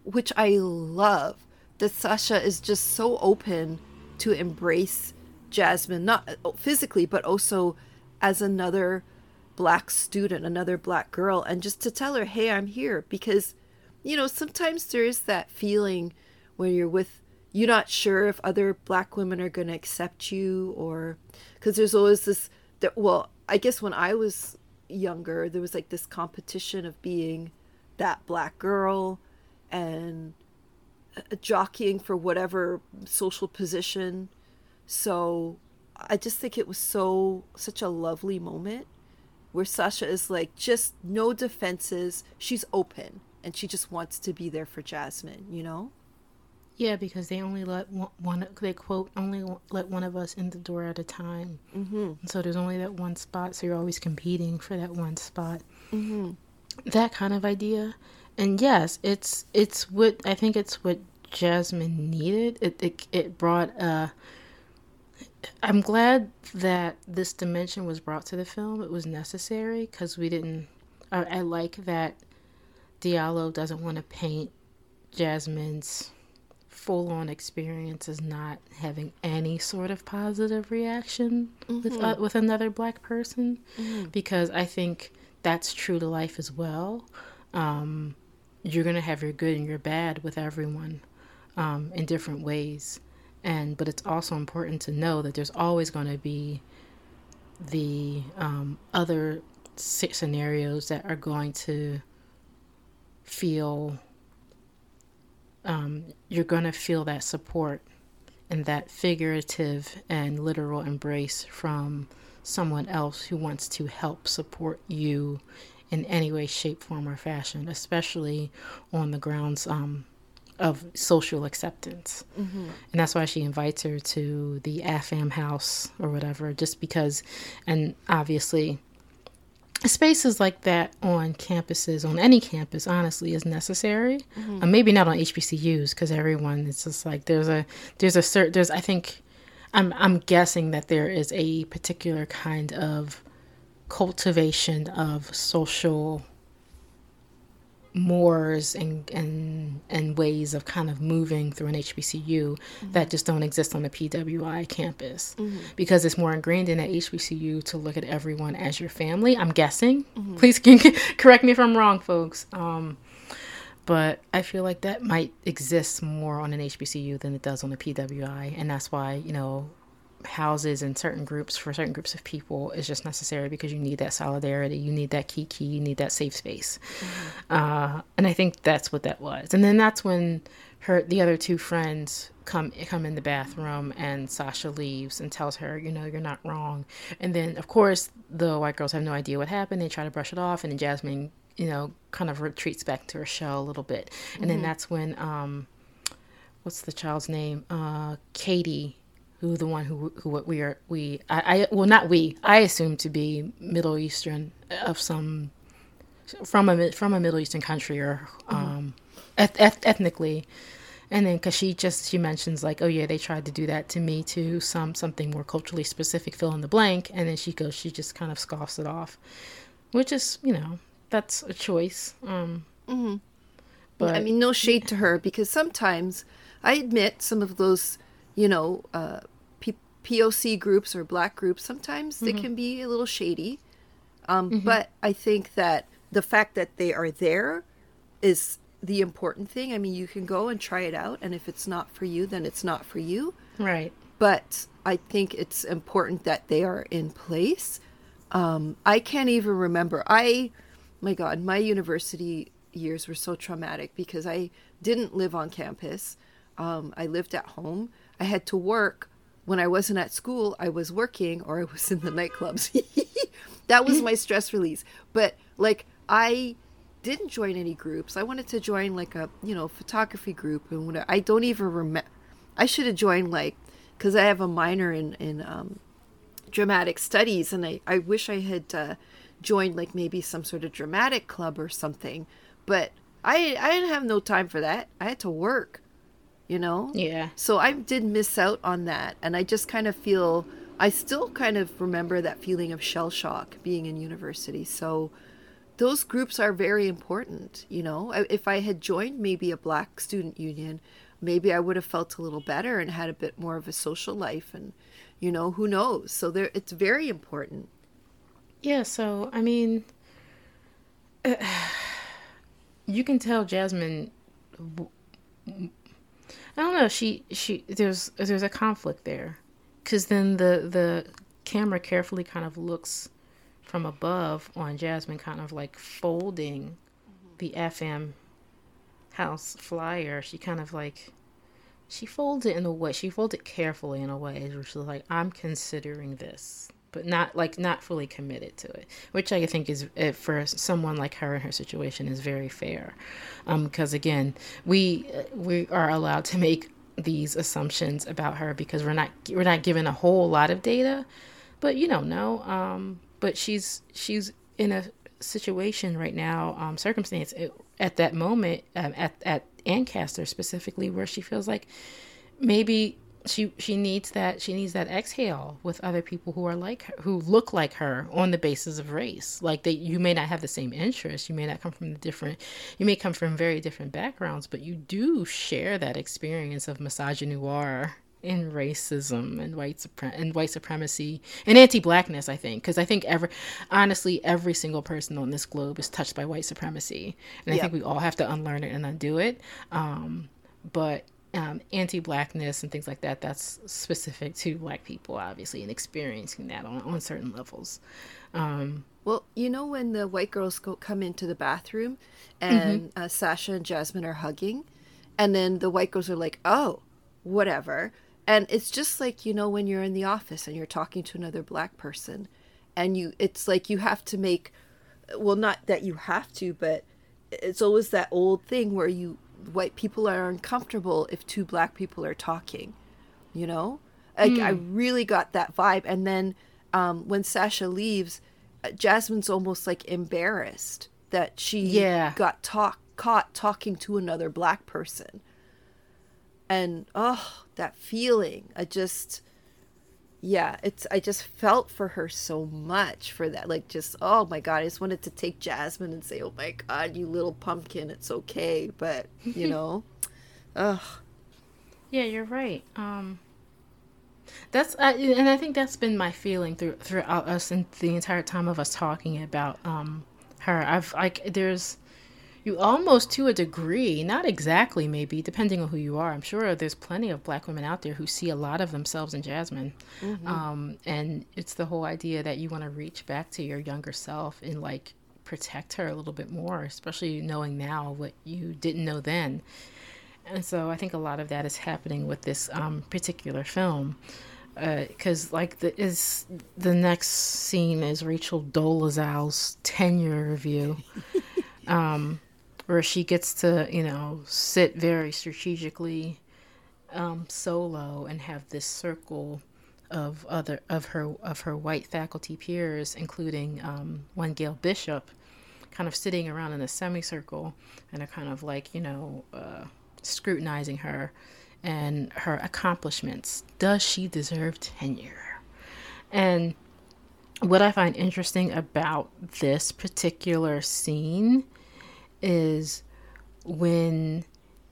which I love, that Sasha is just so open to embrace Jasmine, not uh, physically, but also as another black student, another black girl, and just to tell her, hey, I'm here. Because, you know, sometimes there is that feeling when you're with, you're not sure if other black women are going to accept you, or because there's always this, well, I guess when I was younger, there was like this competition of being that black girl and uh, jockeying for whatever social position. So I just think it was so such a lovely moment where Sasha is like just no defenses. She's open and she just wants to be there for Jasmine, you know? Yeah, because they only let one, one they quote only let one of us in the door at a time. Mm-hmm. So there's only that one spot, so you're always competing for that one spot. Mm-hmm. That kind of idea, and yes, it's it's what I think it's what Jasmine needed. It it, it brought a. I'm glad that this dimension was brought to the film. It was necessary because we didn't. I, I like that Diallo doesn't want to paint Jasmine's full on experience as not having any sort of positive reaction with uh, with another black person because I think that's true to life as well. Um, you're gonna have your good and your bad with everyone um, in different ways, and but it's also important to know that there's always going to be the um, other si- scenarios that are going to feel um, you're going to feel that support and that figurative and literal embrace from someone else who wants to help support you in any way, shape, form, or fashion, especially on the grounds um, of social acceptance. And that's why she invites her to the AFAM house or whatever, just because, and obviously, spaces like that on campuses, on any campus, honestly, is necessary. Uh, maybe not on HBCUs because everyone is just like there's a there's a certain there's I think I'm I'm guessing that there is a particular kind of cultivation of social mores and and and ways of kind of moving through an HBCU mm-hmm. that just don't exist on the PWI campus mm-hmm. because it's more ingrained in a HBCU to look at everyone as your family. I'm guessing. Mm-hmm. Please correct me if I'm wrong, folks. Um, but I feel like that might exist more on an HBCU than it does on a PWI, and that's why you know houses and certain groups for certain groups of people is just necessary because you need that solidarity, you need that key key, you need that safe space, uh, and I think that's what that was. And then that's when her the other two friends come come in the bathroom and Sasha leaves and tells her, you know, you're not wrong. And then of course the white girls have no idea what happened. They try to brush it off, and then Jasmine, you know, kind of retreats back to her shell a little bit. And then that's when um, what's the child's name? Uh, Katie, who the one who who what we are we I, I well not we I assume to be Middle Eastern of some from a from a Middle Eastern country or um eth- eth- ethnically. And then, cause she just she mentions like, oh yeah, they tried to do that to me too, some something more culturally specific, fill in the blank. And then she goes, she just kind of scoffs it off, which is you know that's a choice. Um, but I mean, no shade to her because sometimes I admit some of those, you know, uh, P- POC groups or black groups, sometimes they can be a little shady. Um, But I think that the fact that they are there is the important thing. I mean, you can go and try it out, and if it's not for you, then it's not for you. right, But I think it's important that they are in place. Um, I can't even remember. I, my God, my university years were so traumatic because I didn't live on campus. Um, I lived at home. I had to work when I wasn't at school. I was working or I was in the nightclubs. that was my stress release. But like I didn't join any groups. I wanted to join like a you know photography group, and when I don't even remember. I should have joined like because I have a minor in in um, dramatic studies, and I I wish I had uh, joined like maybe some sort of dramatic club or something, but I I didn't have no time for that. I had to work, you know. Yeah. So I did miss out on that, and I just kind of feel I still kind of remember that feeling of shell shock being in university. So those groups are very important, you know. If I had joined maybe a black student union, maybe I would have felt a little better and had a bit more of a social life and you know, who knows. So there it's very important. Yeah, so I mean uh, you can tell Jasmine I don't know, she she there's there's a conflict there cuz then the the camera carefully kind of looks from above on Jasmine kind of like folding the FM house flyer. She kind of like she folds it in a way she folds it carefully in a way where she's like, I'm considering this but not like not fully committed to it, which I think is eh, for someone like her in her situation is very fair, um, because again we eh, we are allowed to make these assumptions about her because we're not we're not given a whole lot of data, but you don't know. Um, but she's she's in a situation right now, um, circumstance eh, at that moment um, at at Ancaster specifically, where she feels like maybe she she needs that she needs that exhale with other people who are like her, who look like her on the basis of race. Like they you may not have the same interests you may not come from the different you may come from very different backgrounds but you do share that experience of misogynoir in racism and white supre- and white supremacy and anti-blackness i think. Because i think every honestly every single person on this globe is touched by white supremacy. And i think we all have to unlearn it and undo it. Um, but um, anti-blackness and things like that that's specific to black people obviously and experiencing that on, on certain levels um, well you know when the white girls go, come into the bathroom and mm-hmm. uh, sasha and jasmine are hugging and then the white girls are like oh whatever and it's just like you know when you're in the office and you're talking to another black person and you it's like you have to make well not that you have to but it's always that old thing where you white people are uncomfortable if two black people are talking you know like mm. i hmm. really got that vibe and then um, when sasha leaves uh, jasmine's almost like embarrassed that she yeah. got talk caught talking to another black person and oh that feeling i just yeah, it's I just felt for her so much for that. Like just oh my god, I just wanted to take Jasmine and say, "Oh my god, you little pumpkin, it's okay." But, you know, ugh. Yeah, you're right. Um that's uh, and I think that's been my feeling through throughout us and the entire time of us talking about um her. I've like there's you almost to a degree, not exactly maybe, depending on who you are. I'm sure there's plenty of black women out there who see a lot of themselves in Jasmine. Mm-hmm. Um, and it's the whole idea that you want to reach back to your younger self and like protect her a little bit more, especially knowing now what you didn't know then. And so I think a lot of that is happening with this um, particular film because uh, like the is the next scene is Rachel Dolezal's tenure review, um, where she gets to you know sit very strategically um, solo and have this circle of other of her of her white faculty peers, including um, one Gail Bishop, kind of sitting around in a semicircle and are kind of like you know uh, scrutinizing her and her accomplishments. Does she deserve tenure? And what I find interesting about this particular scene is when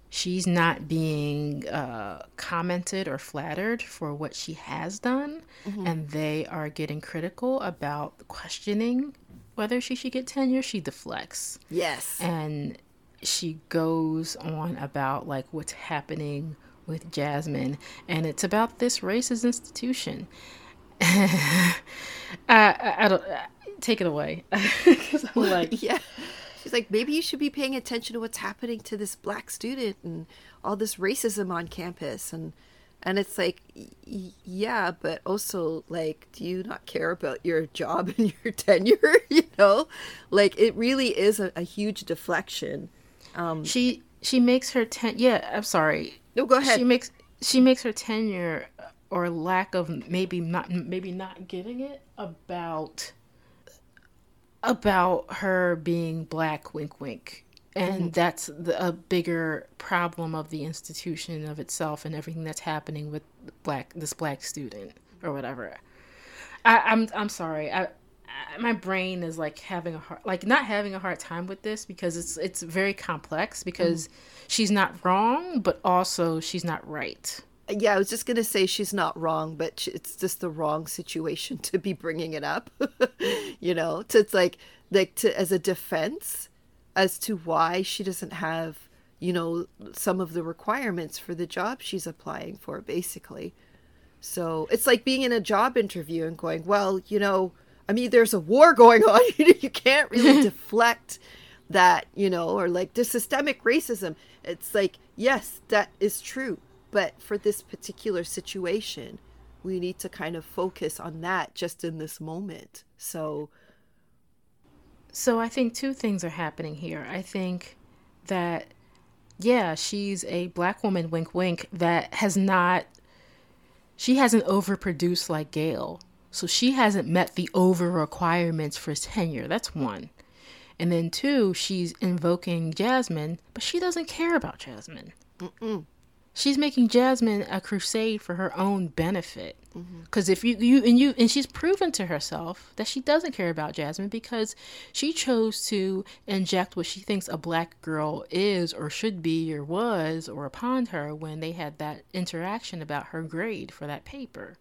she's not being uh, commented or flattered for what she has done, mm-hmm. and they are getting critical about questioning whether she should get tenure, she deflects. Yes. And she goes on about like what's happening with Jasmine, and it's about this racist institution. I, I, I, don't take it away because I'm like, yeah she's like, maybe you should be paying attention to what's happening to this black student and all this racism on campus. And and it's like yeah but also like do you not care about your job and your tenure? You know? Like it really is a, a huge deflection. Um she she makes her ten yeah i'm sorry. No go ahead. She makes she makes her tenure or lack of maybe not maybe not getting it about about her being black wink wink and mm-hmm. that's the, a bigger problem of the institution of itself and everything that's happening with black this black student or whatever I, I'm I'm sorry I, I my brain is like having a hard like not having a hard time with this because it's it's very complex because mm. she's not wrong but also she's not right yeah, I was just going to say she's not wrong, but it's just the wrong situation to be bringing it up. you know, to it's like like to as a defense as to why she doesn't have, you know, some of the requirements for the job she's applying for basically. So, it's like being in a job interview and going, "Well, you know, I mean, there's a war going on. you can't really deflect that, you know, or like the systemic racism. It's like, yes, that is true but for this particular situation, we need to kind of focus on that just in this moment. So so I think two things are happening here. I think that yeah, she's a black woman wink wink that has not she hasn't overproduced like Gail. So she hasn't met the over requirements for tenure. That's one. And then two, she's invoking Jasmine, but she doesn't care about Jasmine. Mm-mm she's making Jasmine a crusade for her own benefit. Because mm-hmm. if you you and you and she's proven to herself that she doesn't care about Jasmine because she chose to inject what she thinks a black girl is or should be or was or upon her when they had that interaction about her grade for that paper.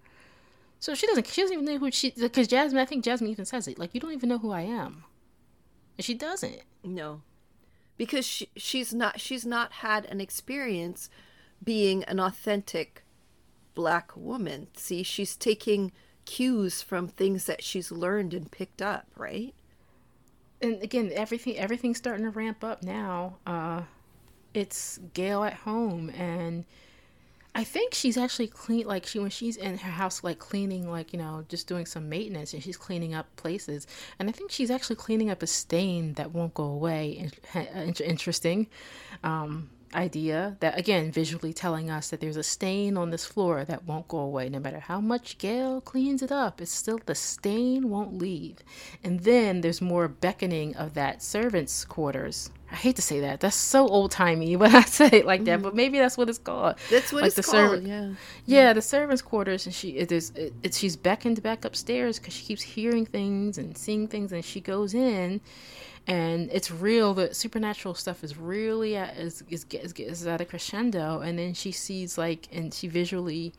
So she doesn't she doesn't even know who she because Jasmine I think Jasmine even says it like you don't even know who I am. And she doesn't. No. Because she she's not she's not had an experience being an authentic black woman. See, she's taking cues from things that she's learned and picked up, right? And again, everything everything's starting to ramp up now. Uh it's Gail at home and I think she's actually clean like she when she's in her house like cleaning like you know just doing some maintenance and she's cleaning up places and I think she's actually cleaning up a stain that won't go away. Interesting. Um, idea that again visually telling us that there's a stain on this floor that won't go away. No matter how much Gail cleans it up it's still the stain won't leave. And then there's more beckoning of that servants quarters. I hate to say that. That's so old timey when I say it like that mm-hmm. but maybe that's what it's called. That's what like it's the called servant, yeah. Yeah the servants quarters and she it is it, it she's beckoned back upstairs because she keeps hearing things and seeing things and she goes in and it's real. The supernatural stuff is really at is is, is, is at a crescendo, and then she sees like and she visually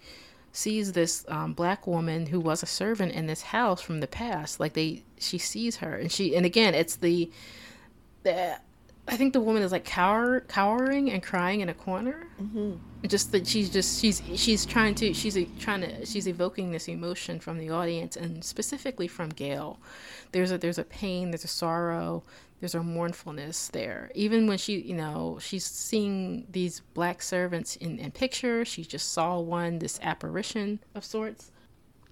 sees this um, black woman who was a servant in this house from the past. Like they, she sees her, and she and again, it's the the I think the woman is like cower, cowering and crying in a corner. Mm-hmm. Just that she's just she's she's trying to she's a, trying to she's evoking this emotion from the audience and specifically from Gail. There's a there's a pain, there's a sorrow, there's a mournfulness there. Even when she you know she's seeing these black servants in, in pictures, she just saw one this apparition of sorts.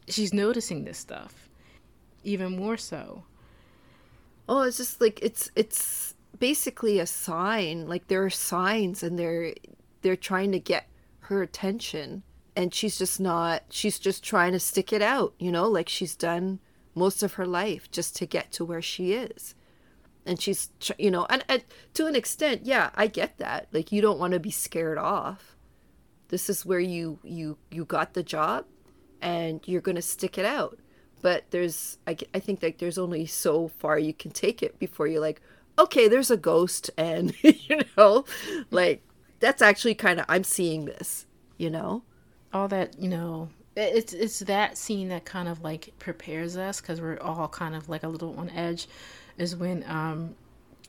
She's noticing this stuff, even more so. Oh, it's just like it's it's basically a sign like there are signs and they're they're trying to get her attention and she's just not she's just trying to stick it out you know like she's done most of her life just to get to where she is. And she's you know and, and to an extent yeah i get that. Like you don't want to be scared off. This is where you you you got the job and you're going to stick it out. But there's I, I think like there's only so far you can take it before you're like okay, there's a ghost, and you know, like that's actually kind of I'm seeing this, you know, all that you know. It's it's that scene that kind of like prepares us because we're all kind of like a little on edge, is when um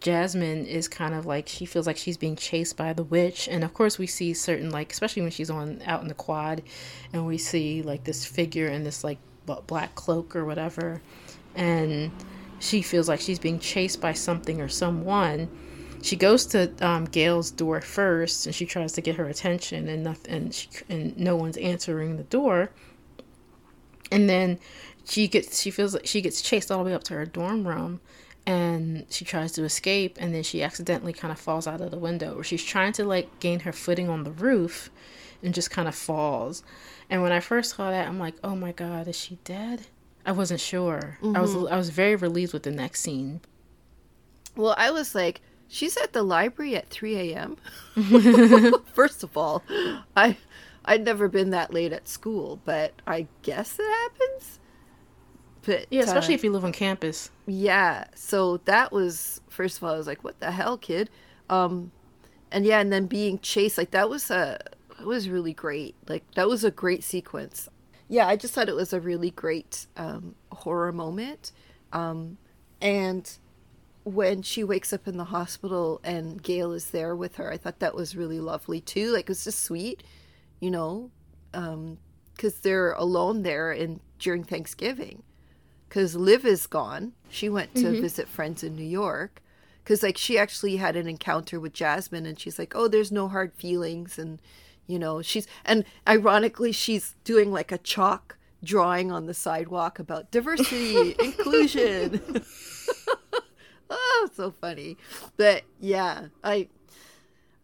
Jasmine is kind of like she feels like she's being chased by the witch, and of course we see certain like especially when she's on out in the quad, and we see like this figure in this like black cloak or whatever, and she feels like she's being chased by something or someone. She goes to um, Gail's door first, and she tries to get her attention, and nothing, and, she, and no one's answering the door. And then she gets, she feels like she gets chased all the way up to her dorm room, and she tries to escape, and then she accidentally kind of falls out of the window, or she's trying to like gain her footing on the roof, and just kind of falls. And when I first saw that, I'm like, oh my god, is she dead? I wasn't sure. Mm-hmm. I was I was very relieved with the next scene. Well, I was like, she's at the library at 3 a.m. First of all, I I'd never been that late at school, but I guess it happens. But yeah, especially uh, if you live on campus. Yeah, so that was first of all, I was like, "What the hell, kid?" Um, and yeah, and then being chased like that was a was really great. Like that was a great sequence yeah, I just thought it was a really great um, horror moment. Um, and when she wakes up in the hospital and Gail is there with her, I thought that was really lovely too. Like it was just sweet, you know, because um, they're alone there and during Thanksgiving. Because Liv is gone. She went to mm-hmm. visit friends in New York. Because like she actually had an encounter with Jasmine, and she's like, "Oh, there's no hard feelings," and you know she's and ironically she's doing like a chalk drawing on the sidewalk about diversity inclusion. Oh so funny. But yeah i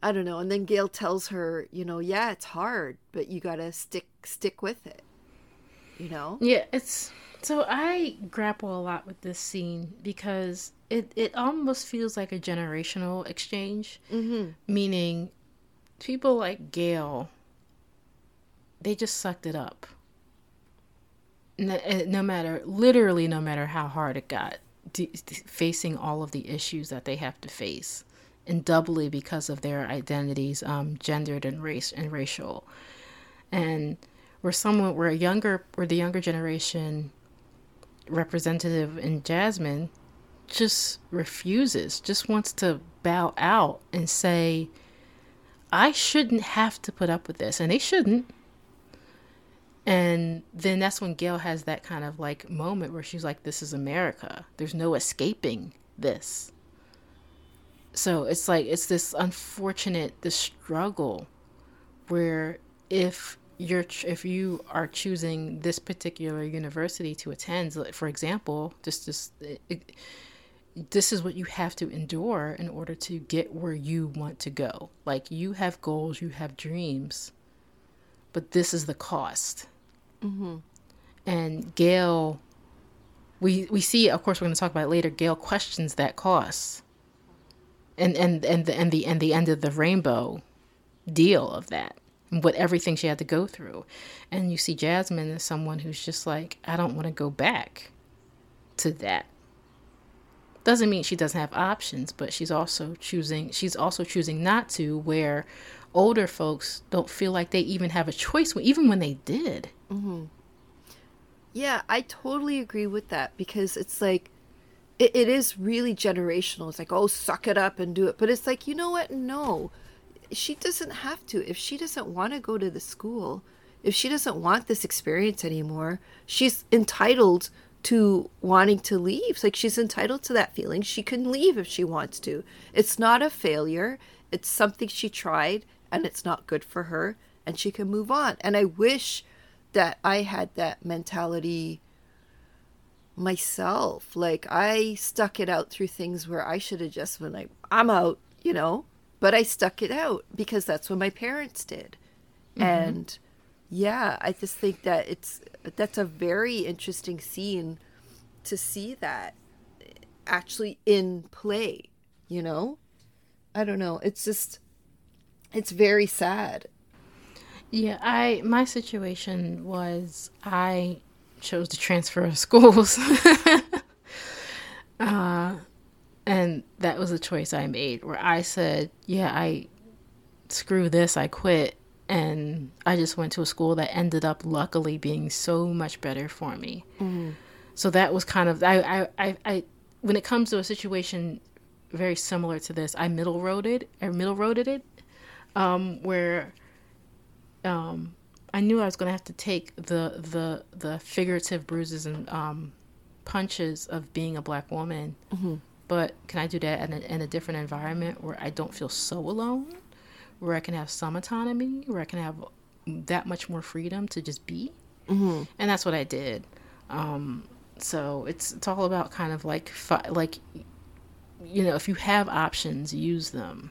i don't know. And then gail tells her you know yeah it's hard but you gotta stick stick with it you know? Yeah it's so i grapple a lot with this scene because it it almost feels like a generational exchange. Mm-hmm. meaning people like Gail, they just sucked it up. No, eh, no matter, literally, no matter how hard it got, facing all of the issues that they have to face, and doubly because of their identities, um, gendered and race and racial, and we're someone, we're a younger, we're the younger generation representative in Jasmine, just refuses, just wants to bow out and say, I shouldn't have to put up with this, and they shouldn't. And then that's when Gail has that kind of like moment where she's like, This is America. There's no escaping this. So it's like, it's this unfortunate, this struggle where if you're, if you are choosing this particular university to attend, for example, just, just, it, this is what you have to endure in order to get where you want to go. Like you have goals, you have dreams, but this is the cost. Mm-hmm. And Gail, we we see, of course, we're going to talk about later. Gail questions that cost, and and and the and the and the end of the rainbow deal of that, and what everything she had to go through. And you see Jasmine as someone who's just like, I don't want to go back to that doesn't mean she doesn't have options, but she's also choosing she's also choosing not to where older folks don't feel like they even have a choice even when they did. Mm-hmm. Yeah, I totally agree with that because it's like it, it is really generational. It's like, oh, suck it up and do it. But it's like, you know what? No, she doesn't have to. If she doesn't want to go to the school, if she doesn't want this experience anymore, she's entitled to wanting to leave. Like she's entitled to that feeling. She can leave if she wants to. It's not a failure. It's something she tried and it's not good for her and she can move on. And I wish that I had that mentality myself. Like I stuck it out through things where I should have just been like, I'm out, you know, but I stuck it out because that's what my parents did. Mm-hmm. And yeah, I just think that it's that's a very interesting scene to see that actually in play, you know? I don't know. It's just it's very sad. Yeah, I my situation was I chose to transfer schools. uh and that was a choice I made where I said, yeah, I screw this, I quit and I just went to a school that ended up luckily being so much better for me. Mm. So that was kind of I, I I when it comes to a situation very similar to this, I middle roaded or middle roaded it, um, where um, I knew I was going to have to take the the the figurative bruises and um, punches of being a black woman, mm-hmm. but can I do that in a, in a different environment where I don't feel so alone, where I can have some autonomy, where I can have that much more freedom to just be? Mm-hmm. And that's what I did. Um, so it's it's all about kind of like fi- like you know if you have options, use them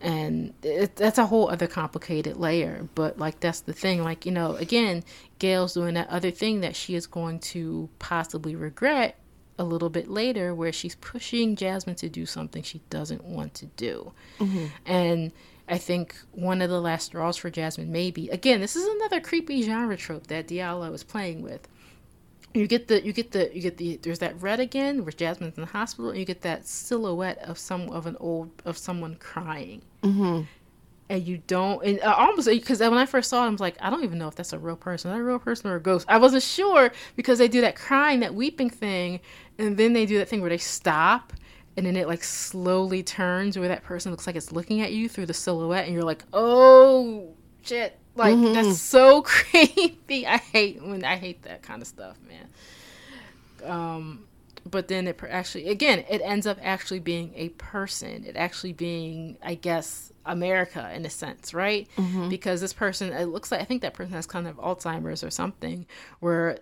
and it, that's a whole other complicated layer but like that's the thing like you know again gail's doing that other thing that she is going to possibly regret a little bit later where she's pushing jasmine to do something she doesn't want to do mm-hmm. and i think one of the last straws for jasmine maybe. Again this is another creepy genre trope that diallo is playing with. You get the you get the you get the there's that red again where Jasmine's in the hospital and you get that silhouette of some of an old of someone crying. Mm-hmm. and you don't and I almost because when I first saw it I was like I don't even know if that's a real person. Is that a real person or a ghost? I wasn't sure because they do that crying that weeping thing and then they do that thing where they stop and then it like slowly turns where that person looks like it's looking at you through the silhouette and you're like oh shit like mm-hmm. that's so creepy. I hate when I hate that kind of stuff, man. Um, but then it actually again it ends up actually being a person. It actually being, I guess, America in a sense, right? Mm-hmm. Because this person, it looks like I think that person has kind of Alzheimer's or something, where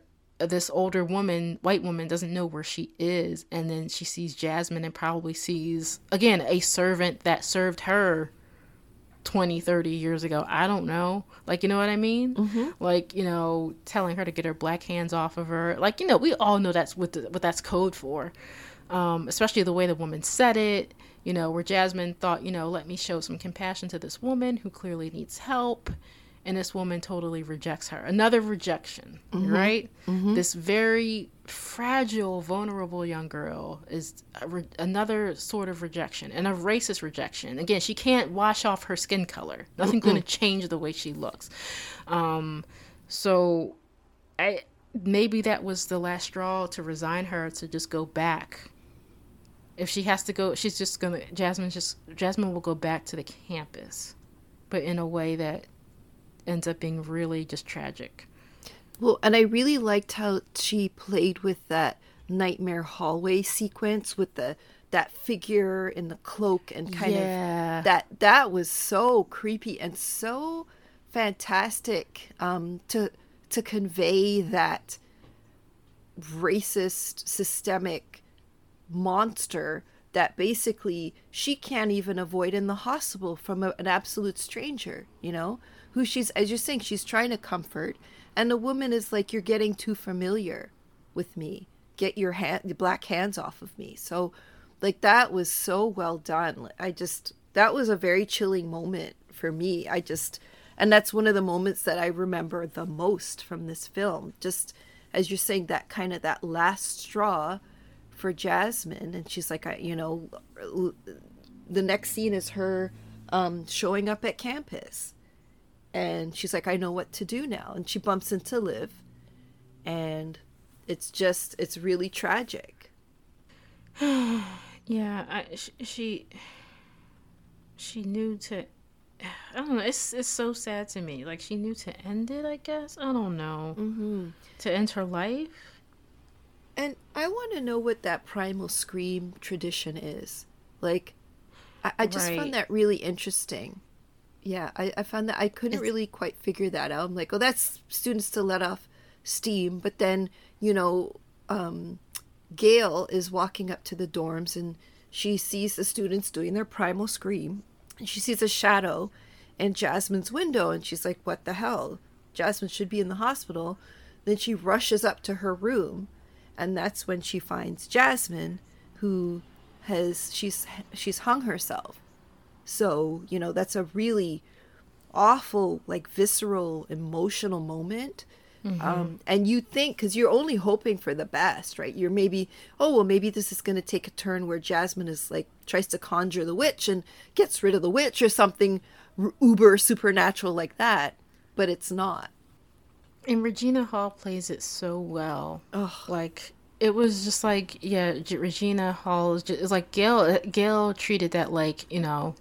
this older woman, white woman, doesn't know where she is, and then she sees Jasmine and probably sees again a servant that served her 20 30 years ago. I don't know. Like you know what i mean? Mm-hmm. like you know telling her to get her black hands off of her. Like you know we all know that's what the, what that's code for. Um, especially the way the woman said it you know where jasmine thought you know let me show some compassion to this woman who clearly needs help and this woman totally rejects her. Another rejection, mm-hmm. right? Mm-hmm. This very fragile, vulnerable young girl is re- another sort of rejection and a racist rejection. Again, she can't wash off her skin color. Nothing's going to change the way she looks. Um, so, I maybe that was the last straw to resign her to just go back. If she has to go, she's just gonna. Jasmine just Jasmine will go back to the campus, but in a way that ends up being really just tragic. Well, and I really liked how she played with that nightmare hallway sequence with the that figure in the cloak and kind yeah. of that that was so creepy and so fantastic um, to to convey that racist systemic monster that basically she can't even avoid in the hospital from a, an absolute stranger you know who she's as you're saying she's trying to comfort. And the woman is like you're getting too familiar with me. Get your hand the black hands off of me. So like that was so well done. I just that was a very chilling moment for me. I just and that's one of the moments that i remember the most from this film. Just as you're saying that kind of that last straw for jasmine. And she's like I, you know the next scene is her um, showing up at campus and she's like i know what to do now and she bumps into liv and it's just it's really tragic yeah I, she she knew to I don't know. It's it's so sad to me. Like she knew to end it. I guess I don't know. Mm-hmm. To end her life. And I want to know what that primal scream tradition is. Like, I, I just right. found that really interesting. Yeah, I, I found that I couldn't really quite figure that out. I'm like, oh, that's students to let off steam. But then, you know, um, Gail is walking up to the dorms and she sees the students doing their primal scream. And she sees a shadow in Jasmine's window and she's like, what the hell? Jasmine should be in the hospital. Then she rushes up to her room and that's when she finds Jasmine who has she's she's hung herself so, you know, that's a really awful, like visceral, emotional moment. Mm-hmm. Um, and you think, because you're only hoping for the best, right? You're maybe, oh, well, maybe this is going to take a turn where Jasmine is like, tries to conjure the witch and gets rid of the witch or something uber supernatural like that. But it's not. And Regina Hall plays it so well. Oh. Like, it was just like, yeah, Regina Hall is just, like Gail, Gail treated that like, you know,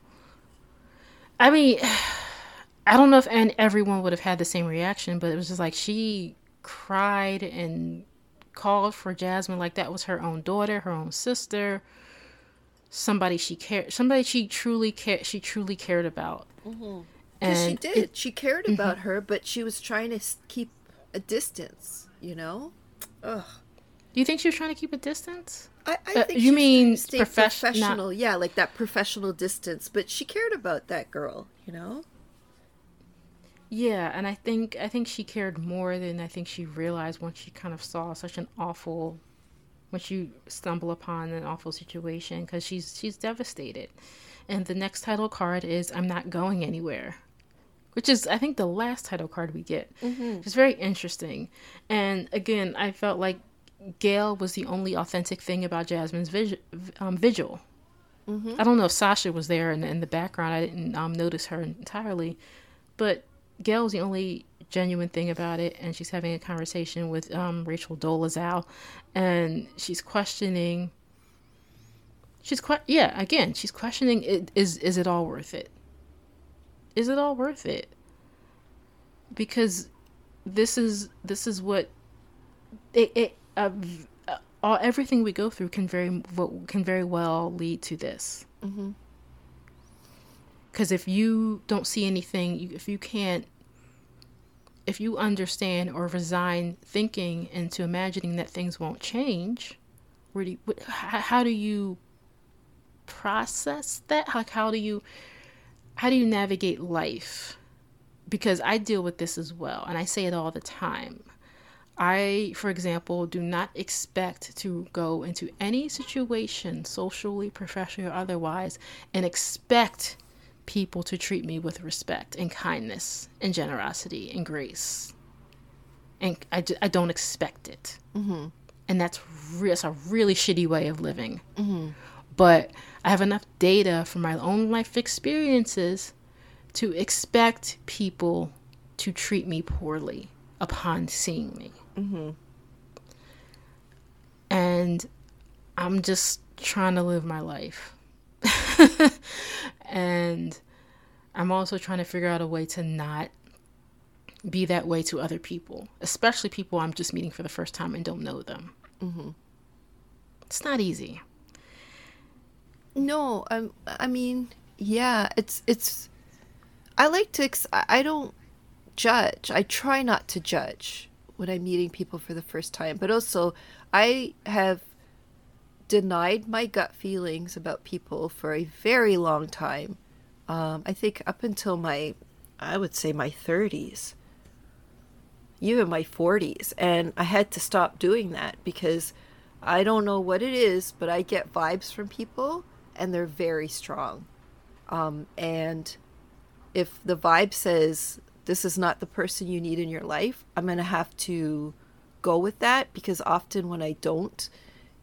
I mean, I don't know if and everyone would have had the same reaction, but it was just like she cried and called for Jasmine like that was her own daughter, her own sister, somebody she cared, somebody she truly cared, she truly cared about. Mm-hmm. And she did. It, she cared mm-hmm. about her, but she was trying to keep a distance. You know. Ugh. Do you think she was trying to keep a distance? I, I uh, think you mean professional, not... yeah, like that professional distance. But she cared about that girl, you know. Yeah, and I think I think she cared more than I think she realized once she kind of saw such an awful, once you stumble upon an awful situation because she's she's devastated, and the next title card is "I'm not going anywhere," which is I think the last title card we get. Mm-hmm. It's very interesting, and again I felt like Gail was the only authentic thing about Jasmine's vis- um, vigil. Mm-hmm. I don't know if Sasha was there in, in the background. I didn't um, notice her entirely, but Gail's the only genuine thing about it, and she's having a conversation with um, Rachel Dolezal, and she's questioning. She's que- yeah, again, she's questioning: it, is is it all worth it? Is it all worth it? Because this is this is what it, it uh, all everything we go through can very can very well lead to this. Mm-hmm. Because if you don't see anything, if you can't, if you understand or resign thinking into imagining that things won't change, where do you, how do you process that? Like, how do you, how do you navigate life? Because I deal with this as well, and I say it all the time. I, for example, do not expect to go into any situation, socially, professionally, or otherwise, and expect people to treat me with respect and kindness and generosity and grace. And I, I don't expect it. Mm-hmm. And that's, re- that's a really shitty way of living. Mm-hmm. But I have enough data from my own life experiences to expect people to treat me poorly upon seeing me. Mm-hmm. And I'm just trying to live my life. and I'm also trying to figure out a way to not be that way to other people, especially people I'm just meeting for the first time and don't know them. Mm-hmm. It's not easy. No, I'm. I mean, yeah, it's it's. I like to. Ex- I don't judge. I try not to judge when I'm meeting people for the first time, but also I have denied my gut feelings about people for a very long time. Um, I think up until my, I would say my 30s, even my 40s. And I had to stop doing that because I don't know what it is, but I get vibes from people and they're very strong. Um, and if the vibe says this is not the person you need in your life, I'm going to have to go with that because often when I don't,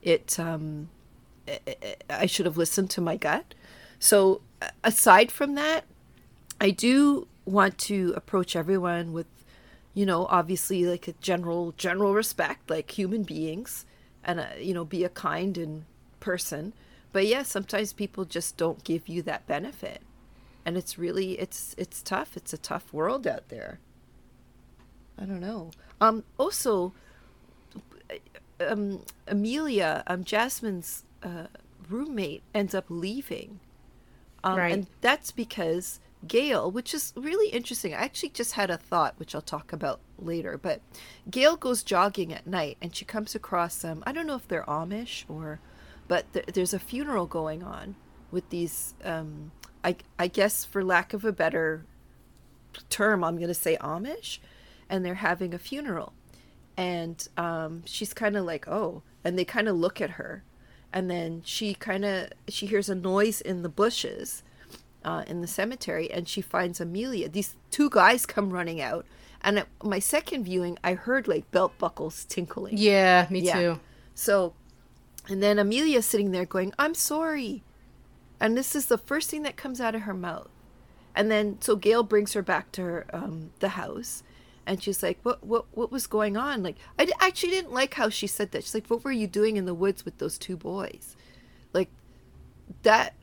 it um, I should have listened to my gut. So aside from that, I do want to approach everyone with, you know, obviously like a general general respect, like human beings, and uh, you know, be a kind and person. But yeah, sometimes people just don't give you that benefit, and it's really it's it's tough. It's a tough world out there. I don't know. Um. Also, um, Amelia, um, Jasmine's uh, roommate ends up leaving. Um, right. And that's because Gail, which is really interesting. I actually just had a thought, which I'll talk about later. But Gail goes jogging at night and she comes across some, I don't know if they're Amish or, but th- there's a funeral going on with these, um, I, I guess for lack of a better term, I'm going to say Amish. And they're having a funeral. And um, she's kind of like oh and they kind of look at her. And then she kind of she hears a noise in the bushes uh, in the cemetery and she finds amelia. These two guys come running out. And at my second viewing i heard like belt buckles tinkling. Yeah me yeah. too. So and then amelia's sitting there going i'm sorry and this is the first thing that comes out of her mouth. And then so gail brings her back to her um, the house. And she's like what what what was going on? Like i d- actually didn't like how she said that. She's like what were you doing in the woods with those two boys? Like that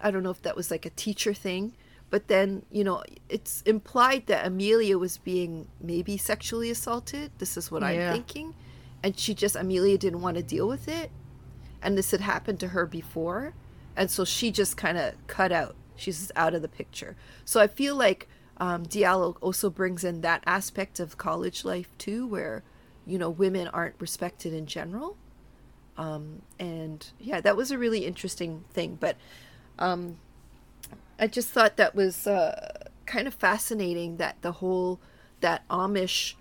i don't know if that was like a teacher thing but then you know it's implied that amelia was being maybe sexually assaulted. This is what yeah. i'm thinking. And she just Amelia didn't want to deal with it, and this had happened to her before, and so she just kind of cut out. She's just out of the picture. So I feel like um, Diallo also brings in that aspect of college life too, where you know women aren't respected in general. Um, and yeah, that was a really interesting thing. But um, I just thought that was uh, kind of fascinating that the whole that Amish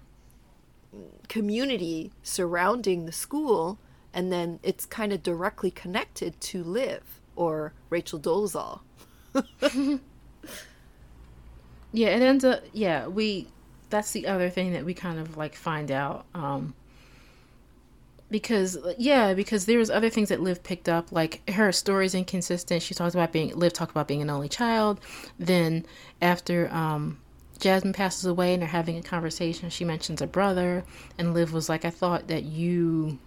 community surrounding the school, and then it's kind of directly connected to Liv or Rachel Dolezal. yeah, it ends up. Yeah, we. That's the other thing that we kind of like find out. Um, because yeah, because there was other things that Liv picked up, like her story's inconsistent. She talks about being Liv talked about being an only child. Then after um, Jasmine passes away and they're having a conversation, she mentions a brother, and Liv was like, "I thought that you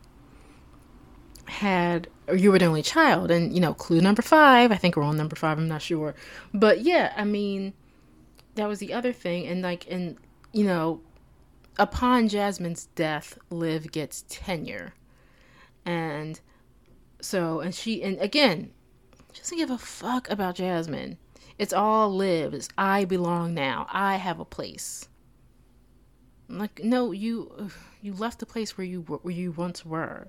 had or you were the only child." And you know, clue number five. I think we're on number five. I'm not sure, but yeah, I mean, that was the other thing, and like, and you know, upon Jasmine's death, Liv gets tenure. And so, and she, and again, she doesn't give a fuck about Jasmine. It's all Liv. It's I belong now. I have a place. like, no, you, you left the place where you where you once were.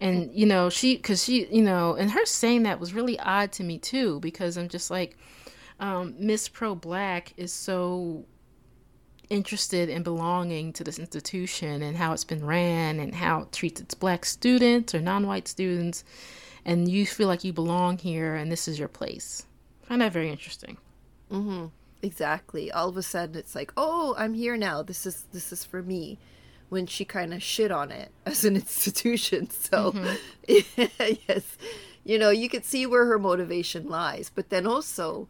And you know she, because she, you know, and her saying that was really odd to me too, because I'm just like, um, Miss Pro Black is so interested in belonging to this institution and how it's been ran and how it treats its black students or non-white students. And you feel like you belong here and this is your place. I find that very interesting. Mm-hmm. Exactly. All of a sudden it's like oh i'm here now. This is this is for me when she kind of shit on it as an institution so mm-hmm. yes you know you could see where her motivation lies but then also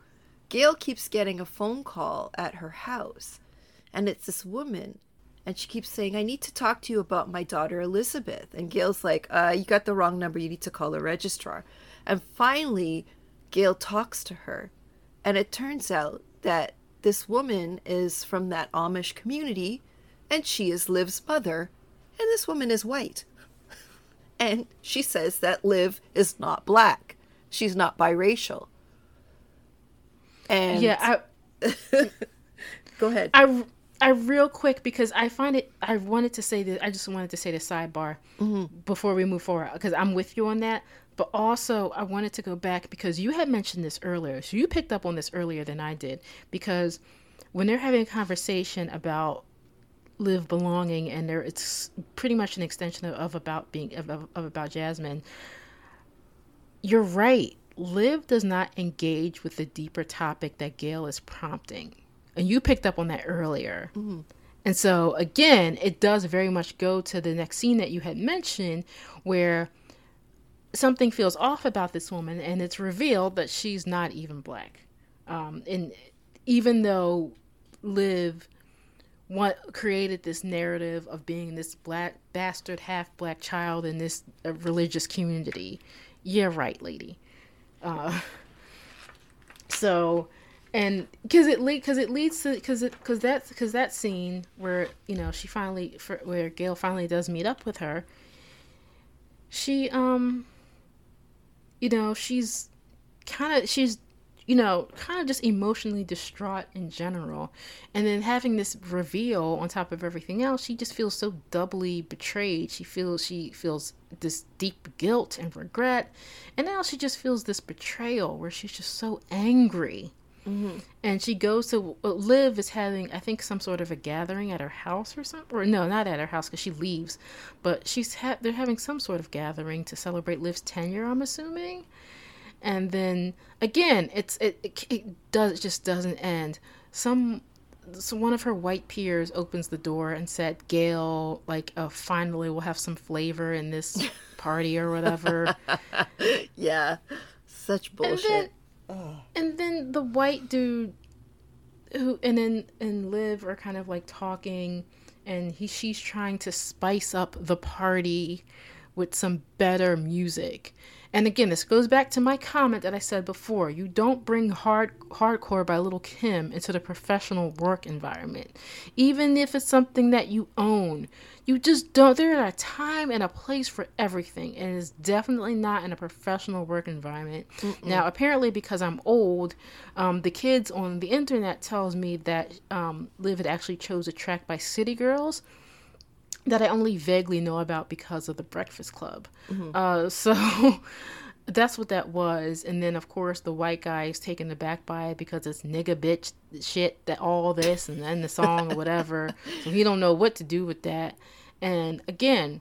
gail keeps getting a phone call at her house and it's this woman and she keeps saying i need to talk to you about my daughter elizabeth and gail's like uh, you got the wrong number you need to call the registrar and finally gail talks to her and it turns out that this woman is from that amish community and she is liv's mother and this woman is white and she says that liv is not black she's not biracial and yeah I... go ahead i I real quick because I find it. I wanted to say that. I just wanted to say the sidebar mm-hmm. before we move forward because I'm with you on that. But also, I wanted to go back because you had mentioned this earlier. So you picked up on this earlier than I did because when they're having a conversation about Liv belonging and there it's pretty much an extension of, of about being of, of, of about Jasmine. You're right. Liv does not engage with the deeper topic that Gail is prompting and you picked up on that earlier. Mm-hmm. And so, again, it does very much go to the next scene that you had mentioned where something feels off about this woman, and it's revealed that she's not even black. Um, and even though Liv what created this narrative of being this black bastard half black child in this uh, religious community, yeah, right, lady. Uh, so and because it because it leads to because it because that's because that scene where you know she finally for, where Gail finally does meet up with her. She um, you know she's kind of she's you know kind of just emotionally distraught in general, and then having this reveal on top of everything else, she just feels so doubly betrayed. She feels she feels this deep guilt and regret, and now she just feels this betrayal where she's just so angry Mm-hmm. And she goes to uh, Liv is having I think some sort of a gathering at her house or something. Or no, not at her house because she leaves, but she's ha- they're having some sort of gathering to celebrate Liv's tenure. I'm assuming. And then again, it's it, it, it does it just doesn't end. Some so one of her white peers opens the door and said, "Gail, like, uh, finally we'll have some flavor in this party or whatever." yeah, such bullshit. And then the white dude who and then and Liv are kind of like talking and he she's trying to spice up the party with some better music. And again, this goes back to my comment that I said before. You don't bring hard hardcore by Lil' Kim into the professional work environment. Even if it's something that you own. You just don't there are a time and a place for everything. And it's definitely not in a professional work environment. Mm-mm. Now apparently because I'm old, um, the kids on the internet tells me that um, Liv had actually chose a track by City Girls that I only vaguely know about because of the Breakfast Club. Mm-hmm. Uh, so that's what that was. And then, of course, the white guy is taken aback by it because it's nigga bitch shit that all this and then the song or whatever. so he don't know what to do with that. And again,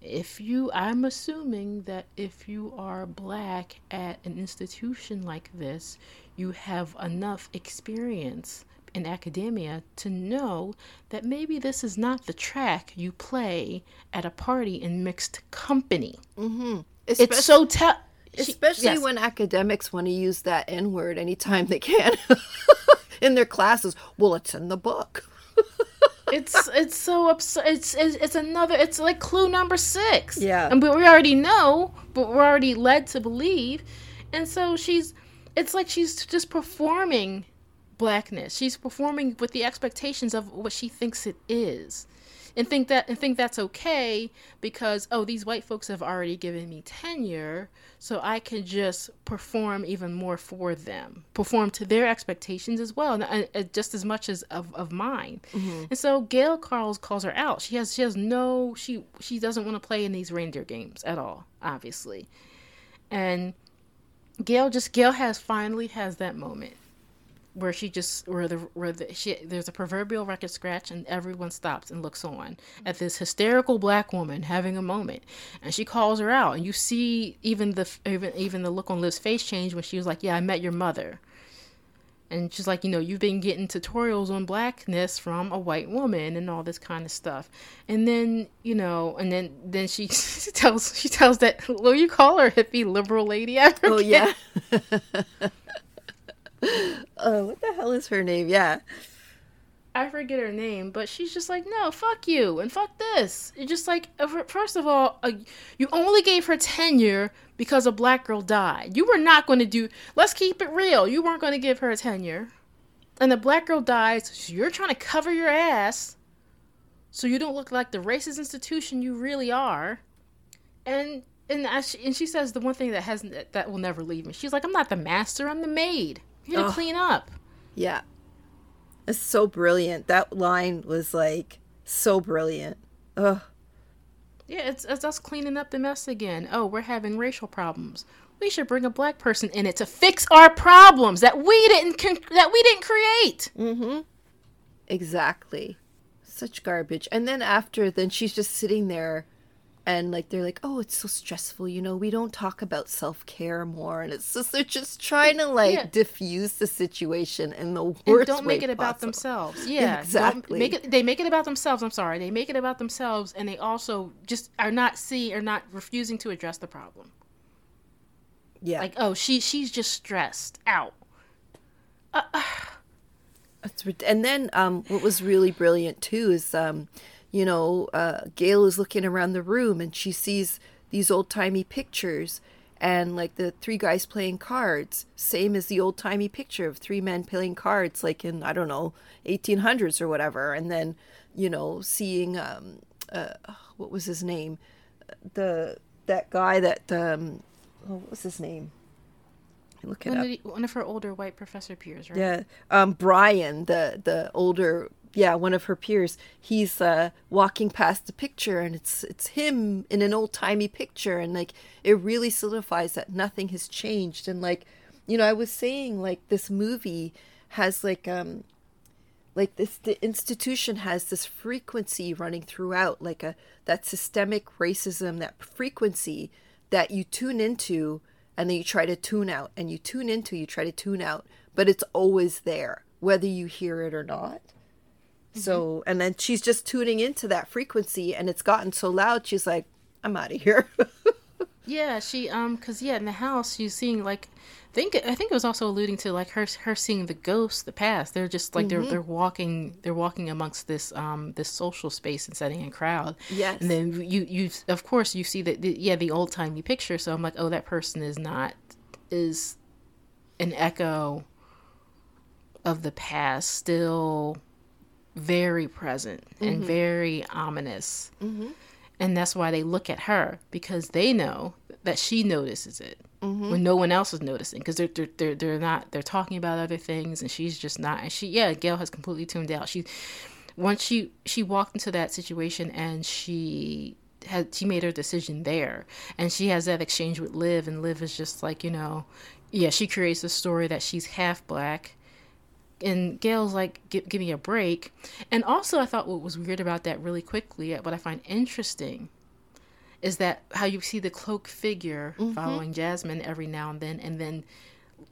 if you, I'm assuming that if you are black at an institution like this, you have enough experience in academia to know that maybe this is not the track you play at a party in mixed company. Mm-hmm. It's so tough. Especially yes. when academics want to use that N word anytime they can in their classes. Well, it's in the book. it's it's so absurd. It's, it's it's another. It's like clue number six. Yeah, and but we already know, but we're already led to believe, and so she's. It's like she's just performing blackness. She's performing with the expectations of what she thinks it is. And think that and think that's okay because oh these white folks have already given me tenure so I can just perform even more for them perform to their expectations as well and, uh, just as much as of, of mine mm-hmm. and so Gail Carls calls her out she has she has no she she doesn't want to play in these reindeer games at all obviously and Gail just Gail has finally has that moment where she just where the where the she there's a proverbial record scratch and everyone stops and looks on at this hysterical black woman having a moment. And she calls her out. And you see even the even even the look on Liv's face change when she was like yeah I met your mother. And she's like you know you've been getting tutorials on blackness from a white woman and all this kind of stuff. And then you know and then then she, tells she tells that what you call her hippie liberal lady? Oh yeah uh, what the hell is her name? Yeah. I forget her name, but she's just like, no, fuck you, and fuck this. It's just like, uh, first of all, uh, you only gave her tenure because a black girl died. You were not going to do, let's keep it real, you weren't going to give her a tenure. And the black girl dies, so you're trying to cover your ass so you don't look like the racist institution you really are. And and, she, and she says the one thing that hasn't that will never leave me. She's like, I'm not the master, I'm the maid. You gotta oh, clean up. Yeah. It's so brilliant. That line was like so brilliant. Ugh. Yeah, it's, it's us cleaning up the mess again. Oh, we're having racial problems. We should bring a black person in it to fix our problems that we didn't con- that we didn't create. Mm-hmm. Exactly. Such garbage. And then after, then she's just sitting there and like they're like oh it's so stressful you know we don't talk about self-care more and it's just they're just trying to like yeah. diffuse the situation in the worst and don't make it possible. about themselves yeah exactly make it they make it about themselves i'm sorry they make it about themselves and they also just are not see or not refusing to address the problem yeah like oh she she's just stressed out uh, uh. and then um what was really brilliant too is um you know, uh, Gail is looking around the room and she sees these old timey pictures and like the three guys playing cards, same as the old timey picture of three men playing cards, like in, I don't know, 1800s or whatever. And then, you know, seeing, um, uh, what was his name? The, that guy that, um, oh, what was his name? Look it one, up. Of the, one of her older white professor peers, right? Yeah, um, Brian, the the older yeah, one of her peers, he's uh, walking past the picture and it's it's him in an old timey picture and like it really solidifies that nothing has changed. And like you know I was saying like this movie has like um like this the institution has this frequency running throughout like a that systemic racism that frequency that you tune into and then you try to tune out. And you tune into you try to tune out but it's always there whether you hear it or not so, and then she's just tuning into that frequency and it's gotten so loud, she's like, I'm out of here. Yeah, she um, cause yeah, in the house she's seeing like, think I think it was also alluding to like her her seeing the ghosts, the past. They're just like Mm-hmm. they're they're walking they're walking amongst this um this social space and setting a crowd. Yes. and then you you of course you see that the, yeah the old timey picture. So I'm like, oh, that person is not is an echo of the past, still very present and mm-hmm. very ominous. Mm-hmm. And that's why they look at her because they know that she notices it mm-hmm. when no one else is noticing because they're, they're they're they're not they're talking about other things and she's just not and she yeah Gail has completely tuned out. She once she she walked into that situation and she had she made her decision there. And she has that exchange with Liv and Liv is just like you know yeah she creates a story that she's half black and Gail's like, give, give me a break. And also, I thought what was weird about that really quickly, what I find interesting, is that how you see the cloak figure mm-hmm. following Jasmine every now and then, and then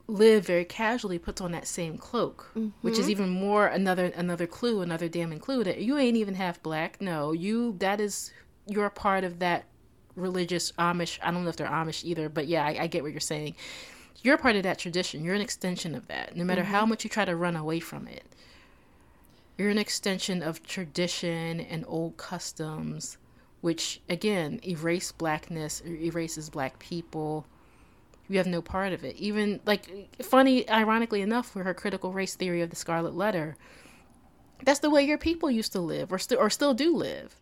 Liv very casually puts on that same cloak, which is mm-hmm. even more another another clue, another damning clue that you ain't even half black. No, you that is you're a part of that religious Amish. I don't know if they're Amish either, but yeah, I, I get what you're saying you're part of that tradition. You're an extension of that. No matter how mm-hmm. much you try to run away from it, you're an extension of tradition and old customs, which again erase blackness, erases black people. You have no part of it. Even like funny, ironically enough, for her critical race theory of the Scarlet Letter, that's the way your people used to live, or still or still do live.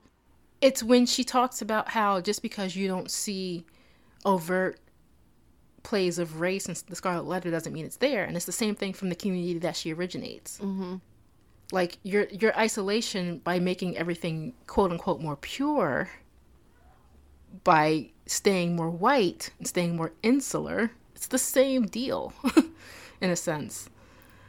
It's when she talks about how just because you don't see overt plays of race and the Scarlet Letter doesn't mean it's there, and it's the same thing from the community that she originates. Mm-hmm. Like your your isolation by making everything quote unquote more pure, by staying more white and staying more insular. It's the same deal, in a sense.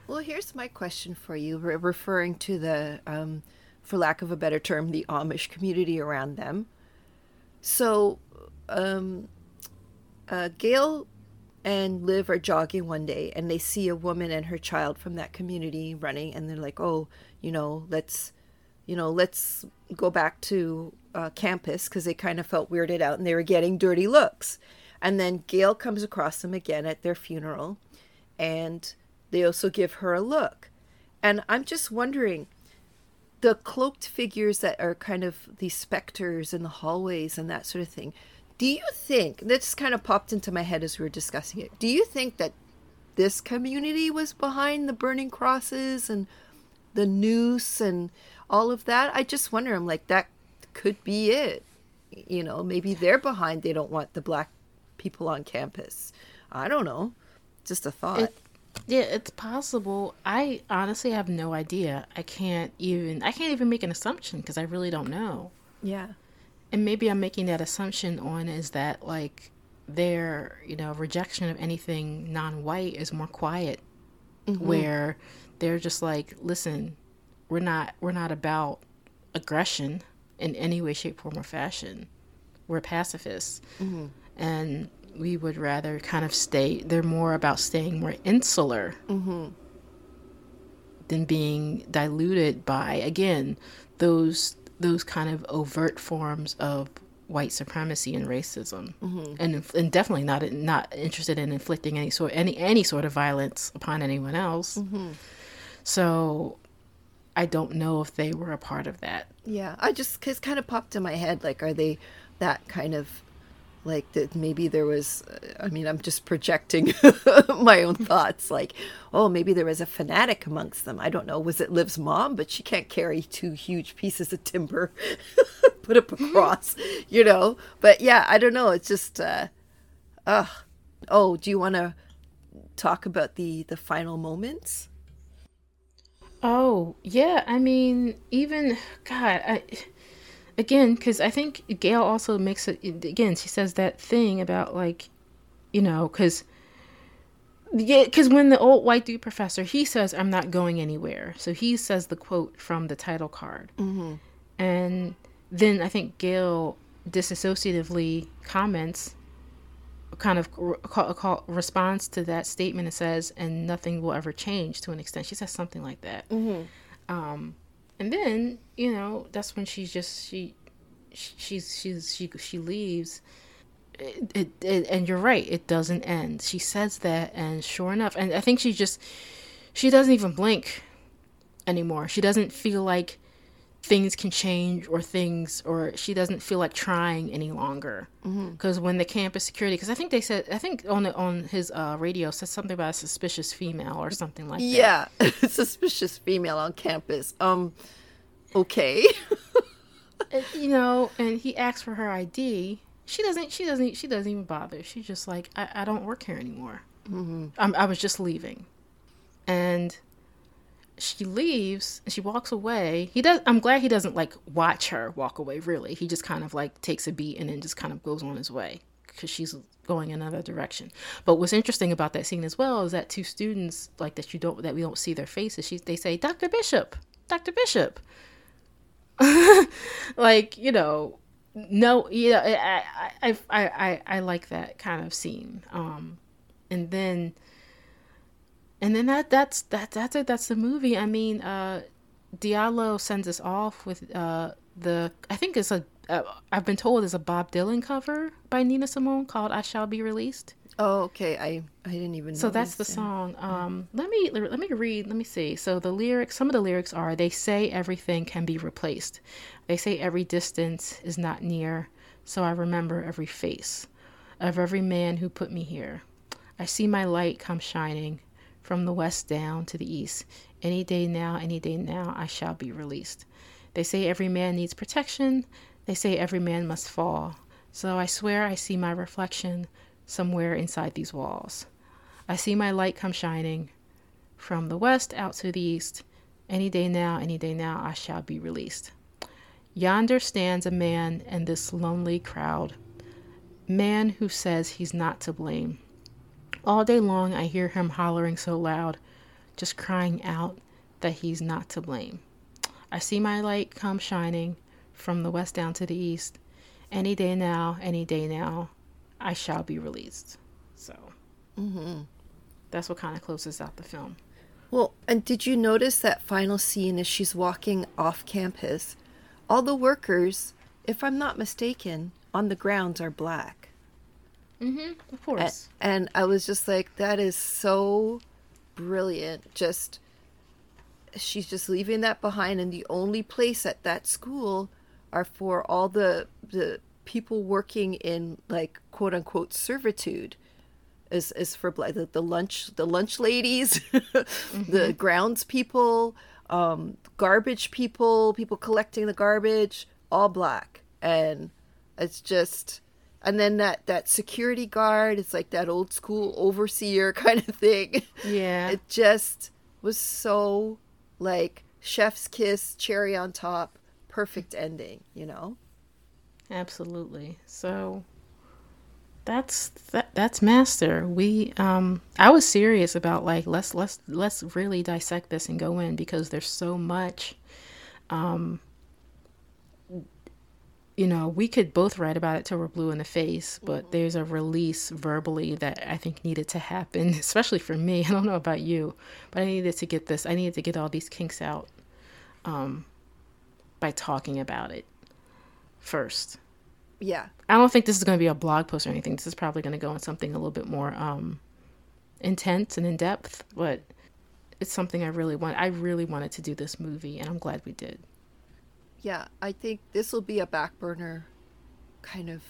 Well, here's my question for you, re- referring to the, um, for lack of a better term, the Amish community around them. So, um, uh, Gail and Liv are jogging one day, and they see a woman and her child from that community running, and they're like, "Oh, you know, let's, you know, let's go back to uh, campus," because they kind of felt weirded out, and they were getting dirty looks. And then Gail comes across them again at their funeral, and they also give her a look. And I'm just wondering the cloaked figures that are kind of these specters in the hallways and that sort of thing. Do you think this kind of popped into my head as we were discussing it? Do you think that this community was behind the burning crosses and the noose and all of that? I just wonder. I'm like, that could be it. You know, maybe they're behind. They don't want the black people on campus. I don't know. Just a thought. It, yeah, it's possible. I honestly have no idea. I can't even I can't even make an assumption because I really don't know. yeah. And maybe I'm making that assumption on is that like their, you know, rejection of anything non-white is more quiet mm-hmm. where they're just like, listen, we're not we're not about aggression in any way shape form or fashion. We're pacifists. Mm-hmm. And we would rather kind of stay they're more about staying more insular mm-hmm. than being diluted by again those those kind of overt forms of white supremacy and racism. Mm-hmm. And and definitely not not interested in inflicting any sort any any sort of violence upon anyone else. Mm-hmm. So i don't know if they were a part of that. Yeah, I just cause kind of popped in my head like, are they that kind of like that? Maybe there was. uh, I mean, I'm just projecting my own thoughts. Like, oh, maybe there was a fanatic amongst them. I don't know. Was it Liv's mom? But she can't carry two huge pieces of timber put up across, you know. But yeah, I don't know. It's just, uh, ugh. Oh, do you want to talk about the the final moments? Oh, yeah. I mean, even God, I again because I think Gail also makes it again. She says that thing about like, you know, because yeah, because when the old white dude professor he says, "I'm not going anywhere," so he says the quote from the title card, mm-hmm. and then I think Gail disassociatively comments kind of re- call, call, responds to that statement and says, "And nothing will ever change." To an extent, she says something like that. Um, and then you know that's when she's just she, she's she's she she leaves. it, it, it, and you're right it doesn't end she says that and sure enough and i think she just she doesn't even blink anymore she doesn't feel like things can change or things or she doesn't feel like trying any longer. Because mm-hmm. when the campus security because i think they said i think on the, on his uh, radio said something about a suspicious female or something like yeah. that. Yeah suspicious female on campus. Um okay. You know and he asks for her id she doesn't she doesn't she doesn't even bother. She's just like i, I don't work here anymore. Mm-hmm. i was just leaving. And she leaves and she walks away. He does i'm glad he doesn't like watch her walk away really. He just kind of like takes a beat and then just kind of goes on his way because she's going another direction. But what's interesting about that scene as well is that two students like that you don't that we don't see their faces she, they say dr bishop dr bishop. Like you know no yeah I, I i i i like that kind of scene. Um and then and then that that's that that's it. That's the movie. I mean uh diallo sends us off with uh the i think it's a uh, been told it's a bob dylan cover by nina simone called i shall be released. Oh okay. I i didn't even know. so that's the song. Um let me let me read let me see. So the lyrics some of the lyrics are they say everything can be replaced. They say every distance is not near so i remember every face of every man who put me here. I see my light come shining from the west down to the east. Any day now, any day now, I shall be released. They say every man needs protection. They say every man must fall. So I swear I see my reflection somewhere inside these walls. I see my light come shining from the west out to the east. Any day now, any day now, I shall be released. Yonder stands a man in this lonely crowd, man who says he's not to blame. All day long, I hear him hollering so loud, just crying out that he's not to blame. I see my light come shining from the west down to the east. Any day now, any day now, I shall be released. So, mm-hmm. that's what kind of closes out the film. Well, and did you notice that final scene as she's walking off campus? All the workers, if I'm not mistaken, on the grounds are black. Mm-hmm, of course. And, and I was just like, that is so brilliant. Just she's just leaving that behind, and the only place at that school are for all the the people working in like quote unquote servitude is is for the, the lunch the lunch ladies mm-hmm. the grounds people um, garbage people people collecting the garbage all black and it's just and then that that security guard it's like that old school overseer kind of thing. Yeah. It just was so like chef's kiss cherry on top perfect ending you know? Absolutely. So that's that that's master. We um i was serious about like let's let's let's really dissect this and go in because there's so much um you know, we could both write about it till we're blue in the face, but mm-hmm. there's a release verbally that I think needed to happen, especially for me. I don't know about you, but I needed to get this. I needed to get all these kinks out um, by talking about it first. Yeah. I don't think this is going to be a blog post or anything. This is probably going to go in something a little bit more um, intense and in depth, but it's something I really want. I really wanted to do this movie, and I'm glad we did yeah, I think this will be a back burner kind of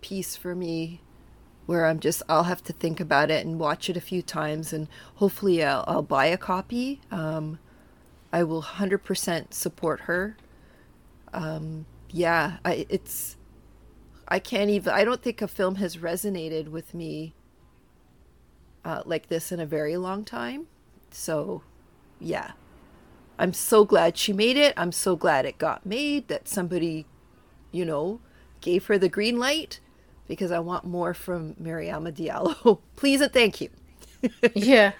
piece for me where I'm just, I'll have to think about it and watch it a few times and hopefully I'll, I'll buy a copy. Um, I will 100% support her. Um, yeah, I, it's, I can't even, I don't think a film has resonated with me uh, like this in a very long time. So, yeah, I'm so glad she made it. I'm so glad it got made, that somebody, you know, gave her the green light because I want more from Mariama Diallo. Please and thank you. yeah.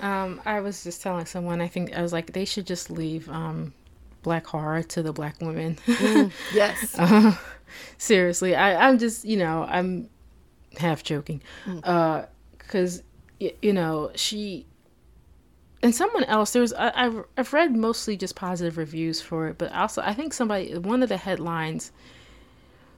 Um, I was just telling someone, I think I was like, they should just leave um, black horror to the black women. mm, yes. Uh, seriously. I, I'm just, you know, I'm half joking. Because, mm. uh, you know, she and someone else there's I, have I've read mostly just positive reviews for it but also i think somebody one of the headlines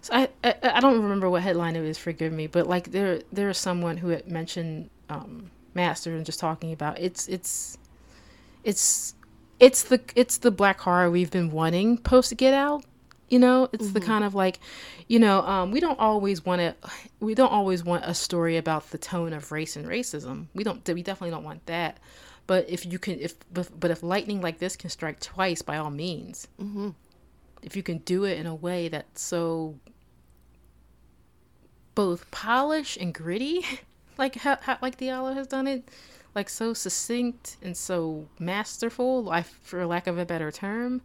So I, I I don't remember what headline it was. Forgive me, but like there there is someone who had mentioned um, Master and just talking about it's it's it's it's the it's the black horror we've been wanting post Get Out. You know, it's mm-hmm. the kind of like, you know, um, we don't always want to, we don't always want a story about the tone of race and racism. We don't, we definitely don't want that. But if you can, if but but if lightning like this can strike twice, by all means. Mm-hmm. If you can do it in a way that's so both polished and gritty, like how, how like Diallo has done it, like so succinct and so masterful, I, for lack of a better term,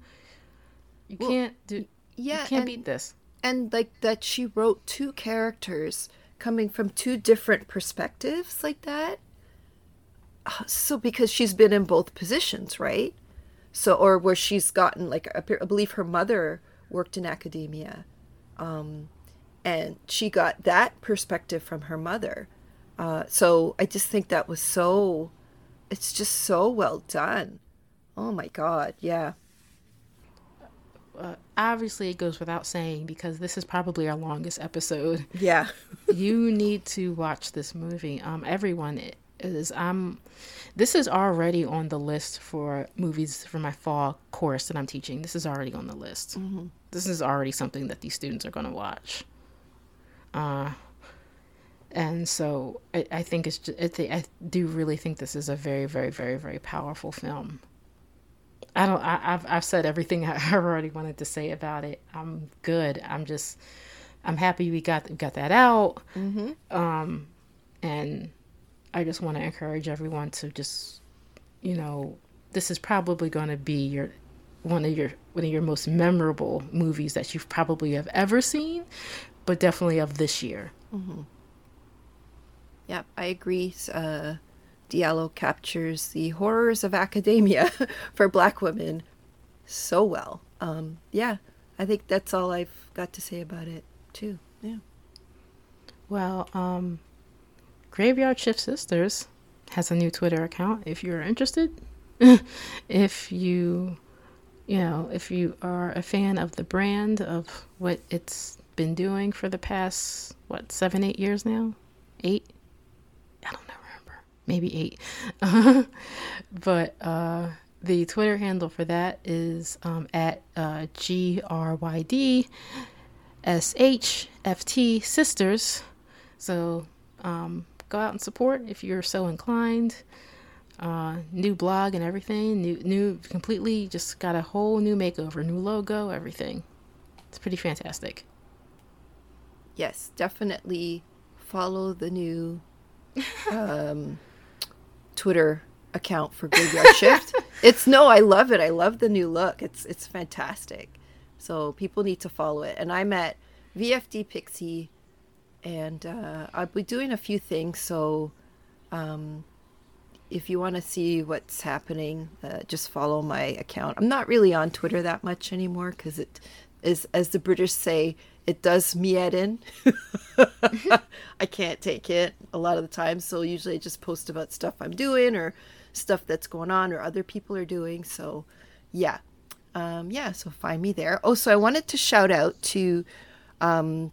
you well, can't do. Yeah, you can't and, beat this. And like that, she wrote two characters coming from two different perspectives, like that. So because she's been in both positions, right? So or where she's gotten like I believe her mother worked in academia. Um, and she got that perspective from her mother. Uh, so I just think that was so, it's just so well done. Oh my God, yeah. Uh, obviously, it goes without saying because this is probably our longest episode. Yeah. you need to watch this movie. Um, everyone is. I'm. This is already on the list for movies for my fall course that I'm teaching. This is already on the list. Mm-hmm. This is already something that these students are going to watch. Uh, and so I, I think it's just, I, I do really think this is a very, very, very, very powerful film. I don't. I, have I've said everything I already wanted to say about it. I'm good. I'm just. I'm happy we got we got that out. Mm-hmm. Um, and I just want to encourage everyone to just, you know, this is probably going to be your one of your one of your most memorable movies that you've probably have ever seen but definitely of this year. Mm-hmm. Yeah, I agree. Uh, Diallo captures the horrors of academia for black women so well. Um, yeah, I think that's all I've got to say about it, too. Yeah. Well, um, Graveyard Shift Sisters has a new Twitter account. If you're interested. if you, you know, if you are a fan of the brand, of what it's been doing for the past what seven eight years now? Eight? I don't know remember. Maybe eight. But uh, the twitter handle for that is um, at uh, gryd shft sisters. So um, go out and support if you're so inclined uh, new blog and everything new new completely just got a whole new makeover new logo everything it's pretty fantastic yes, definitely follow the new um, Twitter account for Graveyard Shift. It's no, I love it. I love the new look. It's it's fantastic. So people need to follow it. And I'm at VFD Pixie, and uh, I'll be doing a few things. So um, if you want to see what's happening, uh, just follow my account. I'm not really on Twitter that much anymore because it is, as the British say, it does me in. I can't take it a lot of the time, so usually I just post about stuff I'm doing or stuff that's going on or other people are doing. So, yeah, um, yeah. So find me there. Oh, so I wanted to shout out to um,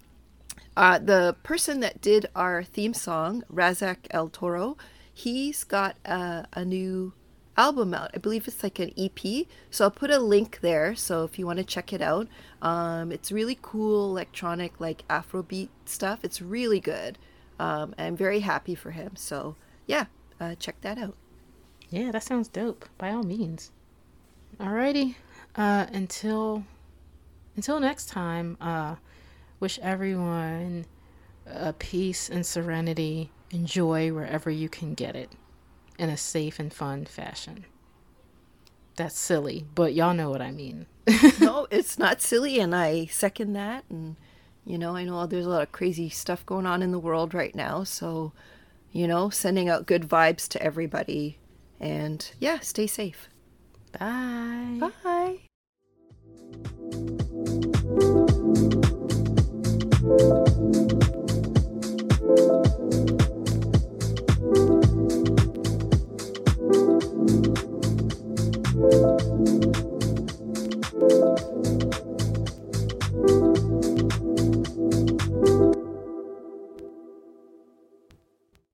uh, the person that did our theme song, Razak El Toro. He's got a, a new album out. I believe it's like an EP. So I'll put a link there. So if you want to check it out, um, it's really cool electronic, like Afrobeat stuff. It's really good. Um, I'm very happy for him. So yeah, uh, check that out. Yeah, that sounds dope. By all means. Alrighty. Uh, until until next time. Uh, Wish everyone a peace and serenity and joy wherever you can get it in a safe and fun fashion. That's silly, but y'all know what I mean. no, it's not silly, and I second that. And, you know, I know there's a lot of crazy stuff going on in the world right now. So, you know, sending out good vibes to everybody. And yeah, stay safe. Bye. Bye. Thank you.